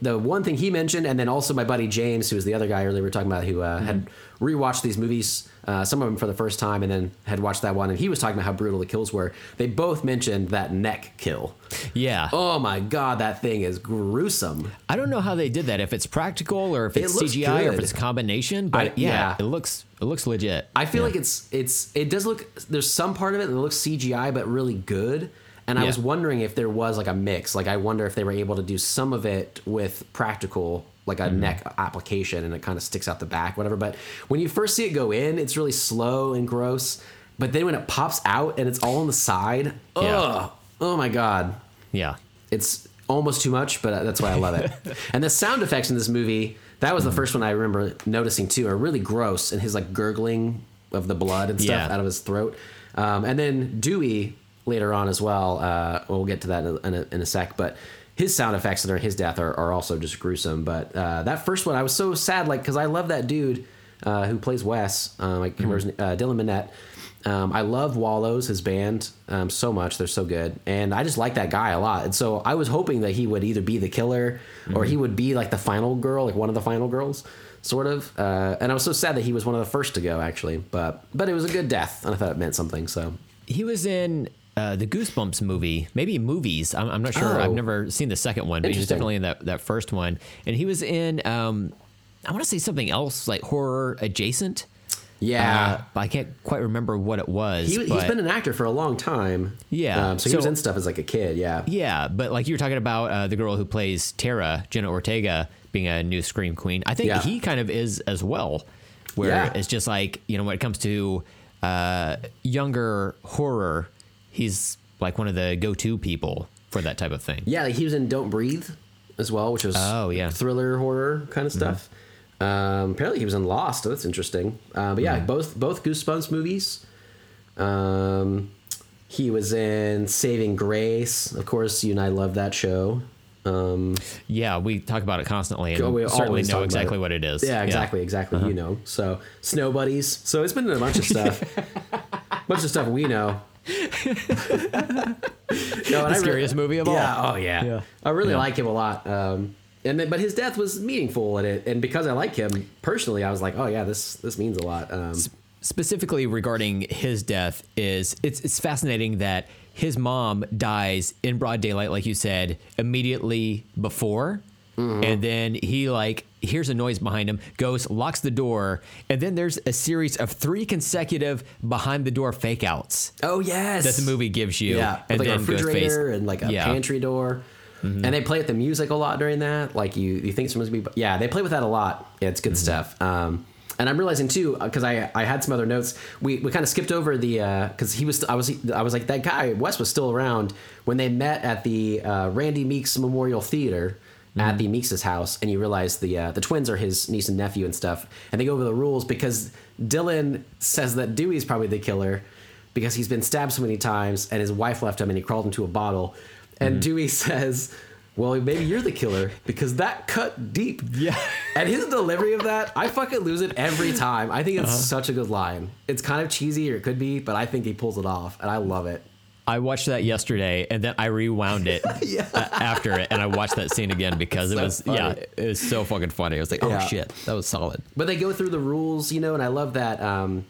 the one thing he mentioned and then also my buddy james who was the other guy earlier we were talking about who uh, had rewatched these movies uh, some of them for the first time and then had watched that one and he was talking about how brutal the kills were they both mentioned that neck kill yeah. oh my god that thing is gruesome I don't know how they did that. If it's practical or if it's looks CGI or if it's a combination. But I- yeah, yeah. it looks it looks legit. I feel Yeah. like it's it's it does look there's some part of it that looks CGI but really good. And I was wondering if there was like a mix. Like I wonder if they were able to do some of it with practical like a neck application and it kind of sticks out the back whatever but when you first see it go in it's really slow and gross but then when it pops out and it's all on the side Yeah. ugh, oh my god yeah. it's almost too much, but that's why I love it. and the sound effects in this movie, that was the first one I remember noticing too, are really gross and his like gurgling of the blood and stuff Yeah. out of his throat. Um, and then Dewey later on as well. Uh, we'll get to that in a, in a, in a sec, but his sound effects during his death are, are also just gruesome. But uh, that first one, I was so sad, like because I love that dude uh, who plays Wes, uh, like uh, Dylan Minnette. Um, I love Wallows, his band, um, so much. They're so good, and I just like that guy a lot. And so I was hoping that he would either be the killer or he would be like the final girl, like one of the final girls, sort of. Uh, and I was so sad that he was one of the first to go, actually. But but it was a good death, and I thought it meant something. So He was in uh, the Goosebumps movie, maybe movies. I'm, I'm not sure. Oh. I've never seen the second one, but he was definitely in that, that first one. And he was in, um, I want to say something else like horror adjacent. yeah. Uh, but I can't quite remember what it was. he, he's but- been an actor for a long time. Yeah, Um, so, he was in stuff as like a kid. Yeah. Yeah, but like you were talking about uh, the girl who plays Tara, Jenna Ortega, being a new Scream Queen. I think Yeah. he kind of is as well, where Yeah. it's just like, you know, when it comes to uh, younger horror, he's like one of the go to people for that type of thing. Yeah, like he was in Don't Breathe as well, which was Oh, yeah. Mm-hmm. thriller horror kind of stuff. Um, apparently, he was in Lost. So that's interesting. Uh, but yeah, Mm-hmm. both both Goosebumps movies. Um, he was in Saving Grace. Of course, you and I love that show. Um, Yeah, we talk about it constantly and Oh, we certainly know exactly it. what it is. yeah, exactly, exactly. You know, so snow buddies. So it's been a bunch of stuff, bunch of stuff we know. No, The I re- scariest movie of all. Yeah, oh yeah. Yeah. I really Yeah. like him a lot. Um, and then, but his death was meaningful in it, and because I like him personally, I was like, oh yeah, this this means a lot. Um, specifically regarding his death is it's it's fascinating that his mom dies in broad daylight like you said immediately before Mm-hmm. and then he like hears a noise behind him goes locks the door and then there's a series of three consecutive behind the door fake outs oh yes, that the movie gives you Yeah, and like a then face refrigerator and like a Yeah. Mm-hmm. pantry door. And they play with the music a lot during that. Like you, you think someone's gonna be, yeah, they play with that a lot. Yeah, it's good Mm-hmm. stuff. Um, and I'm realizing too, because I I had some other notes. We we kind of skipped over the because he was I was I was like that guy Wes was still around when they met at the uh, Randy Meeks Memorial Theater. At mm-hmm. the Meeks' house, and you realize the uh, the twins are his niece and nephew and stuff, and they go over the rules because Dylan says that Dewey's probably the killer, because he's been stabbed so many times and his wife left him and he crawled into a bottle. And mm-hmm. Dewey says, Well, maybe you're the killer because that cut deep. Yeah. And his delivery of that, I fucking lose it every time. I think it's uh-huh. such a good line. It's kind of cheesy or it could be, but I think he pulls it off and I love it. I watched that yesterday and then I rewound it Yeah. after it and I watched that scene again because it was funny. yeah it was so fucking funny. I was like oh Yeah. shit that was solid. But they go through the rules, you know, and I love that. Um,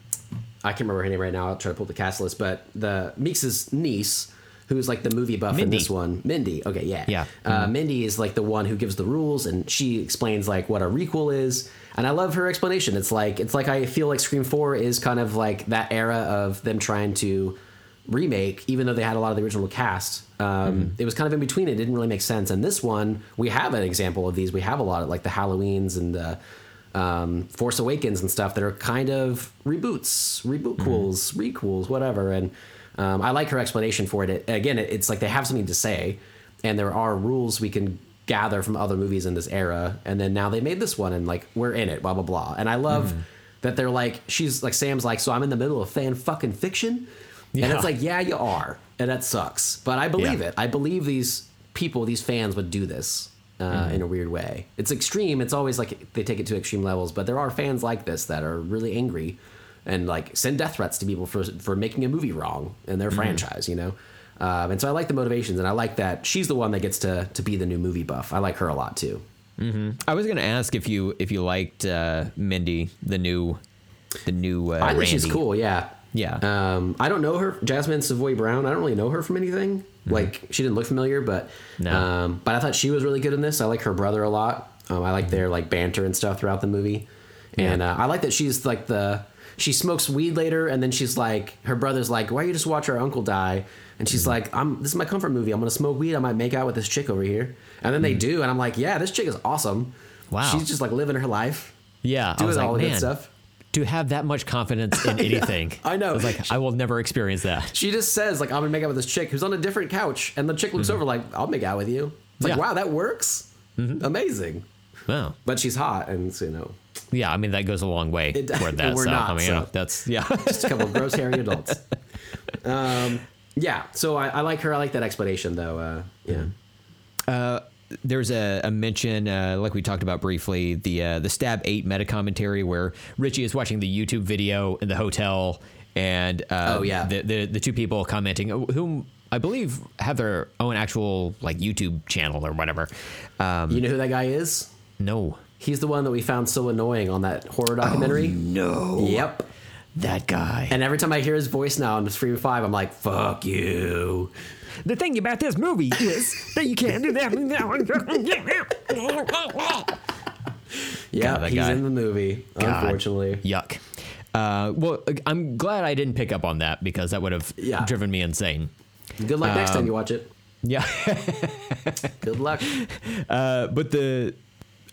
I can't remember her name right now. I'll try to pull the cast list. But the Meeks' niece, who's like the movie buff in this one, Mindy. Okay, yeah, Yeah. Uh, Mindy is like the one who gives the rules, and she explains like what a requel is. And I love her explanation. It's like it's like I feel like Scream Four is kind of like that era of them trying to remake, even though they had a lot of the original cast. Um, It was kind of in between. It didn't really make sense. And this one, we have an example of these. We have a lot of like the Halloweens and the um, Force Awakens and stuff that are kind of reboots, rebootquels, requels, whatever. And um, I like her explanation for it. it again, it, it's like they have something to say, and there are rules we can gather from other movies in this era. And then now they made this one, and like we're in it, blah blah blah. And I love that they're like, she's like Sam's like, so I'm in the middle of fan fucking fiction, and it's like, yeah, you are, and that sucks. But I believe Yeah. it. I believe these people, these fans would do this uh, in a weird way. It's extreme. It's always like they take it to extreme levels, but there are fans like this that are really angry and like send death threats to people for for making a movie wrong in their franchise. You know. Um, and so I like the motivations, and I like that she's the one that gets to to be the new movie buff. I like her a lot too. I was gonna ask if you if you liked uh, Mindy the new the new uh, I think Randy. she's cool. Yeah. Yeah. Um, I don't know her, Jasmine Savoy Brown. I don't really know her from anything. Like she didn't look familiar, but Mm-hmm. No. um, but I thought she was really good in this. I like her brother a lot. Um, I like their like banter and stuff throughout the movie, and uh, I like that she's like the she smokes weed later, and then she's like her brother's like, why you just watch our uncle die? And she's Mm-hmm. like, I'm this is my comfort movie. I'm gonna smoke weed. I might make out with this chick over here, and then they do, and I'm like, yeah, this chick is awesome. Mm-hmm. Wow. she's just like living her life, yeah, I doing was all like, good stuff. To have that much confidence in anything. I know. I was like, I will never experience that. She just says like I'm gonna make out with this chick who's on a different couch, and the chick looks over like I'll make out with you. It's like Mm-hmm. Yeah. wow, Mm-hmm. that works. Amazing. Wow. But she's hot, and so, you know, Yeah, I mean that goes a long way It- toward that. we're so not, I mean, so. you know, that's yeah. just a couple of gross hairy adults. Um, yeah. So I, I like her. I like that explanation, though. Uh, yeah. There's a, a mention, uh, like we talked about briefly, the uh, the Stab Eight meta commentary where Richie is watching the YouTube video in the hotel, and uh, Oh, yeah. the, the the two people commenting, whom I believe have their own actual like YouTube channel or whatever. Um, You know who that guy is? no, He's the one that we found so annoying on that horror documentary. no, Yep. that guy. And every time I hear his voice now on the Scream Five, I'm like, "Fuck you." The thing about this movie is that you can't do that. Yeah, that he's guy. in the movie. God. Unfortunately. Yuck. Uh, well, I'm glad I didn't pick up on that because that would have Yeah. driven me insane. Good luck next Um, time you watch it. Yeah. Good luck. Uh, but the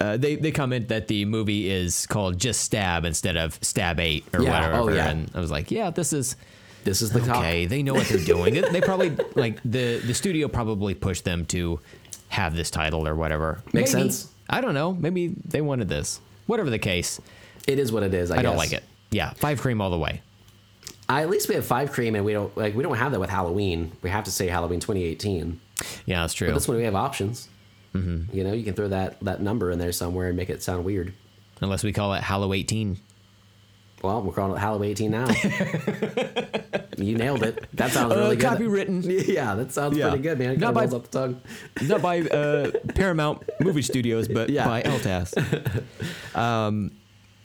uh, they they comment that the movie is called just Stab instead of Stab Eight or Yeah, whatever. oh, yeah. And I was like, yeah, this is This is the talk. okay. They know what they're doing. They- they probably like the the studio probably pushed them to have this title or whatever. Makes Maybe. sense. I don't know. Maybe they wanted this. Whatever the case, It is what it is. I, I don't guess. like it. Yeah, five cream all the way. I, at least we have five cream, and we don't like we don't have that with Halloween. We have to say Halloween 2018. Yeah, that's true. But this one we have options. Mm-hmm. You know, you can throw that that number in there somewhere and make it sound weird. Unless we call it Hallow 18. Well, we're calling it Halloween 18 now. you nailed it. That sounds really good. Uh, copywritten. Yeah, that sounds Yeah. pretty good, man. It Not by- the tongue. Not by uh, Paramount Movie Studios, but Yeah. by LTAS. Um,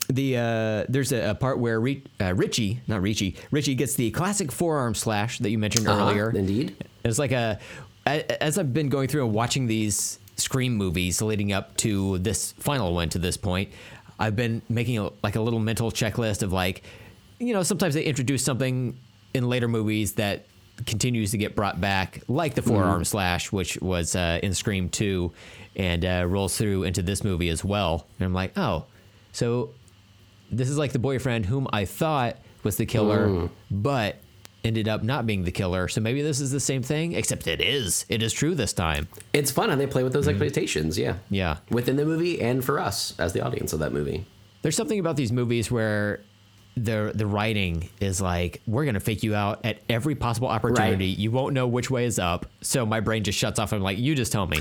the uh, there's a, a part where Ri- uh, Richie, not Richie, Richie gets the classic forearm slash that you mentioned Uh-huh, earlier. Indeed. It's like a- as I've been going through and watching these Scream movies leading up to this final one to this point, I've been making a, like a little mental checklist of like, you know, sometimes they introduce something in later movies that continues to get brought back, like the forearm slash, which was uh, in Scream Two, and uh, rolls through into this movie as well. And I'm like, oh, so this is like the boyfriend whom I thought was the killer, but ended up not being the killer. So maybe this is the same thing, except it is. It is true this time. It's fun how they play with those Mm-hmm. expectations. Yeah. Yeah. Within the movie and for us as the audience of that movie. There's something about these movies where the the writing is like we're gonna fake you out at every possible opportunity. Right. You won't know which way is up, so my brain just shuts off. I'm like, you just tell me.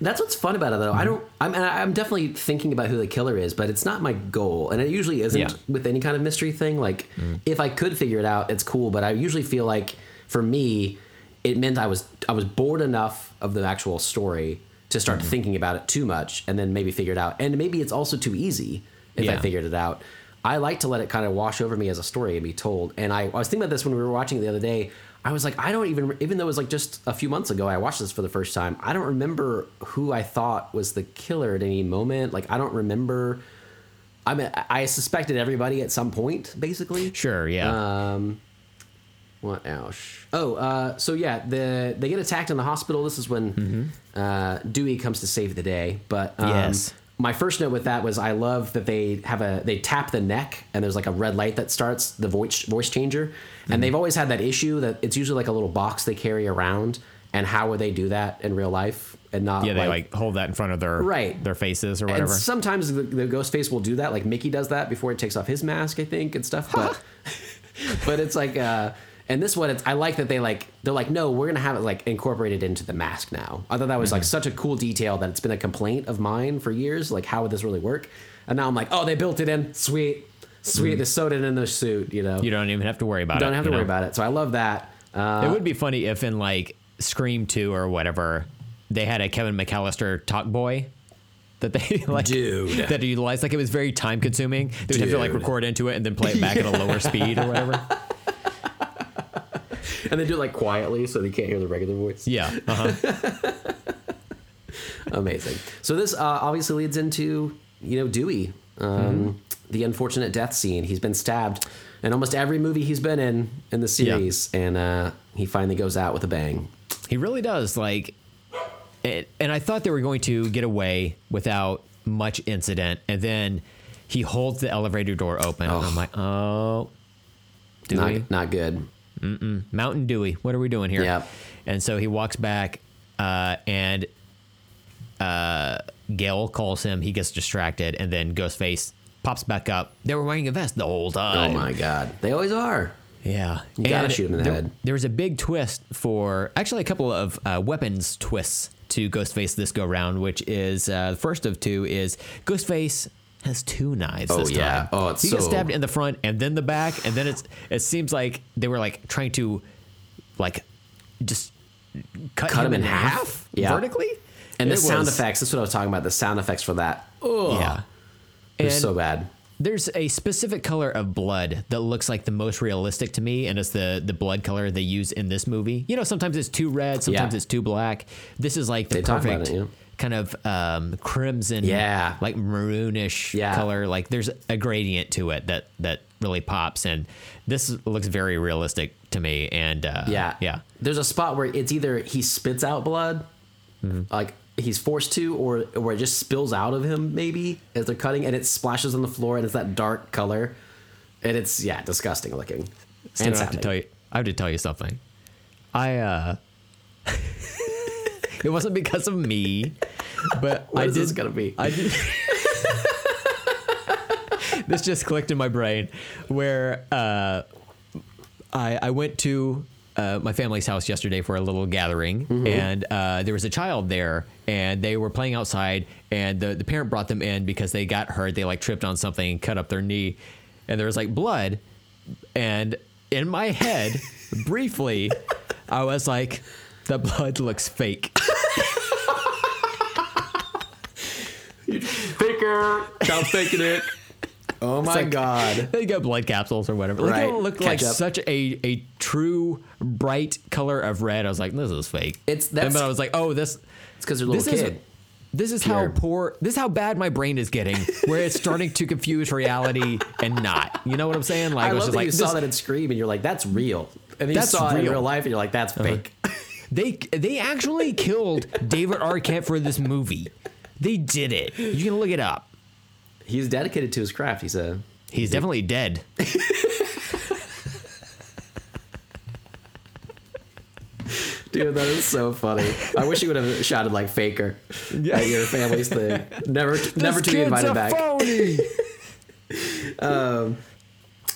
That's what's fun about it, though. I mm-hmm. don't. I'm, I'm definitely thinking about who the killer is, but it's not my goal, and it usually isn't Yeah. with any kind of mystery thing. Like, mm. if I could figure it out, it's cool. But I usually feel like, for me, it meant I was I was bored enough of the actual story to start mm-hmm. thinking about it too much, and then maybe figure it out. And maybe it's also too easy if I figured it out. I like to let it kind of wash over me as a story and be told. And I, I was thinking about this when we were watching it the other day. I was like, I don't even, even though it was like just a few months ago, I watched this for the first time. I don't remember who I thought was the killer at any moment. Like, I don't remember. I mean, I- suspected everybody at some point, basically. Sure, yeah. Um, what else? Oh, uh, so yeah, the they get attacked in the hospital. This is when uh, Dewey comes to save the day. But um, Yes. My first note with that was I love that they have a they tap the neck and there's like a red light that starts the voice voice changer. And they've always had that issue that it's usually like a little box they carry around. And how would they do that in real life and not yeah, they like, hold that in front of their Right. their faces or and whatever. sometimes the, the ghost face will do that, like Mickey does that before he takes off his mask, I think, and stuff. But but it's like, uh, and this one, it's, I like that they like they're like, no, we're gonna have it like incorporated into the mask now. I thought that was like such a cool detail that it's been a complaint of mine for years. Like, how would this really work? And now I'm like, oh, they built it in, sweet, sweet. They sewed it in the suit, you know. you don't even have to worry about it. don't have to worry know? about it. So I love that. Uh, It would be funny if in like Scream 2 or whatever, they had a Kevin McAllister talk boy that they like Dude. that utilized. Like it was very time consuming. They would have to like record into it and then play it back at a lower speed or whatever. and they do it like quietly so they can't hear the regular voice. Yeah. Uh-huh. Amazing. So this uh, obviously leads into you know Dewey, um, the unfortunate death scene. He's been stabbed in almost every movie he's been in in the series, and uh, he finally goes out with a bang. He really does. Like, it, and I thought they were going to get away without much incident, and then he holds the elevator door open, and I'm like, oh, Dewey, Not not good. Mountain Dewey, what are we doing here? Yep. And so he walks back, uh, and uh, Gale calls him. He gets distracted, and then Ghostface pops back up. They were wearing a vest the whole time. Oh my god, they always are. Yeah, You gotta And shoot him in the there, head. There was a big twist for actually a couple of uh, weapons twists to Ghostface this go round, which is uh, the first of two is Ghostface has two knives. Oh, this yeah. time. Oh, it's he gets stabbed in the front and then the back, and then it's it seems like they were like trying to like just cut, Cut him, him in in half, half? Yeah. vertically. And the It sound was- effects. That's what I was talking about. The sound effects for that. Oh, yeah. And- so bad. There's a specific color of blood that looks like the most realistic to me, and it's the the blood color they use in this movie. You know, sometimes it's too red, sometimes Yeah. it's too black. This is like the They perfect it, yeah. Kind of um, crimson, Yeah. like maroonish Yeah. color. Like there's a gradient to it that that really pops, and this looks very realistic to me. And uh, Yeah, yeah, There's a spot where it's either he spits out blood, like he's forced to, or or it just spills out of him maybe as they're cutting, and it splashes on the floor, and it's that dark color, and it's yeah, disgusting looking. So and I have to tell you, I have to tell you something. I uh, it wasn't because of me, but What I is did. this gonna be? I did. this just clicked in my brain, where uh, I I went to uh, my family's house yesterday for a little gathering, and uh, there was a child there, and they were playing outside, and the, the parent brought them in because they got hurt. They like tripped on something and cut up their knee, and there was like blood, and in my head, briefly, I was like, the blood looks fake. Faker. Child's faking it. Oh my like- god. They got blood capsules or whatever. Like, Right. It don't look like Ketchup. such a, a true bright color of red. I was like, this is fake. It's- And that's- but I was like, oh, this It's because they're a this little is kid. this is how poor this is how bad my brain is getting, where it's starting to confuse reality and not. You know what I'm saying? Like I was love just that like you saw that in Scream and you're like, that's real. And then you That's saw it in real. Uh-huh. real life and you're like, that's fake. they they actually killed David Arquette for this movie. They did it. You can look it up. He's dedicated to his craft. He's a He's definitely dead. dude. That is so funny. I wish you would have shouted like Faker at your family's thing. Never, never to be invited back. phony. Um,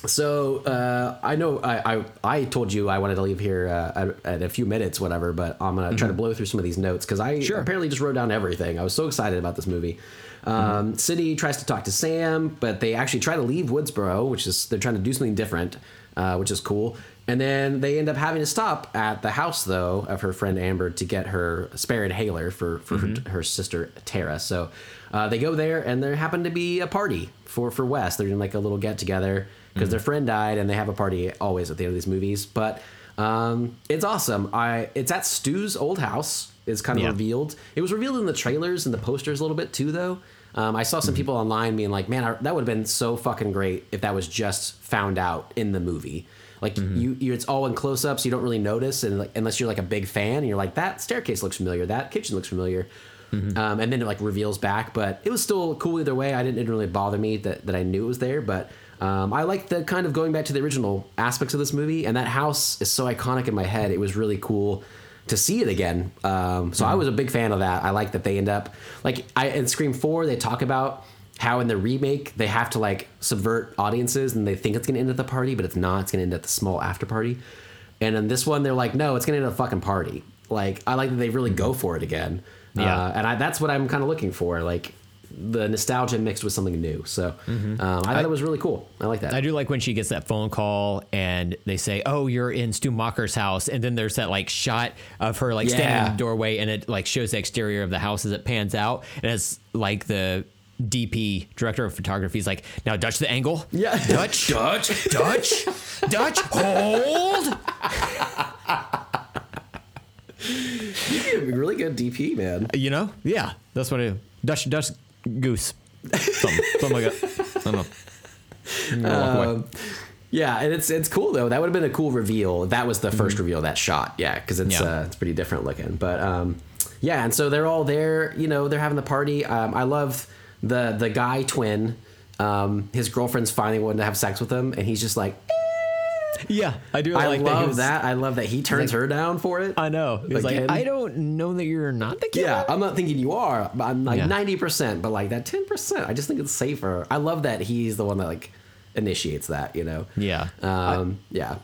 So uh, I know I, I I told you I wanted to leave here uh, at, at a few minutes, whatever. But I'm gonna try to blow through some of these notes because I Mm-hmm. Sure. apparently just wrote down everything. I was so excited about this movie. Um, Mm-hmm. City tries to talk to Sam, but they actually try to leave Woodsboro, which is they're trying to do something different, uh, which is cool. And then they end up having to stop at the house though of her friend Amber to get her spare inhaler for for Mm-hmm. her, her sister Tara. So uh, they go there, and there happened to be a party for for Wes. They're doing like a little get together because their friend died, and they have a party always at the end of these movies. But um, it's awesome. I it's at Stu's old house. It's kind of Yeah. revealed. It was revealed in the trailers and the posters a little bit too, though. Um, I saw some people online being like, "Man, I, that would have been so fucking great if that was just found out in the movie." Like you, you, it's all in close-ups. You don't really notice, and like, unless you're like a big fan, and you're like, "That staircase looks familiar. That kitchen looks familiar." Um, and then it like reveals back, but it was still cool either way. I didn't really bother me that, that I knew it was there, but um, I like the kind of going back to the original aspects of this movie. And that house is so iconic in my head. It was really cool to see it again. Um, so I was a big fan of that. I like that they end up like I in Scream Four they talk about how in the remake they have to like subvert audiences and they think it's gonna end at the party, but it's not. It's gonna end at the small after party. And in this one, they're like, no, it's gonna end at a fucking party. Like I like that they really go for it again. Yeah. Uh, and I, that's what I'm kind of looking for, like the nostalgia mixed with something new. So um, I thought it was really cool. I like that. I do like when she gets that phone call and they say, "Oh, you're in Stu Macher's house," and then there's that like shot of her like standing in the doorway, and it like shows the exterior of the house as it pans out, and it's like the DP director of photography is like, "Now Dutch the angle, Yeah. Dutch, Dutch. Dutch, Dutch, hold." You really good DP, man. You know, yeah, that's what I do. Dutch, Dutch goose, something, something like that. I don't know. I'm gonna walk away. Um, yeah, and it's it's cool though. That would have been a cool reveal. That was the 1st reveal that shot. Yeah, because it's Mm-hmm. Yeah. uh, it's pretty different looking. But um, yeah, and so they're all there. You know, they're having the party. Um, I love the the guy twin. Um, his girlfriend's finally wanting to have sex with him, and he's just like, Yeah, I do. I like that. love was- that. I love that he turns like- her down for it. I know. He's like, Again. I don't know that you're not the killer. Yeah, I'm not thinking you are. but I'm like Yeah. ninety percent, but like that ten percent, I just think it's safer. I love that he's the one that like initiates that. You know. Yeah. Um. yeah.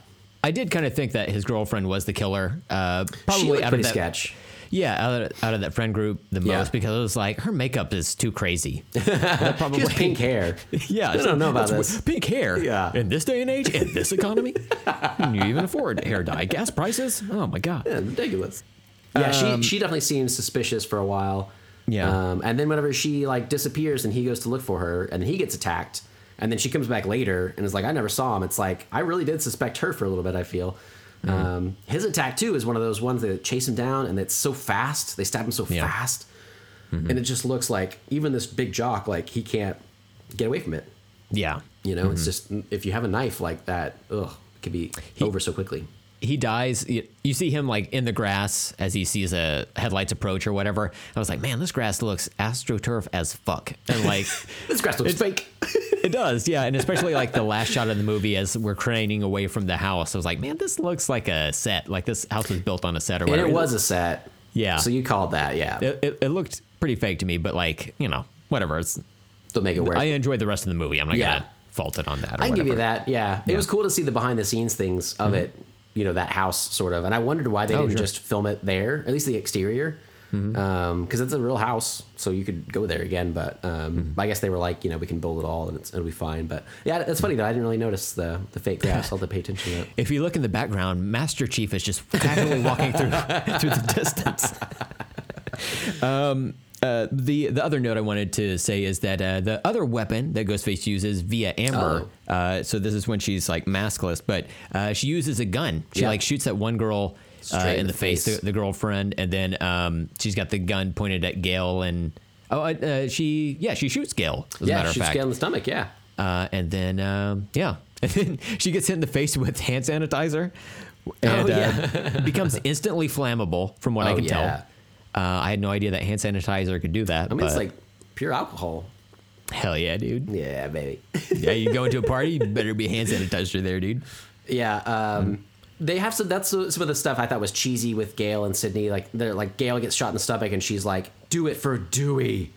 I did kind of think that his girlfriend was the killer. Uh, probably out of that. sketch. Yeah, out of, out of that friend group the Yeah. most because it was like her makeup is too crazy. That She has pink hair. Yeah, I don't know about that's this. weird. Pink hair. Yeah. In this day and age, in this economy, can you even afford hair dye? Gas prices? Oh my god. Yeah, ridiculous. Yeah, she she definitely seems suspicious for a while. Yeah. Um, and then whenever she like disappears and he goes to look for her and he gets attacked and then she comes back later and is like, I never saw him. It's like I really did suspect her for a little bit. I feel. Mm-hmm. Um, his attack too is one of those ones that chase him down and it's so fast. They stab him so Yeah. fast, and it just looks like even this big jock like he can't get away from it. Yeah. You know, it's just if you have a knife like that, ugh, it could be over so quickly. He dies. You, you see him like in the grass as he sees a headlights approach or whatever. I was like, man, this grass looks astroturf as fuck. And like, This grass looks fake. it does, yeah. And especially like the last shot of the movie as we're craning away from the house. I was like, man, this looks like a set. Like this house was built on a set or whatever. And it was a set. Yeah. So you called that, yeah. It, it, it looked pretty fake to me, but like you know, whatever. It's, to make it work. I I, enjoyed the rest of the movie. I'm not Yeah. gonna fault it on that. Can give you that. Yeah. It was cool to see the behind the scenes things of mm-hmm. it. You know that house sort of, and I wondered why they Oh, didn't sure. just film it there, at least the exterior, because it's a real house, so you could go there again. But um, I guess they were like, you know, we can build it all and it's, it'll be fine. But yeah, it's funny though. I didn't really notice the the fake grass. I'll have to pay attention to it. If you look in the background, Master Chief is just casually walking through through the distance. Um, uh, the the other note I wanted to say is that uh, the other weapon that Ghostface uses via Amber. Uh, so this is when she's like maskless, but uh, she uses a gun. She Yeah. like shoots at one girl uh, Straight in the face, face. The, the girlfriend, and then um, she's got the gun pointed at Gale, and oh, she yeah she shoots Gale. As a yeah, matter of shoots fact, Gale in the stomach. Yeah. uh, and then um, yeah, and then she gets hit in the face with hand sanitizer, and Oh, yeah. becomes instantly flammable. From what I Oh, can yeah. tell, uh, I had no idea that hand sanitizer could do that. I mean, but it's like pure alcohol. hell yeah, dude. Yeah, baby. Yeah, you go into a party, you better be hand sanitizer there, dude. Yeah, um, they have some. That's some of the stuff I thought was cheesy with Gale and Sidney. Like they're like Gale gets shot in the stomach and she's like, "Do it for Dewey,"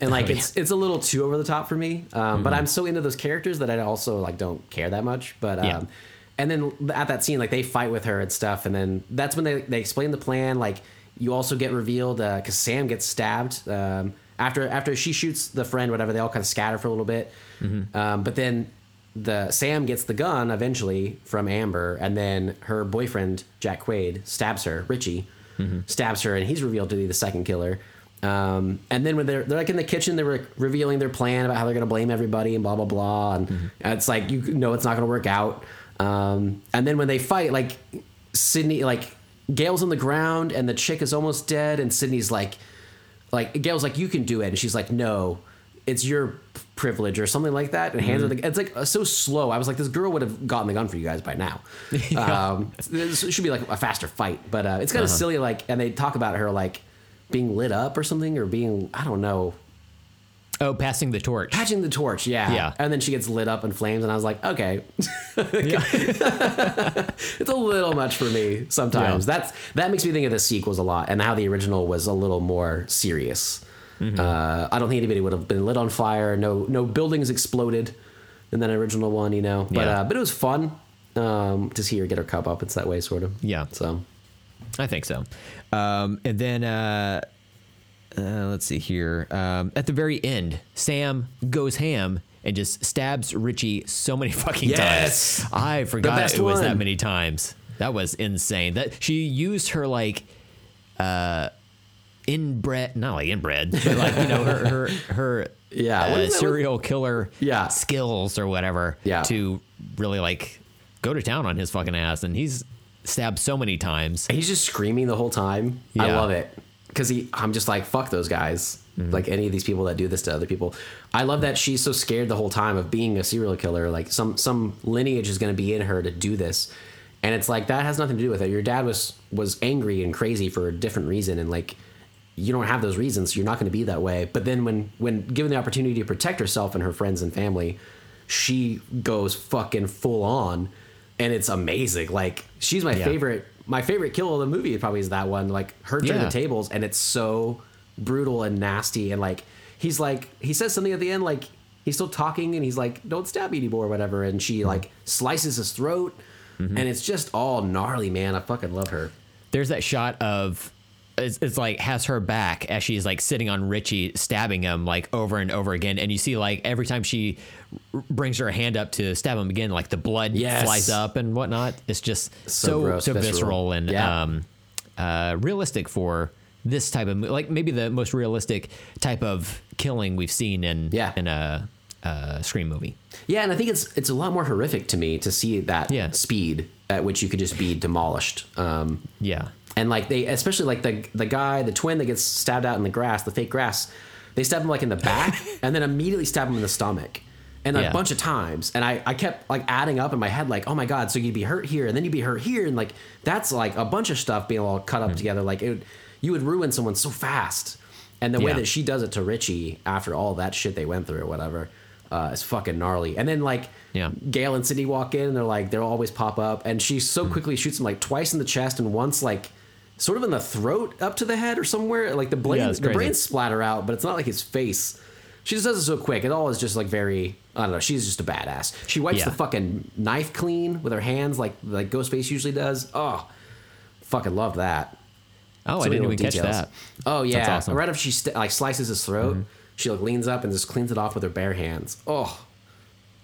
and like Oh, it's it's a little too over the top for me. Um, But I'm so into those characters that I also like don't care that much. But um, Yeah. and then at that scene, like they fight with her and stuff, and then that's when they they explain the plan. Like you also get revealed because Sam gets stabbed. Um, after after she shoots the friend, whatever, they all kind of scatter for a little bit. Um, but then the Sam gets the gun eventually from Amber, and then her boyfriend Jack Quaid stabs her. Richie stabs her, and he's revealed to be the second killer. Um, and then when they're they're like in the kitchen, they were revealing their plan about how they're gonna blame everybody and blah blah blah, and it's like you know it's not gonna work out. Um, and then when they fight, like Sidney, like Gale's on the ground and the chick is almost dead, and Sidney's like, like Gale's like, you can do it, and she's like, no, it's your privilege or something like that, and hands her the. It's like uh, so slow. I was like, this girl would have gotten the gun for you guys by now. um, this should be like a faster fight, but uh, it's kind of silly. Like, and they talk about her like being lit up or something, or being I don't know, Oh, passing the torch. catching the torch. Yeah, Yeah. And then she gets lit up in flames, and I was like, okay, it's a little much for me sometimes. Yeah. That's that makes me think of the sequels a lot, and how the original was a little more serious. Mm-hmm. Uh, I don't think anybody would have been lit on fire. No, no buildings exploded in that original one, you know. But Yeah. uh, but it was fun um, to see her get her cup up. It's that way, sort of. Yeah. So I think so. Um, and then uh, uh, let's see here. Um, at the very end, Sam goes ham and just stabs Richie so many fucking Yes! times. I forgot it was that many times. That was insane. That she used her like uh inbred not like inbred, but like you know her her her Yeah, uh, what is that- serial killer Yeah. skills or whatever Yeah. to really like go to town on his fucking ass and he's stabbed so many times. he's just screaming the whole time. I love it because he. I'm just like fuck those guys. Mm-hmm. Like any of these people that do this to other people. I love that she's so scared the whole time of being a serial killer. Like some some lineage is going to be in her to do this, and it's like that has nothing to do with it. Your dad was was angry and crazy for a different reason, and like you don't have those reasons, so you're not going to be that way. But then when when given the opportunity to protect herself and her friends and family, she goes fucking full on, and it's amazing. Like she's my Yeah. favorite. My favorite kill of the movie probably is that one. Like her turning Yeah. the tables, and it's so brutal and nasty. And like he's like he says something at the end, like he's still talking, and he's like, "Don't stab me anymore," or whatever. And she Mm-hmm. like slices his throat, and it's just all gnarly, man. I fucking love her. there's that shot of it's, it's like has her back as she's like sitting on Richie stabbing him like over and over again and you see like every time she r- brings her hand up to stab him again like the blood Yes. flies up and whatnot it's just So so so, visceral. visceral. and Yeah. um uh realistic for this type of like maybe the most realistic type of killing we've seen in Yeah. in a, a scream movie Yeah, and I think it's it's a lot more horrific to me to see that Yeah. speed at which you could just be demolished. Um, yeah and like they, especially like the the guy, the twin that gets stabbed out in the grass, the fake grass, they stab him like in the back, and then immediately stab him in the stomach, and a Yeah. bunch of times. And I I kept like adding up in my head, like, oh my god, so you'd be hurt here, and then you'd be hurt here, and like that's like a bunch of stuff being all cut up Hmm. together. Like it, would, you would ruin someone so fast, and the way that she does it to Richie after all that shit they went through or whatever. Uh, is fucking gnarly, and then like Yeah. Gale and Sidney walk in, and they're like they'll always pop up, and she so quickly shoots him like twice in the chest and once like sort of in the throat up to the head or somewhere. Like the brain, Yeah, the brains splatter out, but it's not like his face. She just does it so quick. It all is just like very. I don't know. She's just a badass. She wipes Yeah. the fucking knife clean with her hands, like like Ghostface usually does. Oh, fucking love that. Oh, So I didn't even little catch that. Oh yeah, That's awesome. Mm-hmm. right after she st- like slices his throat, she like leans up and just cleans it off with her bare hands. Oh,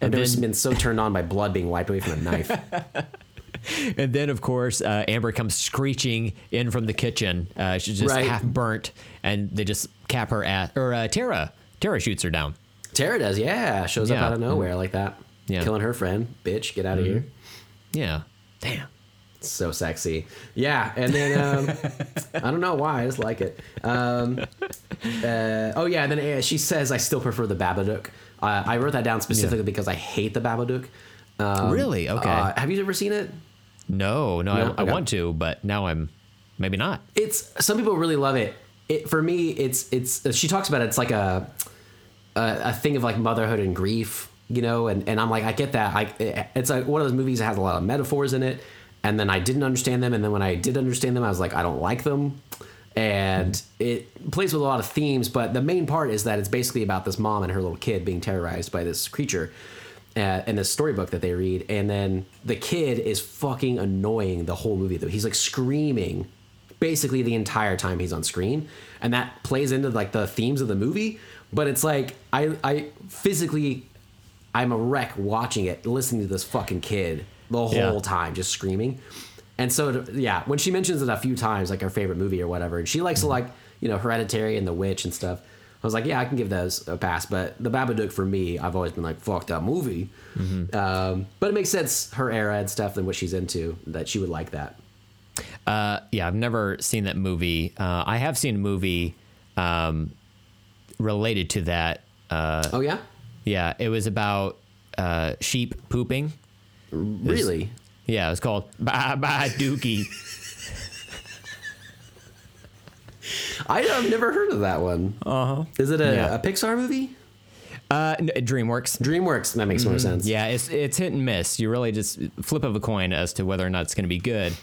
I've And never then- been so turned on by blood being wiped away from a knife. And then, of course, uh, Amber comes screeching in from the kitchen. Uh, she's just Right. half burnt, and they just cap her ass. Or uh, Tara, Tara shoots her down. Tara does, yeah, shows up out of nowhere like that, Yeah. Mm-hmm. killing her friend. Bitch, get out of here. Yeah, damn. so sexy. Yeah, and then um, I don't know why I just like it. Um, uh, oh yeah, and then uh, she says I still prefer the Babadook. Uh, I wrote that down specifically because I hate the Babadook. Um, Really? Okay. uh, have you ever seen it? No, no, No? I, I Okay. want to, but now I'm maybe not. It's some people really love it. It for me, it's it's. She talks about it. It's like a a, a thing of like motherhood and grief, you know. And, and I'm like, I get that. I it's like one of those movies that has a lot of metaphors in it. And then I didn't understand them, and then when I did understand them, I was like, I don't like them. And it plays with a lot of themes, but the main part is that it's basically about this mom and her little kid being terrorized by this creature uh, in this storybook that they read. And then the kid is fucking annoying the whole movie, though. He's like screaming basically the entire time he's on screen and that plays into like the themes of the movie but it's like i i physically i'm a wreck watching it listening to this fucking kid the whole Yeah. time just screaming and so yeah when she mentions it a few times like her favorite movie or whatever and she likes to like you know hereditary and the witch and stuff i was like yeah i can give those a pass but the babadook for me i've always been like fuck that movie um, but it makes sense her era and stuff and what she's into that she would like that Uh, yeah, I've never seen that movie. Uh, I have seen a movie um, related to that. Uh, oh yeah yeah, it was about uh, sheep pooping. really Yeah, it was called Bye Dookie. I, I've never heard of that one. Uh huh. Is it a, Yeah. a Pixar movie? uh, n- DreamWorks. DreamWorks. That makes more sense. Yeah, it's it's hit and miss. You really just flip of a coin as to whether or not it's going to be good.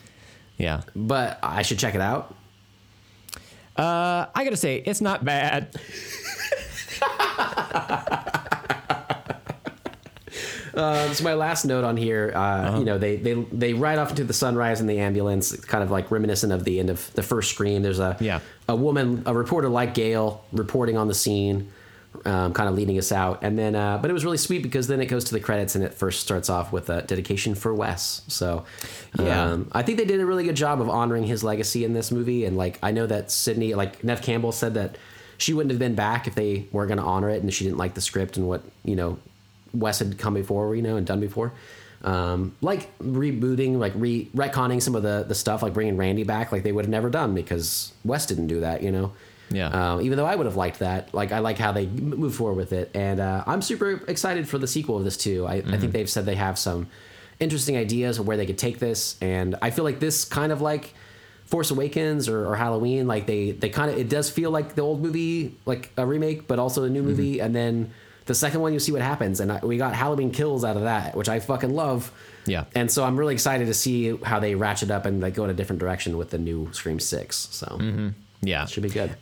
Yeah, But I should check it out. uh, I gotta say it's not bad. Uh, so my last note on here, uh, you know, they, they they ride off into the sunrise in the ambulance, kind of like reminiscent of the end of the first Scream. There's a Yeah. A woman, a reporter like Gale, reporting on the scene, um, kind of leading us out. And then, uh, but it was really sweet because then it goes to the credits and it first starts off with a dedication for Wes. So, Yeah. um, I think they did a really good job of honoring his legacy in this movie. And like, I know that Sidney, like Neve Campbell said that she wouldn't have been back if they weren't going to honor it and she didn't like the script and what, you know, Wes had come before, you know, and done before. Um, like rebooting, like re retconning some of the the stuff, like bringing Randy back, like they would have never done because Wes didn't do that, you know. Yeah. Um, even though I would have liked that, like I like how they move forward with it, and uh, I'm super excited for the sequel of this too. I, I think they've said they have some interesting ideas of where they could take this, and I feel like this kind of like Force Awakens or, or Halloween, like they they kind of it does feel like the old movie, like a remake, but also a new movie, and then the second one you see what happens, and I, we got Halloween Kills out of that, which I fucking love. Yeah. And so I'm really excited to see how they ratchet up and like go in a different direction with the new Scream Six. So Yeah, should be good.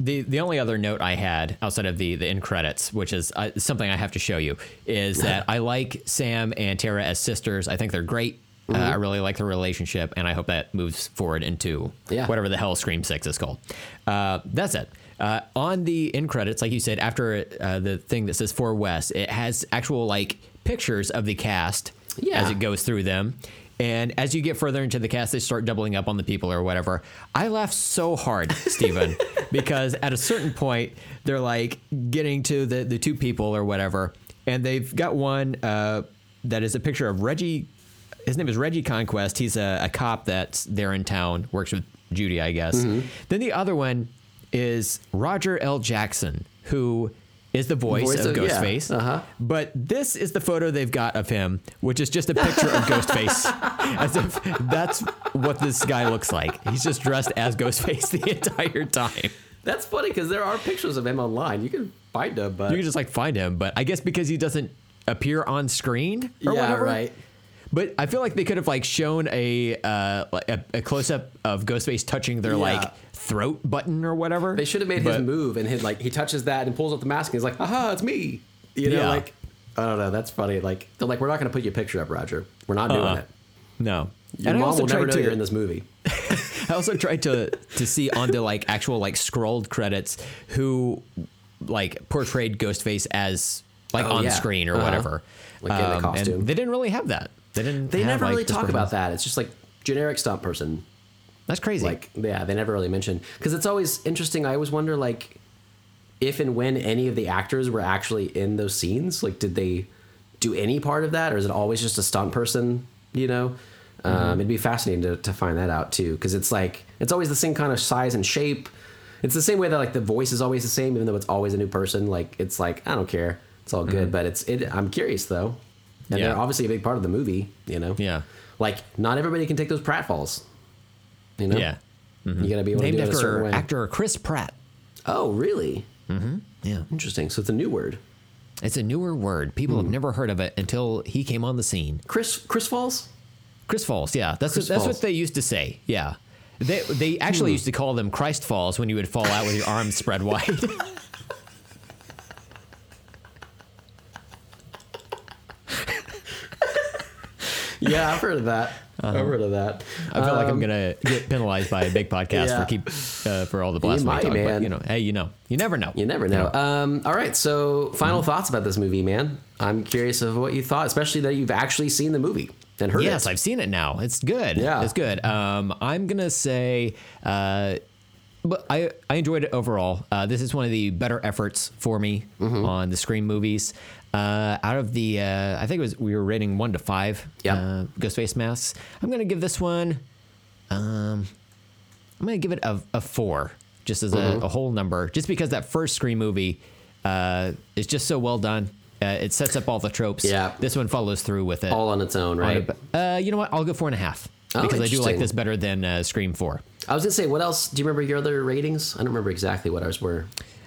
The the only other note I had outside of the the end credits, which is uh, something I have to show you, is that I like Sam and Tara as sisters. I think they're great. Uh, I really like their relationship, and I hope that moves forward into Yeah. whatever the hell Scream Six is called. Uh, that's it. Uh, on the end credits, like you said, after uh, the thing that says for Wes, it has actual like pictures of the cast Yeah. as it goes through them. And as you get further into the cast, they start doubling up on the people or whatever. I laughed so hard, Stephen, because at a certain point, they're like getting to the, the two people or whatever. And they've got one uh, that is a picture of Reggie. His name is Reggie Conquest. He's a, a cop that's there in town, works with Judy, I guess. Then the other one is Roger L. Jackson, who is the voice, Voice of of- yeah, Ghostface. uh-huh. But this is the photo they've got of him, which is just a picture of Ghostface, as if that's what this guy looks like. He's just dressed as Ghostface the entire time. That's funny because there are pictures of him online. You can find them, but You can just like find him, but I guess because he doesn't appear on screen or yeah, whatever. right. But I feel like they could have like shown a uh, a, a close up of Ghostface touching their Yeah. like throat button or whatever. They should have made But- his move and hit like he touches that and pulls up the mask and he's like, "Aha, it's me." You know, Yeah. like I don't know. That's funny. Like they're like, "We're not going to put your picture up, Roger. We're not doing Uh-uh. it. No. Your and I mom also will never know to you're in this movie." I also tried to to see on the like actual like scrolled credits who like portrayed Ghostface as like Oh, on yeah. screen or Uh-huh. whatever. Um, Like in the costume. And they didn't really have that. They didn't. They have, never like, really talk about that. It's just like generic stunt person. That's crazy. Like yeah, they never really mention because it's always interesting. I always wonder like if and when any of the actors were actually in those scenes. Like, did they do any part of that, or is it always just a stunt person? You know, Mm-hmm. um, it'd be fascinating to, to find that out too, because it's like it's always the same kind of size and shape. It's the same way that like the voice is always the same, even though it's always a new person. Like it's like I don't care, it's all good. But it's it. I'm curious though, and Mm-hmm. Yeah. they're obviously a big part of the movie. You know, Yeah. Like not everybody can take those pratfalls. You know, yeah. Mm-hmm. you gotta be able Named to do it a certain after way. actor Chris Pratt. Oh, really? Mm-hmm. Yeah. Interesting. So it's a new word. It's a newer word. People Hmm. have never heard of it until he came on the scene. Chris Chris Falls. Chris Falls, yeah, that's Chris what, that's Falls. what they used to say. Yeah, they they actually hmm. used to call them Christ Falls when you would fall out with your arms spread wide. Yeah, I've heard of that. I've heard of that. I feel like I'm Um, gonna get penalized by a big podcast Yeah. for keep uh, for all the blasphemy might, talk. man. But you know, hey, you know, you never know. You never know. Um, all right. So, final thoughts about this movie, man. I'm curious of what you thought, especially that you've actually seen the movie and heard Yes, it. I've seen it now. It's good. Yeah. it's good. Um, I'm gonna say, uh, but I I enjoyed it overall. Uh, this is one of the better efforts for me Mm-hmm. on the Scream movies. Uh, out of the, uh, I think it was we were rating one to five. Yep. Uh, Ghostface masks. I'm gonna give this one. Um, I'm gonna give it a, a four, just as Mm-hmm. a, a whole number, just because that first Scream movie uh, is just so well done. Uh, it sets up all the tropes. Yeah. This one follows through with it. all on its own, right? Uh, you know what? I'll go four and a half Oh, because I do like this better than uh, Scream Four. I was gonna say, what else? Do you remember your other ratings? I don't remember exactly what ours were.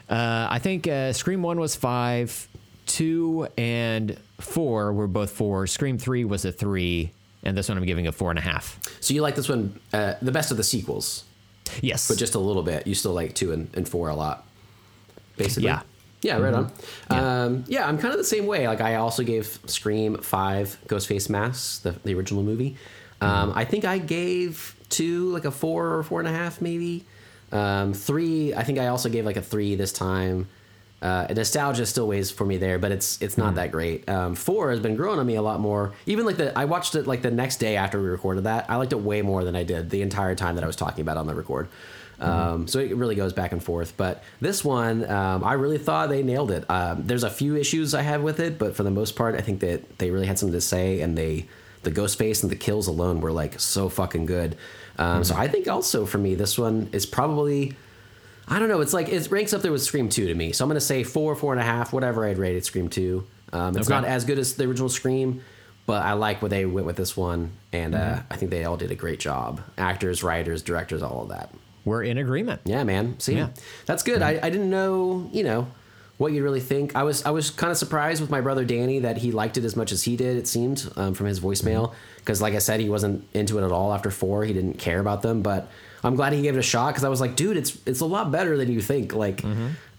Uh, I think uh, Scream One was five, two and four were both four. Scream Three was a three, and this one I'm giving a four and a half. So you like this one uh, the best of the sequels, Yes, but just a little bit. You still like two and, and four a lot, basically. Yeah. Yeah, right on. Yeah. Um, yeah, I'm kind of the same way. Like I also gave Scream five Ghostface masks, the, the original movie. Um, I think I gave two like a four or four and a half, maybe. Um, three, I think I also gave like a three this time. Uh, nostalgia still weighs for me there, but it's it's not that great. Um, four has been growing on me a lot more. Even like the I watched it like the next day after we recorded that. I liked it way more than I did the entire time that I was talking about on the record. Um, so it really goes back and forth. But this one, um, I really thought they nailed it. Um, there's a few issues I have with it, but for the most part, I think that they really had something to say, and they the ghost face and the kills alone were like so fucking good. Um, So I think also for me, this one is probably. I don't know. It's like it ranks up there with Scream Two to me. So I'm gonna say four, four and a half, whatever I'd rated Scream Two. Um, it's Okay. not as good as the original Scream, but I like where they went with this one, and uh, I think they all did a great job. Actors, writers, directors, all of that. we're in agreement. Yeah, man. See, Yeah. that's good. I, I didn't know, you know, what you'd really think. I was I was kind of surprised with my brother Danny that he liked it as much as he did. It seemed um, from his voicemail because, like I said, he wasn't into it at all after four. He didn't care about them, but I'm glad he gave it a shot because I was like, dude, it's it's a lot better than you think. Like,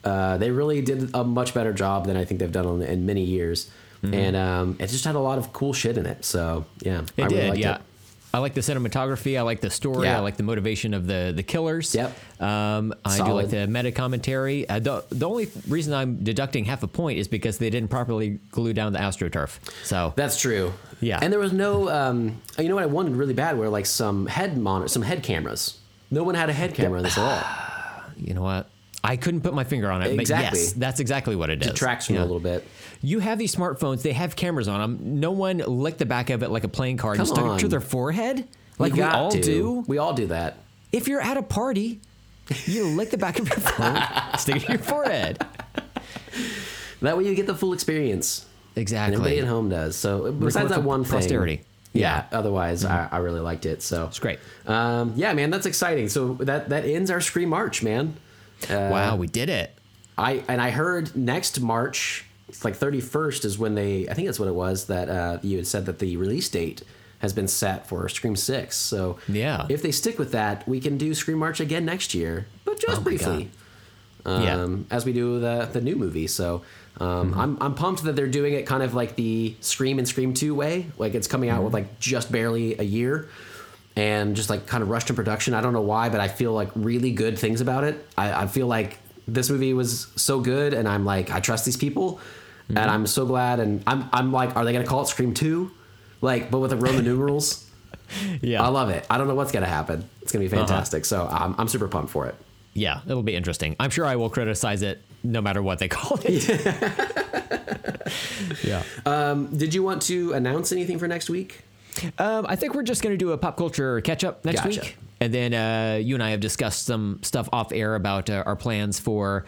uh, they really did a much better job than I think they've done on, in many years. And um, it just had a lot of cool shit in it. So yeah, It I did, really yeah. it. I like the cinematography. I like the story. Yeah. I like the motivation of the the killers. Yep. Um, I do like the meta commentary. Uh, the, the only reason I'm deducting half a point is because they didn't properly glue down the astroturf. So That's true. Yeah. And there was no, um, you know what I wanted really bad were like some head monitor, some head cameras. No one had a head camera in this at all. you know what? I couldn't put my finger on it, Exactly. but yes, that's exactly what it is. Detracts from Yeah. a little bit. You have these smartphones; they have cameras on them. No one licked the back of it like a playing card and Come stuck it to their forehead, like You we all to. do. We all do that. If you're at a party, you lick the back of your phone, stick it to your forehead. That way you get the full experience. And everybody at home does. So besides Record that one thing, posterity. Yeah. Otherwise, I, I really liked it. So It's great. Um, yeah, man, that's exciting. So that that ends our Scream March, man. wow, we did it. I and I heard next March like 31st is when they. I think that's what it was that uh, you had said that the release date has been set for Scream Six. So Yeah. if they stick with that, we can do Scream March again next year, but just Oh briefly. Um, Yeah. Mm-hmm. as we do the the new movie. So um, I'm I'm pumped that they're doing it kind of like the Scream and Scream Two way. Like it's coming out Mm-hmm. with like just barely a year, and just like kind of rushed in production. I don't know why, but I feel like really good things about it. I, I feel like this movie was so good, and I'm like I trust these people, Mm-hmm. and I'm so glad. And I'm I'm like, are they gonna call it Scream Two? Like, but with the Roman numerals. Yeah. I love it. I don't know what's gonna happen. It's gonna be fantastic. So I'm, I'm super pumped for it. yeah, it'll be interesting. I'm sure I will criticize it no matter what they call it. yeah. Did you want to announce anything for next week? Um, I think we're just going to do a pop culture catch up next Gotcha. week. And then uh, you and I have discussed some stuff off air about uh, our plans for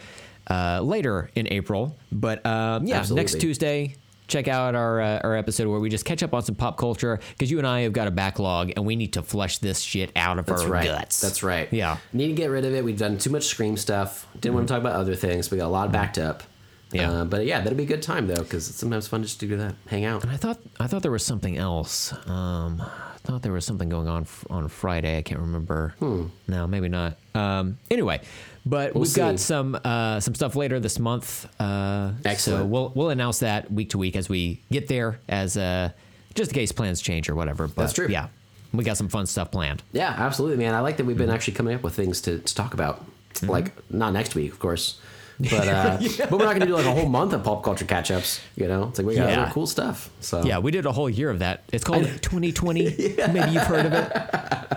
uh, later in April. But um, yeah, Absolutely. next Tuesday, check out our, uh, our episode where we just catch up on some pop culture because you and I have got a backlog and we need to flush this shit out of That's our right. guts. That's right. Yeah. Need to get rid of it. We've done too much Scream stuff. Didn't want to talk about other things. We got a lot backed up. Yeah. Uh, but yeah, that'll be a good time though, because it's sometimes fun just to do that, hang out. And I thought I thought there was something else. Um, I thought there was something going on f- on Friday. I can't remember. No, maybe not. Um, anyway, but. We'll we've got some uh, some stuff later this month. Uh, So we'll we'll announce that week to week as we get there, as uh, just in case plans change or whatever. But That's true. Yeah, we got some fun stuff planned. Yeah, absolutely, man. I like that we've Mm-hmm. been actually coming up with things to, to talk about. Like not next week, of course. But uh, but we're not gonna do like a whole month of pop culture catch ups. You know, it's like we got Yeah. other cool stuff. So Yeah, we did a whole year of that. It's called 2020. yeah. Maybe you've heard of it.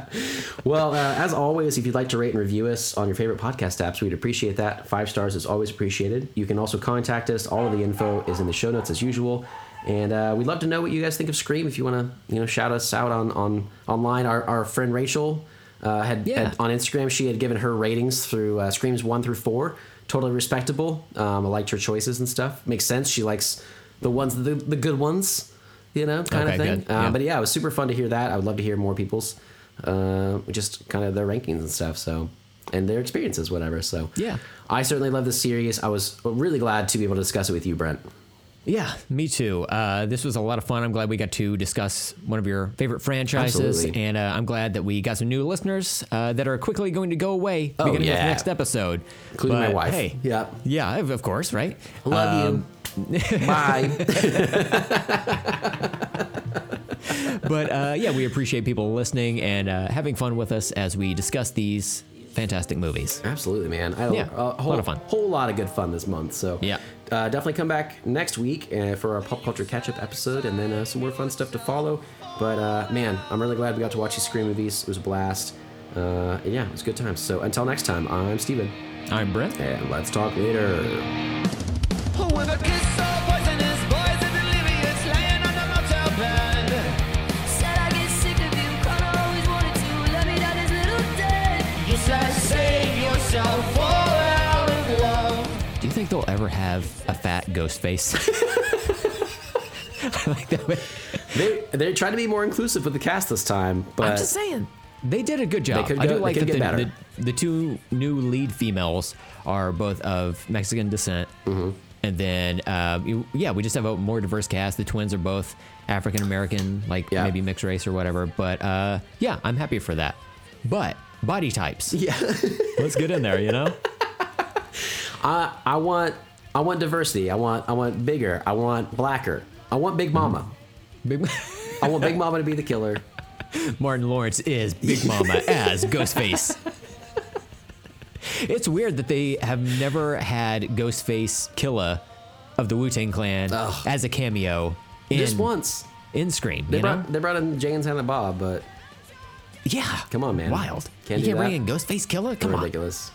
Well, uh, as always, if you'd like to rate and review us on your favorite podcast apps, we'd appreciate that. Five stars is always appreciated. You can also contact us. All of the info is in the show notes as usual. And uh, we'd love to know what you guys think of Scream. If you want to, you know, shout us out on, on online. Our, our friend Rachel uh, had, Yeah. had on Instagram. She had given her ratings through uh, Screams one through four. Totally respectable. Um, I liked her choices and stuff. Makes sense. She likes the ones, the, the good ones. You know, kind Okay, of thing. Uh, Yeah. But yeah, it was super fun to hear that. I would love to hear more people's uh, just kind of their rankings and stuff. So, and their experiences, whatever. So, Yeah. I certainly love this series. I was really glad to be able to discuss it with you, Brent. Yeah, me too. Uh, this was a lot of fun. I'm glad we got to discuss one of your favorite franchises, Absolutely. and uh, I'm glad that we got some new listeners uh, that are quickly going to go away Oh, beginning of yeah. next episode, Including my wife. Hey, Yep. yeah, of of course, right? Love Um, you. Bye. but uh, yeah, we appreciate people listening and uh, having fun with us as we discuss these fantastic movies. Absolutely, man. I had Yeah, a, a whole, lot of fun. whole lot of good fun this month. So, Yeah. Uh, definitely come back next week uh, for our pop culture catch up episode, and then uh, some more fun stuff to follow. But uh, man, I'm really glad we got to watch these Scream movies. It was a blast. Uh, and yeah, it was good times. So until next time, I'm Steven, I'm Brent. and let's talk later. Think they'll ever have a fat ghost face? I like that. They they tried to be more inclusive with the cast this time, but I'm just saying they did a good job. could I go- do they like could that get the, better. the, the two new lead females are both of Mexican descent, Mm-hmm. and then uh, you- yeah, we just have a more diverse cast. The twins are both African American, like Yeah. maybe mixed race or whatever. But uh, yeah, I'm happy for that. But body types, yeah, let's get in there. You know, I I want I want diversity. I want I want bigger. I want blacker. I want Big mm-hmm. Mama. Big I want Big Mama to be the killer. Martin Lawrence is Big Mama as Ghostface. It's weird that they have never had Ghostface Killa of the Wu Tang Clan Ugh. as a cameo in Just once. in Scream. They You know? brought they brought in Jay and Silent Bob, but yeah, Come on, man. wild. Can't you can't bring in Ghostface Killa. Come on, ridiculous.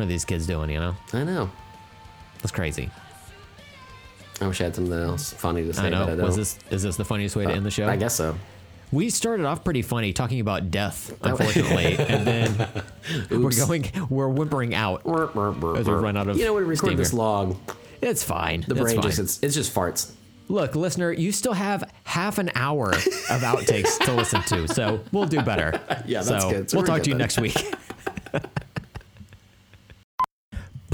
What are these kids doing? You know, I know. that's crazy. I wish I had something else funny to say, I know. I. Was this is this the funniest way to uh, end the show? I guess so. we started off pretty funny talking about death, unfortunately, and then we're going we're whimpering out. As we run out of You know, when we record this long, It's fine. the brain just it's, it's just farts. Look, listener, you still have half an hour of outtakes to listen to, so we'll do better. Yeah, that's so good. So we'll talk good to you then. next week.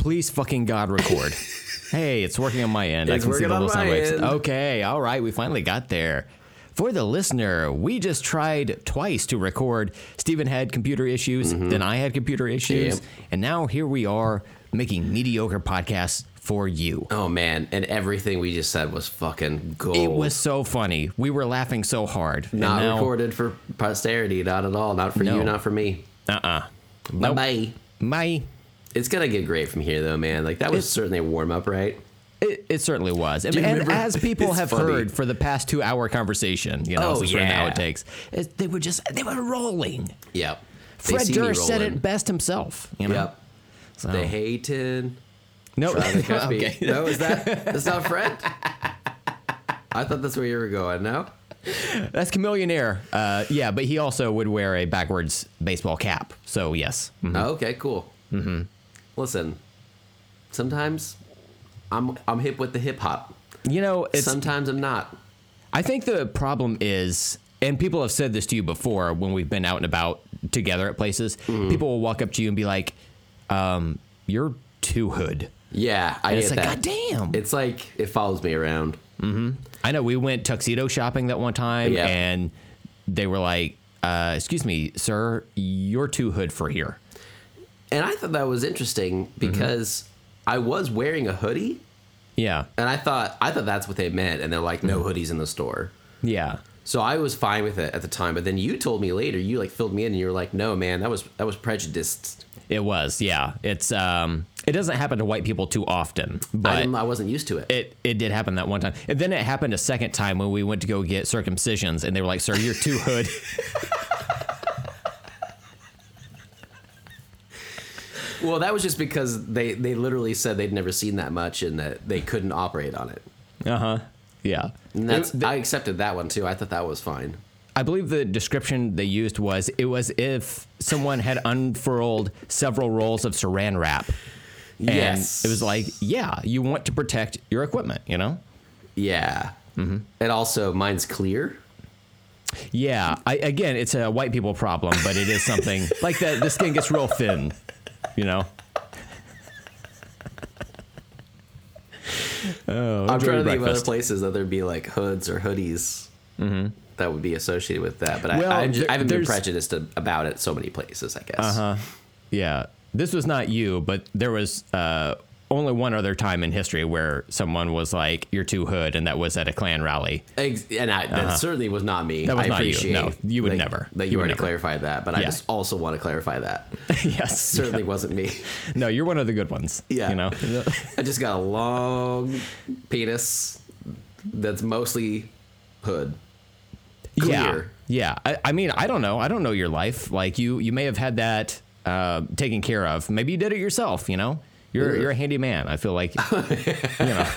Please fucking God record. Hey, it's working on my end. I It's can see the on little sound waves. end. Okay, all right, we finally got there. For the listener, we just tried twice to record. Stephen had computer issues, then I had computer issues, Mm-hmm. Yep. and now here we are making mediocre podcasts for you. Oh man, and everything we just said was fucking gold. It was so funny. We were laughing so hard. Not now- recorded for posterity, not at all. Not for No. you, not for me. Uh-uh. Bye Nope. bye. My It's gonna get great from here, though, man. Like that was It's- certainly a warm up, right? It, it certainly was. And, and as people have funny. heard for the past two hour conversation, you know, Oh, this is sort of how yeah. it takes. It, they were just, they were rolling. Yep. They Fred Durst said it best himself, you know? Yep. So, The hating. no, Try to catch me. okay. No, is that that's not Fred? I thought that's where you were going. No. That's Chamillionaire. Uh, yeah, but he also would wear a backwards baseball cap. So, yes. Mhm. Oh, okay, cool. Mm-hmm. Listen, sometimes I'm I'm hip with the hip hop. You know, it's, Sometimes I'm not. I think the problem is, and people have said this to you before when we've been out and about together at places, Mm-hmm. people will walk up to you and be like, um, you're too hood. Yeah, I And get it's like, that. God damn. It's like it follows me around. I know we went tuxedo shopping that one time, Yeah. and they were like, uh, "Excuse me, sir, you're too hood for here." And I thought that was interesting because I was wearing a hoodie, Yeah, and I thought I thought that's what they meant. And they're like, no hoodies in the store. yeah, So I was fine with it at the time. But then you told me later, you like filled me in, and you were like, no, man, that was that was prejudiced. it was. Yeah, it's um, it doesn't happen to white people too often, I, but didn't- I wasn't used to it. it it did happen that one time, and then it happened a second time when we went to go get circumcisions, and they were like, "Sir, you're too hood." Well, that was just because they they literally said they'd never seen that much and that they couldn't operate on it. uh huh. Yeah, And that's It- I accepted that one too. I thought that was fine. I believe the description they used was it was if someone had unfurled several rolls of saran wrap. And yes, it was like, yeah, you want to protect your equipment, you know? yeah. Mm-hmm. And also, mine's clear. Yeah. I, again, it's a white people problem, but it is something like that. The skin gets real thin, you know? Oh, I'm trying to think of other places that there'd be like hoods or hoodies that would be associated with that. But Well, I, just, I haven't been prejudiced about it so many places. I guess. Uh-huh. Yeah. This was not you, but there was uh, only one other time in history where someone was like, you're too hood, and that was at a Klan rally. Ex- And I, that certainly was not me. Uh-huh. That was I not you. No, you would that- never. That you, You already never. clarified that, but I just also want to clarify that. yes. Certainly wasn't me. No, you're one of the good ones. Yeah. You know? I just got a long penis that's mostly hood. Yeah. Yeah. I, I mean, I don't know. I don't know your life. Like you, you may have had that uh, taken care of. Maybe you did it yourself. You know, you're Ugh. you're a handy man. I feel like, you know.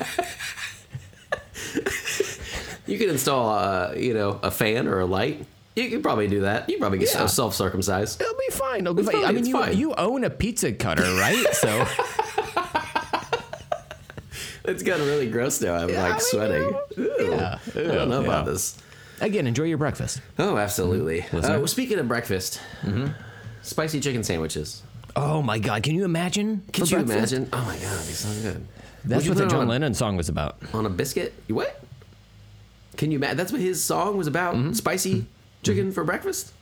You could install, uh, you know, a fan or a light. You could probably do that. You probably get Yeah. self circumcised. It'll be fine. It'll be fine. I mean, it's you fine. you own a pizza cutter, right? So It's gotten really gross now. I'm I like sweating. Yeah. I don't know about this. again, enjoy your breakfast. Oh, absolutely. Mm-hmm. Uh, well, speaking of breakfast, spicy chicken sandwiches. Oh my God! Can you imagine? Can for you breakfast? imagine? Oh my god, it'd be so good. That's you what the put it John on, Lennon song was about. on a biscuit. You what? Can you imagine? That's what his song was about. Mm-hmm. Spicy chicken for breakfast.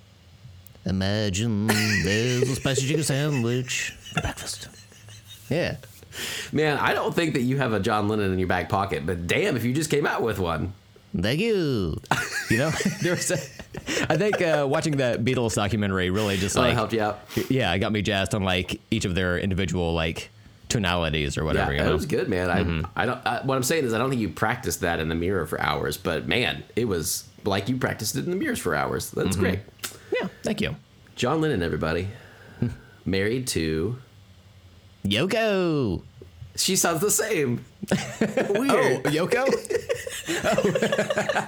Imagine there's a spicy chicken sandwich for breakfast. Yeah. Man, I don't think that you have a John Lennon in your back pocket, but damn, if you just came out with one. Thank you. You know, there's. A, I think uh, watching that Beatles documentary really just Oh, like helped you out. Yeah, it got me jazzed on like each of their individual like tonalities or whatever. yeah, you it was good, man. I, I don't. I, what I'm saying is, I don't think you practiced that in the mirror for hours, but man, it was like you practiced it in the mirrors for hours. That's Mm-hmm. great. Yeah, thank you. John Lennon, everybody, married to. Yoko. She sounds the same. Weird. Oh, Yoko.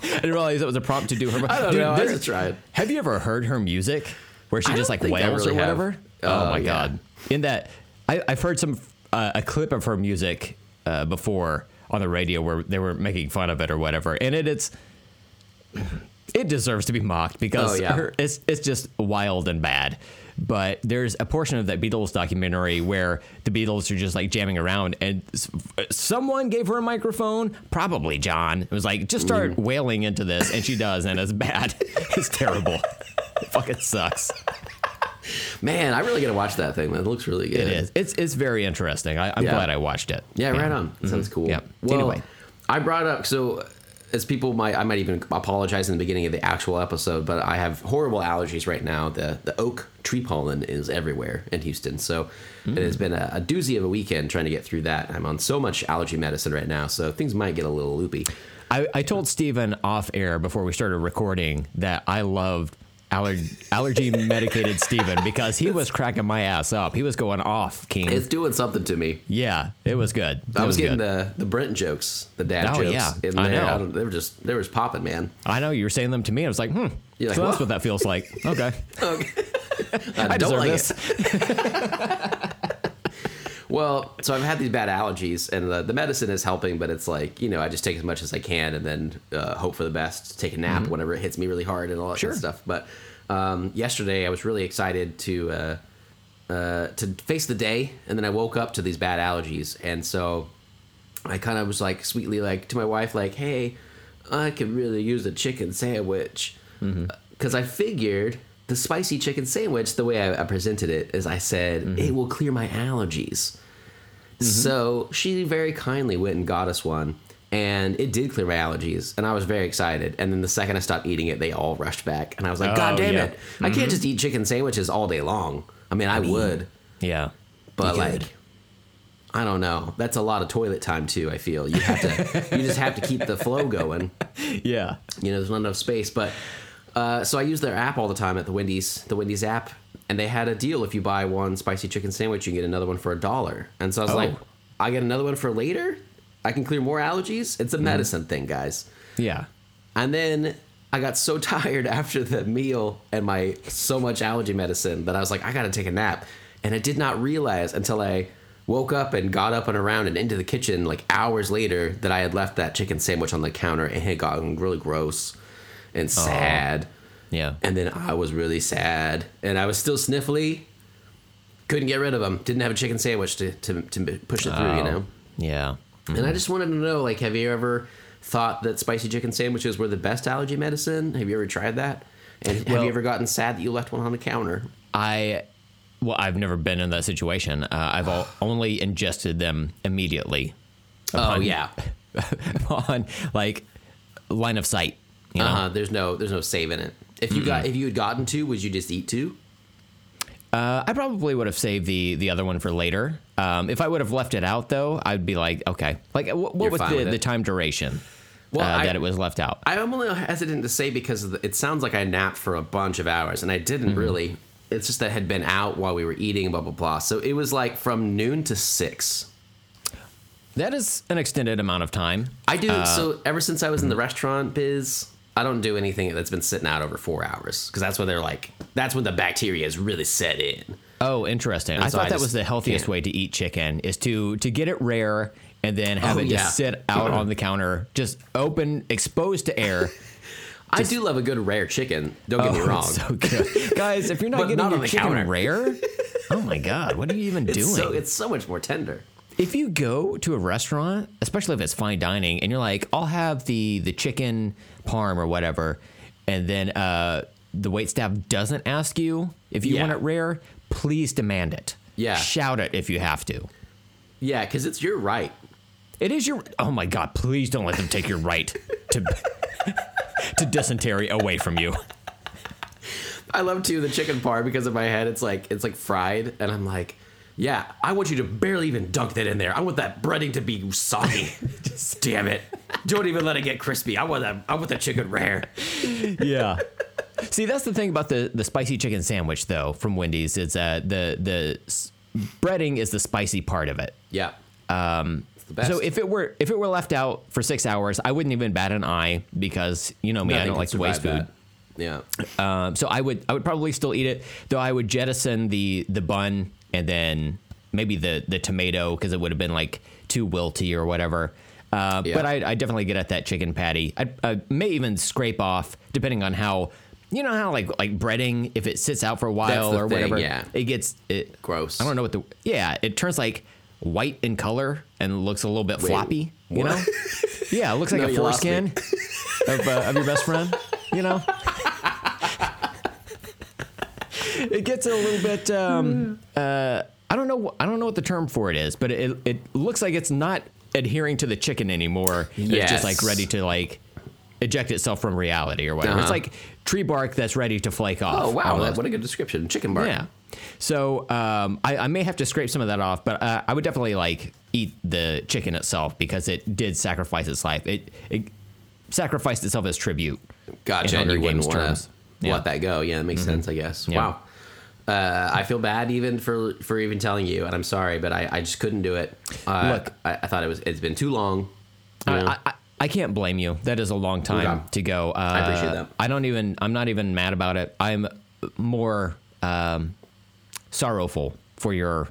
I didn't realize that was a prompt to do her. I don't Dude, know. I just tried. Have you ever heard her music where she I just like wails really or have. whatever? Oh, Oh, my yeah. god! In that, I, I've heard some uh, a clip of her music uh, before on the radio where they were making fun of it or whatever, and it, it's it deserves to be mocked because Oh, yeah. her- it's it's just wild and bad. But there's a portion of that Beatles documentary where the Beatles are just like jamming around, and someone gave her a microphone, probably John. It was like, just start Mm. wailing into this, and she does, and it's bad. It's terrible. It fucking sucks. Man, I really gotta watch that thing. Man, it looks really good. It is. It's it's very interesting. I, I'm Yeah. glad I watched it. Yeah, right on. That sounds cool. Mm-hmm. Yeah. Well, Anyway. I brought up so as people might I might even apologize in the beginning of the actual episode, but I have horrible allergies right now. The the oak tree pollen is everywhere in Houston, so it has Mm. been a, a doozy of a weekend trying to get through that. I'm on so much allergy medicine right now, so things might get a little loopy. I, I told Steven off air before we started recording that I loved aller- allergy medicated Steven because he was cracking my ass up. He was going off, King. It's doing something to me. yeah, it was good. It I was, getting good. the the Brent jokes, the dad Oh, jokes. yeah. in I there. know. don't- they were just they were just popping, man. I know you were saying them to me. I was like, hmm. You're like, so that's what that feels like. Okay. I, I don't deserve like this. Well, so I've had these bad allergies, and the, the medicine is helping, but it's like you know I just take as much as I can, and then uh, hope for the best. Take a nap whenever it hits me really hard, and all that Mm-hmm. Sure. kind of stuff. But um, yesterday I was really excited to uh, uh, to face the day, and then I woke up to these bad allergies, and so I kind of was like sweetly like to my wife like, "Hey, I could really use a chicken sandwich," because I figured the spicy chicken sandwich, the way I, I presented it, is I said it will clear my allergies. So she very kindly went and got us one. And it did clear my allergies, and I was very excited. And then the second I stopped eating it, they all rushed back, and I was like, Oh, "God damn yeah. it! I can't just eat chicken sandwiches all day long. I mean, I, would, Yeah. but like could. I don't know. That's a lot of toilet time too. I feel you have to. you just have to keep the flow going. Yeah. You know, there's not enough space. But uh, so I use their app all the time at the Wendy's, the Wendy's app, and they had a deal. If you buy one spicy chicken sandwich, you get another one for a dollar. And so I was Oh. like, I get another one for later. I can clear more allergies. It's a medicine thing, guys. Yeah. And then I got so tired after the meal and my so much allergy medicine that I was like, I gotta take a nap. And I did not realize until I woke up and got up and around and into the kitchen like hours later that I had left that chicken sandwich on the counter and it had gotten really gross and sad. Yeah. And then I was really sad and I was still sniffly. Couldn't get rid of them. Didn't have a chicken sandwich to, to, to push it through, you Oh. know? Yeah. And I just wanted to know, like, have you ever thought that spicy chicken sandwiches were the best allergy medicine? Have you ever tried that? And have Well- you ever gotten sad that you left one on the counter? I well, I've never been in that situation. Uh, I've all, only ingested them immediately. Oh yeah. on like line of sight. You know, Uh-huh. There's no there's no saving it. If you got if you had gotten two, would you just eat two? uh, I probably would have saved the the other one for later. Um, if I would have left it out though, I'd be like, okay, like what, what was the, the time duration Well, uh, I- that it was left out? I'm only hesitant to say because the, it sounds like I napped for a bunch of hours, and I didn't Mm-hmm. really. It's just that I had been out while we were eating, blah blah blah. So it was like from noon to six. that is an extended amount of time. I do Uh, so ever since I was mm-hmm. in the restaurant biz. I don't do anything that's been sitting out over four hours because that's when they're like that's when the bacteria is really set in. Oh, interesting. I so thought I that was the healthiest can't. way to eat chicken is to to get it rare and then have Oh, it yeah. just sit out on the counter, just open, exposed to air. I do love a good rare chicken. Don't get me Oh, wrong. so good, guys. If you're not getting not your chicken counter. rare, oh my god, what are you even it's doing? so it's so much more tender. if you go to a restaurant, especially if it's fine dining, and you're like, I'll have the the chicken parm or whatever, and then uh, the wait staff doesn't ask you if you Yeah. want it rare, please demand it. Yeah. shout it if you have to. Yeah, because it's your right. It is your. Oh my God! Please don't let them take your right to to dysentery away from you. I love too the chicken part because in my head it's like it's like fried, and I'm like, yeah, I want you to barely even dunk that in there. I want that breading to be soggy. Just damn it! Don't even let it get crispy. I want that. I want the chicken rare. Yeah. See, that's the thing about the the spicy chicken sandwich, though, from Wendy's. Is that the the s- breading is the spicy part of it. Yeah. Um. So if it were if it were left out for six hours, I wouldn't even bat an eye because you know me, I don't like to waste food. that. Yeah. Um, so I would I would probably still eat it, though I would jettison the the bun and then maybe the the tomato because it would have been like too wilty or whatever. Uh, Yeah. But I, I definitely get at that chicken patty. I, I may even scrape off, depending on how. You know how like like breading, if it sits out for a while or thing, whatever, yeah. it gets it Gross. I don't know what the yeah, it turns like white in color and looks a little bit floppy. You know, yeah, it looks like No, a you lost me. foreskin of, uh, of your best friend. You know, it gets a little bit. Um, uh, I don't know. I don't know what the term for it is, but it it looks like it's not adhering to the chicken anymore. It's just like ready to like eject itself from reality or whatever. It's Uh-huh. like tree bark that's ready to flake off. Oh wow, almost. what a good description. Chicken bark. Yeah. So um, I, I may have to scrape some of that off, but uh, I would definitely like eat the chicken itself because it did sacrifice its life. It it sacrificed itself as tribute. Gotcha. in And Hunger you wouldn't Games want terms. to Yeah. let that go. Yeah, that makes sense. I guess. Yeah. Wow. Uh, I feel bad even for for even telling you, and I'm sorry, but I, I just couldn't do it. Uh, Look. I, I thought it was it's been too long. I, I, I can't blame you. That is a long time Okay. to go. Uh, I appreciate that. I don't even. I'm not even mad about it. I'm more um, sorrowful for your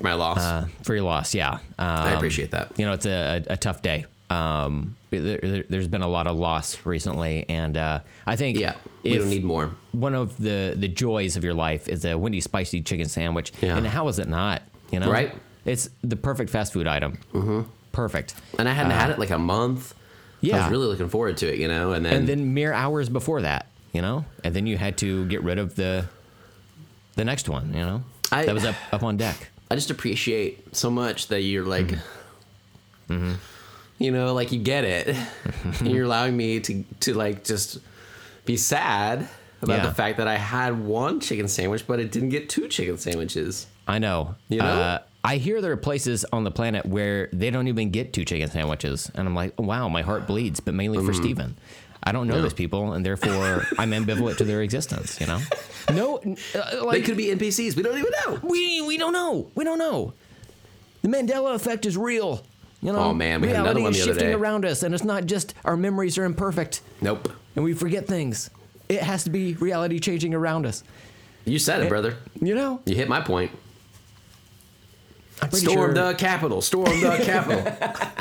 my loss. uh, for your loss. Yeah, um, I appreciate that. You know, it's a, a, a tough day. Um, there, there's been a lot of loss recently, and uh, I think yeah, we don't need more. one of the the joys of your life is a Wendy's spicy chicken sandwich, Yeah. and how is it not? You know, Right. It's the perfect fast food item. Mm-hmm. Perfect. And I hadn't had it like a month. Yeah, I Uh, was really looking forward to it, you know. And then, and then mere hours before that, you know, and then you had to get rid of the the next one, you know, I- that was up up on deck. I just appreciate so much that you're like, Mm-hmm. You know, like you get it. and you're allowing me to to like just be sad about Yeah. the fact that I had one chicken sandwich, but it didn't get two chicken sandwiches. I know. You know? Uh, I hear there are places on the planet where they don't even get two chicken sandwiches, and I'm like, wow, my heart bleeds. But mainly Mm. for Steven. I don't know those people, and therefore I'm ambivalent to their existence. You know, no, uh, They could be NPCs. We don't even know. we we don't know. We don't know. The Mandela effect is real. You know, Oh, man, we had another reality one is the other shifting day. around us, and it's not just our memories are imperfect Nope. and we forget things. It has to be reality changing around us. You said it, brother. You know, You hit my point. I'm pretty Storm sure. the Capitol. Storm the Capitol.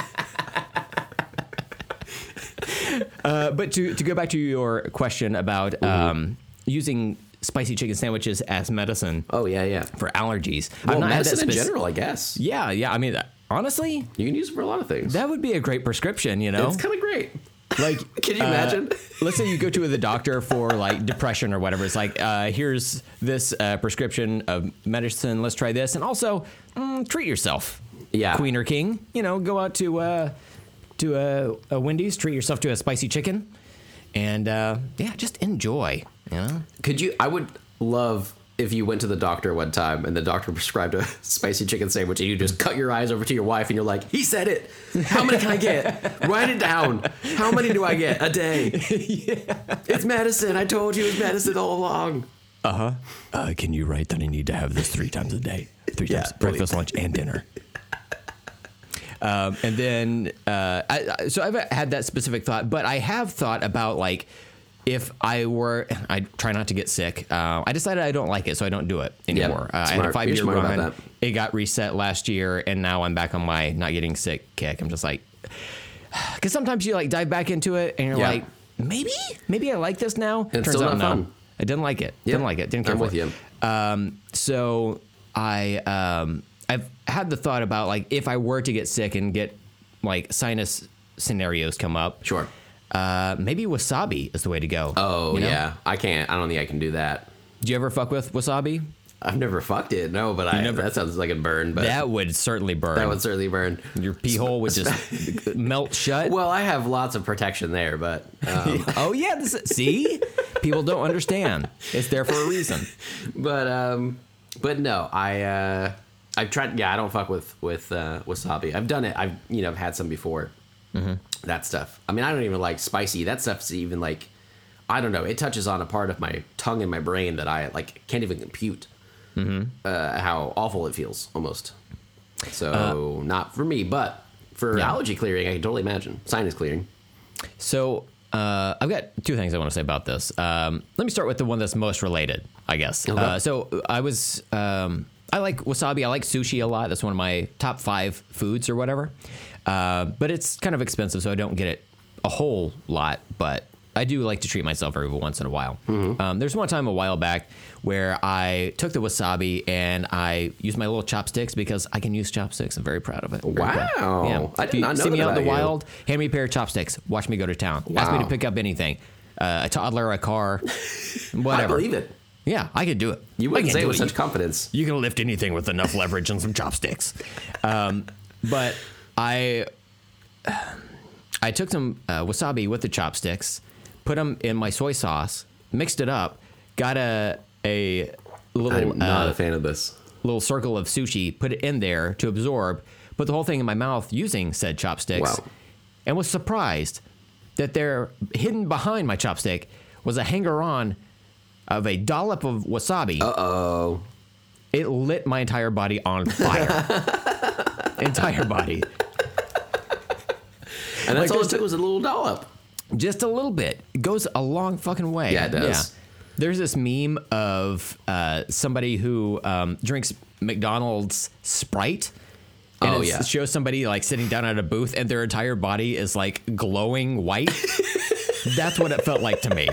Uh, but to, to go back to your question about Mm-hmm. um, using spicy chicken sandwiches as medicine Oh yeah, yeah. for allergies, Well, I've not had that medicine in general, I guess. Yeah, yeah. I mean, honestly, You can use it for a lot of things. that would be a great prescription. You know, It's kind of great. like Can you uh, imagine? let's say you go to the doctor for like depression or whatever. It's like, uh, here's this uh, prescription of medicine. Let's try this, and also mm, treat yourself. Yeah. queen or king. You know, go out to uh, to a, a Wendy's, treat yourself to a spicy chicken, and uh, yeah, just enjoy. You know, Could you? I would love if you went to the doctor one time and the doctor prescribed a spicy chicken sandwich and you just cut your eyes over to your wife and you're like, he said it. How many can I get? Write it down. How many do I get a day? It's medicine. I told you it's medicine all along. uh, huh. Uh, can you write that I need to have this three times a day? Three Yeah, times, breakfast, lunch, and dinner. Um, and then, uh, I- so I've had that specific thought, but I have thought about like if I were, I try not to get sick. Uh, I decided I don't like it, so I don't do it anymore. uh, I had a five You're year run. that. It got reset last year, and now I'm back on my not getting sick kick. I'm just like, because sometimes you like dive back into it, and you're Yeah. like, maybe, maybe I like this now. it's Turns still out not no. fun. I didn't like it. Yeah. Didn't like it. Didn't care I'm for with it. you. Um, so I um, I've had the thought about like if I were to get sick and get like sinus scenarios come up, Sure. Uh, maybe wasabi is the way to go. Oh you know? yeah. I can't. I don't think I can do that. Do you ever fuck with wasabi? I've never fucked it. No, but I. never- that sounds like a burn. But That would certainly burn. that would certainly burn. Your pee hole would just melt shut. Well, I have lots of protection there, but um, oh yeah, this see, people don't understand. It's there for a reason. but um, but no, I uh, I've tried. Yeah, I don't fuck with with uh, wasabi. I've done it. I've you know I've had some before. That stuff. I mean, I don't even like spicy. That stuff's even like, I don't know. It touches on a part of my tongue and my brain that I like can't even compute. Uh, how awful it feels almost. So not for me, but for Yeah. allergy clearing, I can totally imagine sinus clearing. So uh, I've got two things I want to say about this. Um, let me start with the one that's most related, I guess. Okay. Uh, so I was um, I like wasabi. I like sushi a lot. That's one of my top five foods or whatever. Uh, but it's kind of expensive, so I don't get it a whole lot. But I do like to treat myself every once in a while. Um, there's one time a while back where I took the wasabi and I used my little chopsticks because I can use chopsticks. I'm very proud of it. Very proud. Wow. I did If you not know see me out in the you. wild, hand me a pair of chopsticks. Watch me go to town. Ask me to pick up anything. Uh, a toddler, a car, whatever. I believe it. Yeah, I could do it. You wouldn't say it with such confidence. You can lift anything with enough leverage and some chopsticks. Um, but I, I took some uh, wasabi with the chopsticks, put them in my soy sauce, mixed it up, got a a little I'm not uh, a fan of this. little circle of sushi, put it in there to absorb, put the whole thing in my mouth using said chopsticks, Wow. and was surprised that there, hidden behind my chopstick, was a hanger on of a dollop of wasabi. Uh oh. It lit my entire body on fire. entire body. And that's Like, all it took was a little dollop. Just a little bit. It goes a long fucking way. Yeah, it does. There's this meme of uh, somebody who um, drinks McDonald's Sprite. And Oh, it's- yeah. it shows somebody like sitting down at a booth and their entire body is like glowing white. That's what it felt like to me.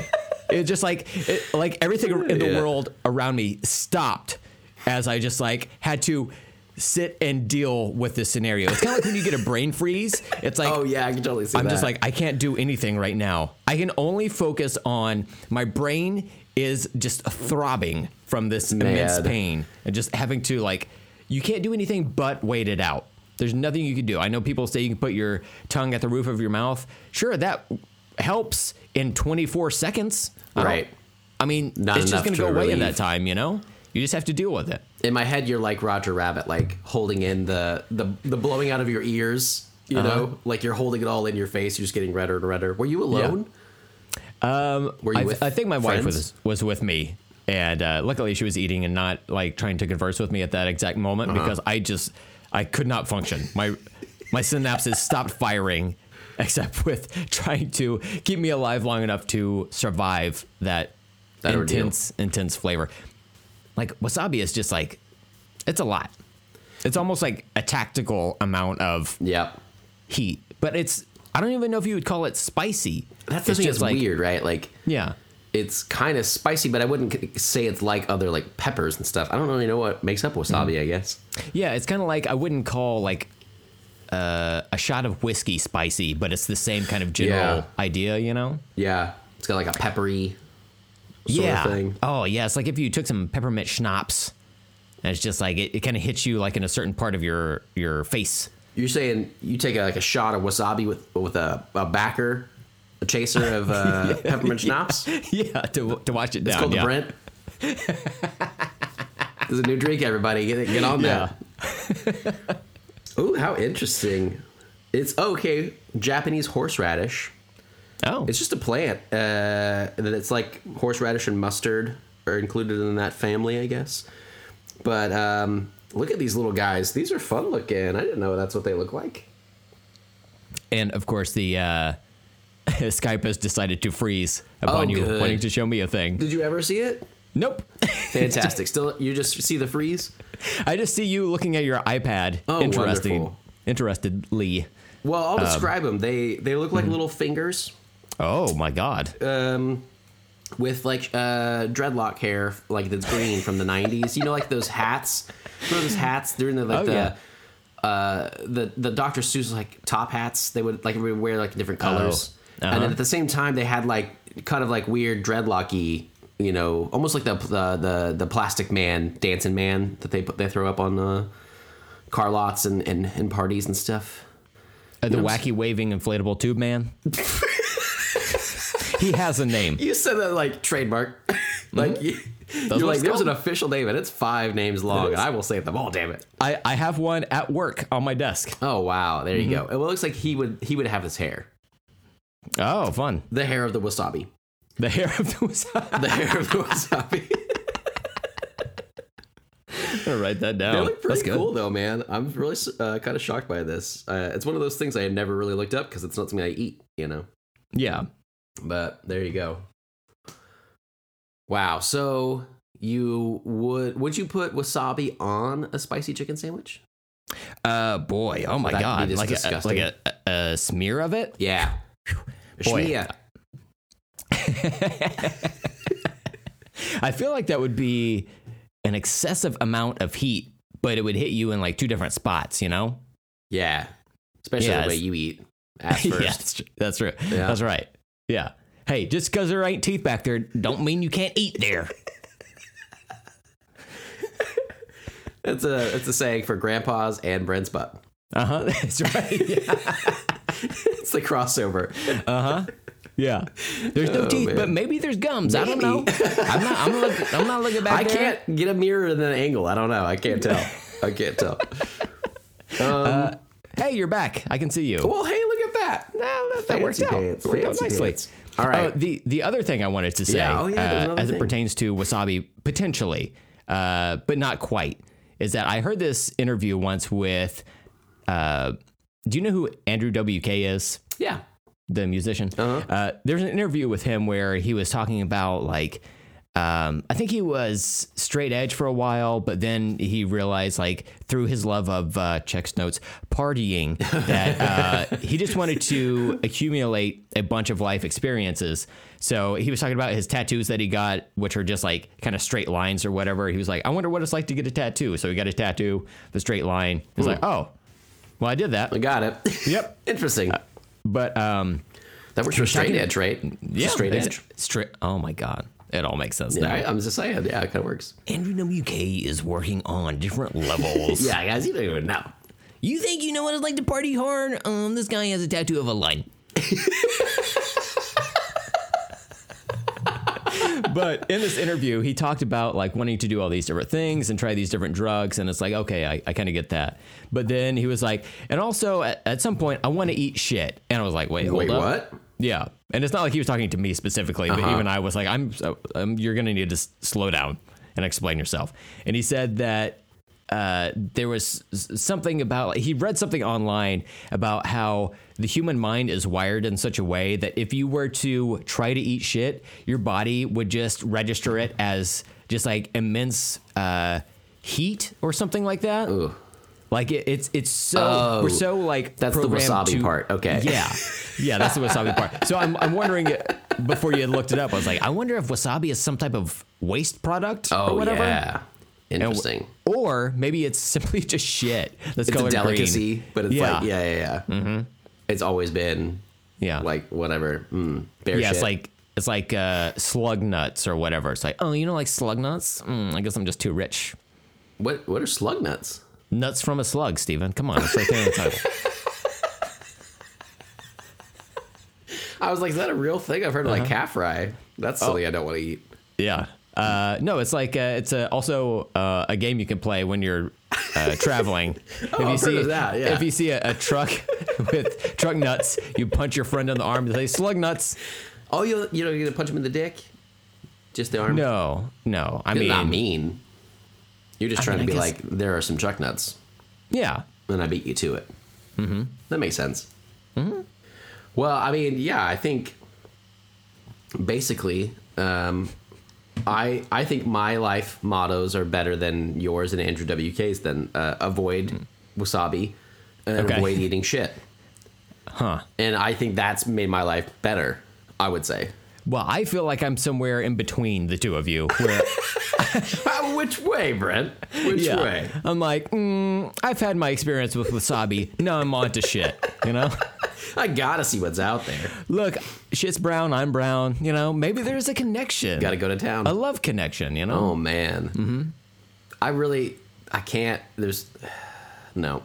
It just like it, like everything in the Yeah. world around me stopped as I just like had to sit and deal with this scenario. It's kind of like when you get a brain freeze. It's like Oh yeah, I can totally see that I'm that. just like I can't do anything right now. I can only focus on my brain is just throbbing from this immense pain and just having to like you can't do anything but wait it out. There's nothing you can do. I know people say you can put your tongue at the roof of your mouth. Sure, that helps in 24 seconds. Right. I mean, Not it's just going to to go away in that time, you know? You just have to deal with it. in my head, you're like Roger Rabbit, like holding in the the the blowing out of your ears. You Uh-huh. know, like you're holding it all in your face. You're just getting redder and redder. Were you alone? Um, Were you I, with I think my wife was was with me, and uh, luckily she was eating and not like trying to converse with me at that exact moment Uh-huh. because I just I could not function. My my synapses stopped firing, except with trying to keep me alive long enough to survive that, That ordeal. intense intense flavor. Like wasabi is just like it's a lot. It's almost like a tactical amount of Yep. heat, but it's I don't even know if you would call it spicy. That's the It's thing just that's weird, right? Like Yeah. it's kind of spicy, but I wouldn't say it's like other like peppers and stuff. I don't really know what makes up wasabi. I guess. Yeah, it's kind of like I wouldn't call like uh, a shot of whiskey spicy, but it's the same kind of general Yeah. idea, you know? Yeah, it's got like a peppery yeah. of thing. Oh, yeah. It's like if you took some peppermint schnapps, and it's just like it, it kind of hits you like in a certain part of your your face. You're saying you take a, like a shot of wasabi with with a, a backer, a chaser of uh, peppermint schnapps. yeah, to to watch it It's called yeah. the Brent. There's a new drink, everybody. Get get on that. Ooh, how interesting! It's okay. Japanese horseradish. Oh, It's just a plant. Uh, that it's like horseradish and mustard are included in that family, I guess. But um, look at these little guys. These are fun looking. I didn't know that's what they look like. and of course the uh, Skype has decided to freeze upon Oh, you good. wanting to show me a thing. Did you ever see it? Nope. Fantastic. Still, you just see the freeze. I just see you looking at your iPad. Oh, interesting. wonderful. Interestedly. Well, Um, I'll describe them. They they look like little fingers Oh my god. um, with like uh, dreadlock hair, like that's green from the '90s. You know, like those hats. Remember those hats during the like Oh, the. yeah. Uh, the the Dr. Seuss like top hats they would like would wear like different colors, Uh-huh. and then at the same time they had like kind of like weird dreadlocky, you know, almost like the the the, the plastic man dancing man that they put they throw up on uh, car lots and, and and parties and stuff. Uh, the wacky waving inflatable tube man. he has a name. You said that like trademark. like you, That's you're like there's an official name and it's five names long and I will say them all. Damn it! I, I have one at work on my desk. Oh wow, there you Mm-hmm. go. It looks like he would he would have his hair, Oh, fun. the hair of the wasabi, The hair of the wasabi. the hair of the wasabi. I'm gonna write that down. they look That's pretty good. cool though, man. I'm really uh, kind of shocked by this. Uh, it's one of those things I had never really looked up because it's not something I eat, you know. Yeah. But there you go. Wow. So you would would you put wasabi on a spicy chicken sandwich? Uh, boy, oh my That god, like a, like a, a smear of it. Yeah. Boy. I feel like that would be an excessive amount of heat, but it would hit you in like two different spots. You know? Yeah. Especially Yeah, the way you eat at yeah, first. that's, tr- that's right. Yeah. That's right. Yeah. Hey, just because there ain't teeth back there, don't mean you can't eat there. It's a it's a saying for grandpas and Brent's butt. Uh huh. That's right. Yeah. It's the crossover. Uh huh. Yeah. There's no Oh, teeth, man. but maybe there's gums. I don't know. I'm not. I'm not. I'm not looking back I there. can't get a mirror in an angle. I don't know. I can't tell. I can't tell. Um, Hey, you're back. I can see you. well, hey, look at that. No, that, that worked out. pants, Worked out nicely. pants. All right. Uh, the the other thing I wanted to say, Yeah, oh, yeah, uh, as it pertains to wasabi, potentially, uh, but not quite, is that I heard this interview once with. Uh, do you know who Andrew WK is? Yeah. the musician. Uh-huh. Uh, there's an interview with him where he was talking about like, um, I think he was straight edge for a while, but then he realized like through his love of uh, checks notes partying that uh, he just wanted to accumulate a bunch of life experiences. So he was talking about his tattoos that he got, which are just like kind of straight lines or whatever. He was like, I wonder what it's like to get a tattoo. So he got a tattoo, the straight line. He's like, oh, well, I did that. I got it. Yep. Interesting. But um, That works for straight talking- edge, right? yeah, Straight edge. Straight. Oh my god, it all makes sense Yeah, now. I- I'm just saying. Yeah, it kind of works. Andrew WK is working on different levels. Yeah, guys, you don't even know. You think you know what it's like to party hard? Um, this guy has a tattoo of a line. but in this interview, he talked about like wanting to do all these different things and try these different drugs. And it's like, okay, I, I kind of get that. But then he was like, and also at, at some point, I want to eat shit. And I was like, wait, hold Wait, what? Yeah, and it's not like he was talking to me specifically, but Uh-huh. even I was like, "I'm, so- um, you're gonna need to s- slow down and explain yourself." And he said that uh, there was something about he read something online about how the human mind is wired in such a way that if you were to try to eat shit, your body would just register it as just like immense uh, heat or something like that. Ugh. Like it, it's it's so Oh, we're so like that's the wasabi to- part, okay. Yeah, yeah, that's the wasabi part. So I'm I'm wondering before you had looked it up, I was like, I wonder if wasabi is some type of waste product Oh, or whatever. yeah. And- Interesting. Or maybe it's simply just shit that's it's a delicacy, green. but it's Yeah. like, yeah, yeah, yeah. Mm-hmm. It's always been Yeah, like whatever. Mm, bear yeah, shit. it's like it's like uh, slug nuts or whatever. It's like, oh, you know, like slug nuts. Mm, I guess I'm just too rich. what? What are slug nuts? Nuts from a slug, Steven. Come on, it's right there in the title. I was like, is that a real thing? I've heard of Uh-huh. like calf fry. That's something I don't want to eat. Yeah. Uh, no, it's like uh, it's a, also uh, a game you can play when you're uh, traveling. if you see that, yeah. if you see a, a truck with truck nuts, you punch your friend on the arm and say slug nuts. Oh, you you know you're gonna punch him in the dick? Just the arm? No, no. I You're mean, not mean. You're just I trying mean, to be like, there are some truck nuts, yeah, and I beat you to it. Mm-hmm. That makes sense. Mm-hmm. Well, I mean, yeah, I think basically, um, I I think my life mottos are better than yours and Andrew WK's. Then uh, avoid wasabi and Okay. avoid eating shit. huh? And I think that's made my life better. I would say. Well, I feel like I'm somewhere in between the two of you. Where Uh, which way, Brent? Which yeah, way? I'm like, mm, I've had my experience with wasabi. Now I'm on to shit. You know. I gotta see what's out there. Look, shit's brown. I'm brown. You know. Maybe there's a connection. Gotta go to town. a love connection. You know. Oh man, mm-hmm. I really, I can't. There's no.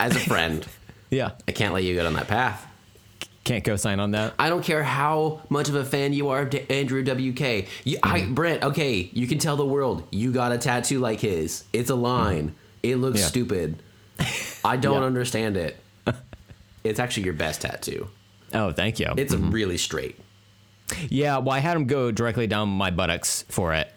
As a friend, Yeah. I can't let you go down that path. Can't co-sign on that. I don't care how much of a fan you are of D- Andrew WK. You, I, Brent, okay, you can tell the world you got a tattoo like his. It's a line. It looks Yeah. stupid. I don't Yeah. understand it. It's actually your best tattoo. Oh, thank you. It's really straight. yeah, well, I had him go directly down my buttocks for it.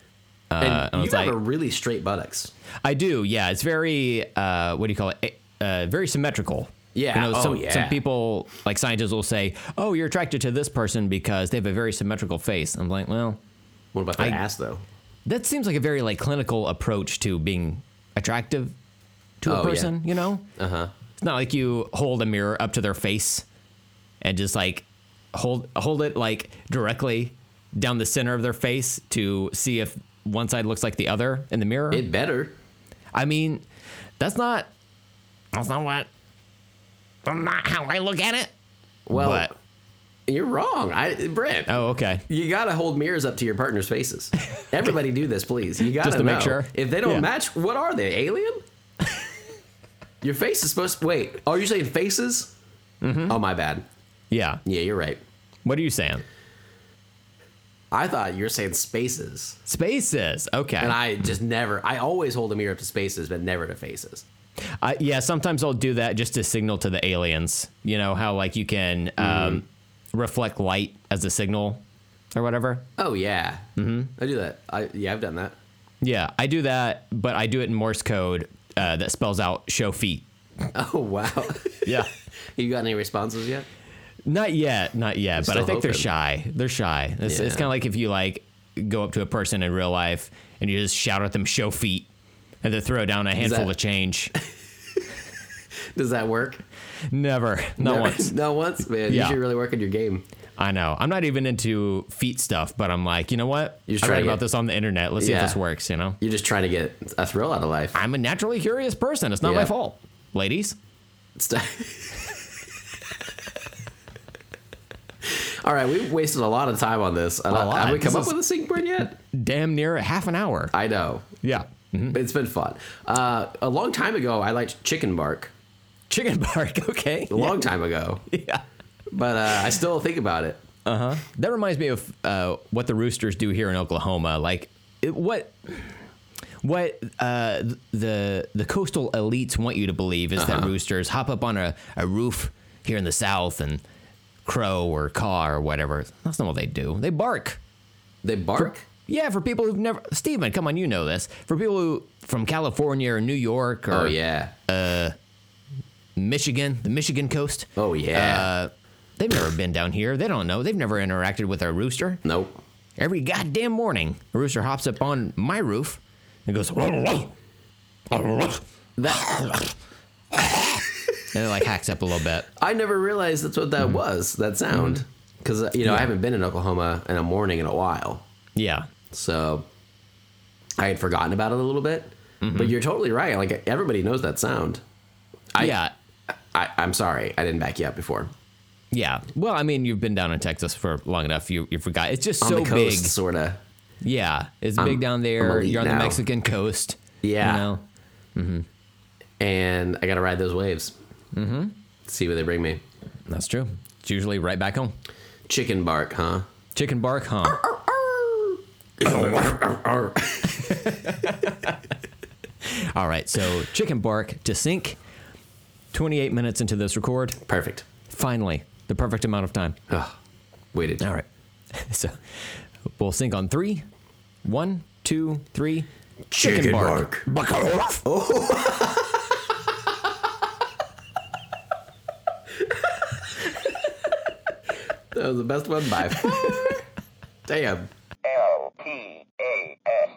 Uh, And you have like, a really straight buttocks. I do. Yeah, it's very, uh, what do you call it? Uh, very symmetrical. Yeah, You know, oh, some, yeah. some people, like scientists, will say, "Oh, you're attracted to this person because they have a very symmetrical face." I'm like, well, What about that I- ass though? that seems like a very like clinical approach to being attractive to Oh, a yeah. person. You know, Uh huh. It's not like you hold a mirror up to their face and just like hold hold it like directly down the center of their face to see if one side looks like the other in the mirror. It better. I mean, that's not that's not what that's not how I look at it. Well, But- you're wrong. I Brent. Oh, okay. You gotta hold mirrors up to your partner's faces. Everybody do this, please. You gotta to make sure? If they don't Yeah. match, what are they? Alien? Your face is supposed to wait. Are you saying faces? Mm-hmm. Oh my bad. Yeah. Yeah, you're right. What are you saying? I thought you were saying spaces. Spaces. Okay. And I just never I always hold a mirror up to spaces, but never to faces. I, yeah, sometimes I'll do that just to signal to the aliens. You know how like you can um, reflect light as a signal or whatever. Oh yeah. Mm-hmm. I do that. I yeah, I've done that. Yeah, I do that, but I do it in Morse code uh, that spells out "show feet." Oh wow. Yeah. you got any responses yet? Not yet, not yet, but I think they're shy. They're shy. It's, it's kind of like if you like go up to a person in real life and you just shout at them "show feet," and they throw down a handful that- of change. Does that work? Never, not No- once. Not once, man. You should really work on your game. I know. I'm not even into feet stuff, but I'm like, you know what? You're just I read about get- this on the internet. Let's see if this works. You know, You're just trying to get a thrill out of life. I'm a naturally curious person. It's not Yeah. my fault, ladies. All right, we've wasted a lot of time on this. Don't- lot. Have we come This up with a sync board yet? Damn near a half an hour. I know. yeah. Mhm. It's been fun. Uh, a long time ago, I liked chicken bark. Chicken bark. Okay. A long time ago, Yeah. But uh, I still think about it. Uh huh. That reminds me of uh, what the Roosters do here in Oklahoma. Like it, what what uh, the the coastal elites want you to believe is that roosters hop up on a, a roof here in the south and crow or caw or whatever. That's not what they do. They bark. They bark. Yeah, for people who've never Steven, come on, you know this. For people who from California or New York or Oh yeah. Michigan, the Michigan coast. Oh yeah. Uh, they've never been down here. They don't know. They've never interacted with a rooster. nope. Every goddamn morning, a rooster hops up on my roof and goes, and it like hacks up a little bit. I never realized that's what that mm-hmm. was. That sound. Mm-hmm. Because uh, you know I haven't been in Oklahoma in a morning in a while. Yeah. So I had forgotten about it a little bit. Mm-hmm. But you're totally right. Like everybody knows that sound. I, yeah. I, I'm sorry, I didn't back you up before. Yeah. Well, I mean, you've been down in Texas for long enough. You you forgot. It's just On so coast, big. sort of. Yeah. It's I'm- big down there. You're on now. the Mexican coast. Yeah. You know? And I got to ride those waves. Mm-hmm. See where they bring me. That's true. It's usually right back home. Chicken bark, huh? Chicken bark, huh? All right. So chicken bark to sync. 28 minutes into this record. Perfect. Finally, the perfect amount of time. Ugh, waited. All right. so we'll sync on three, one, two, three. Chicken, Chicken bark. bark. Oh. that was the best one by far. Damn. L P A S.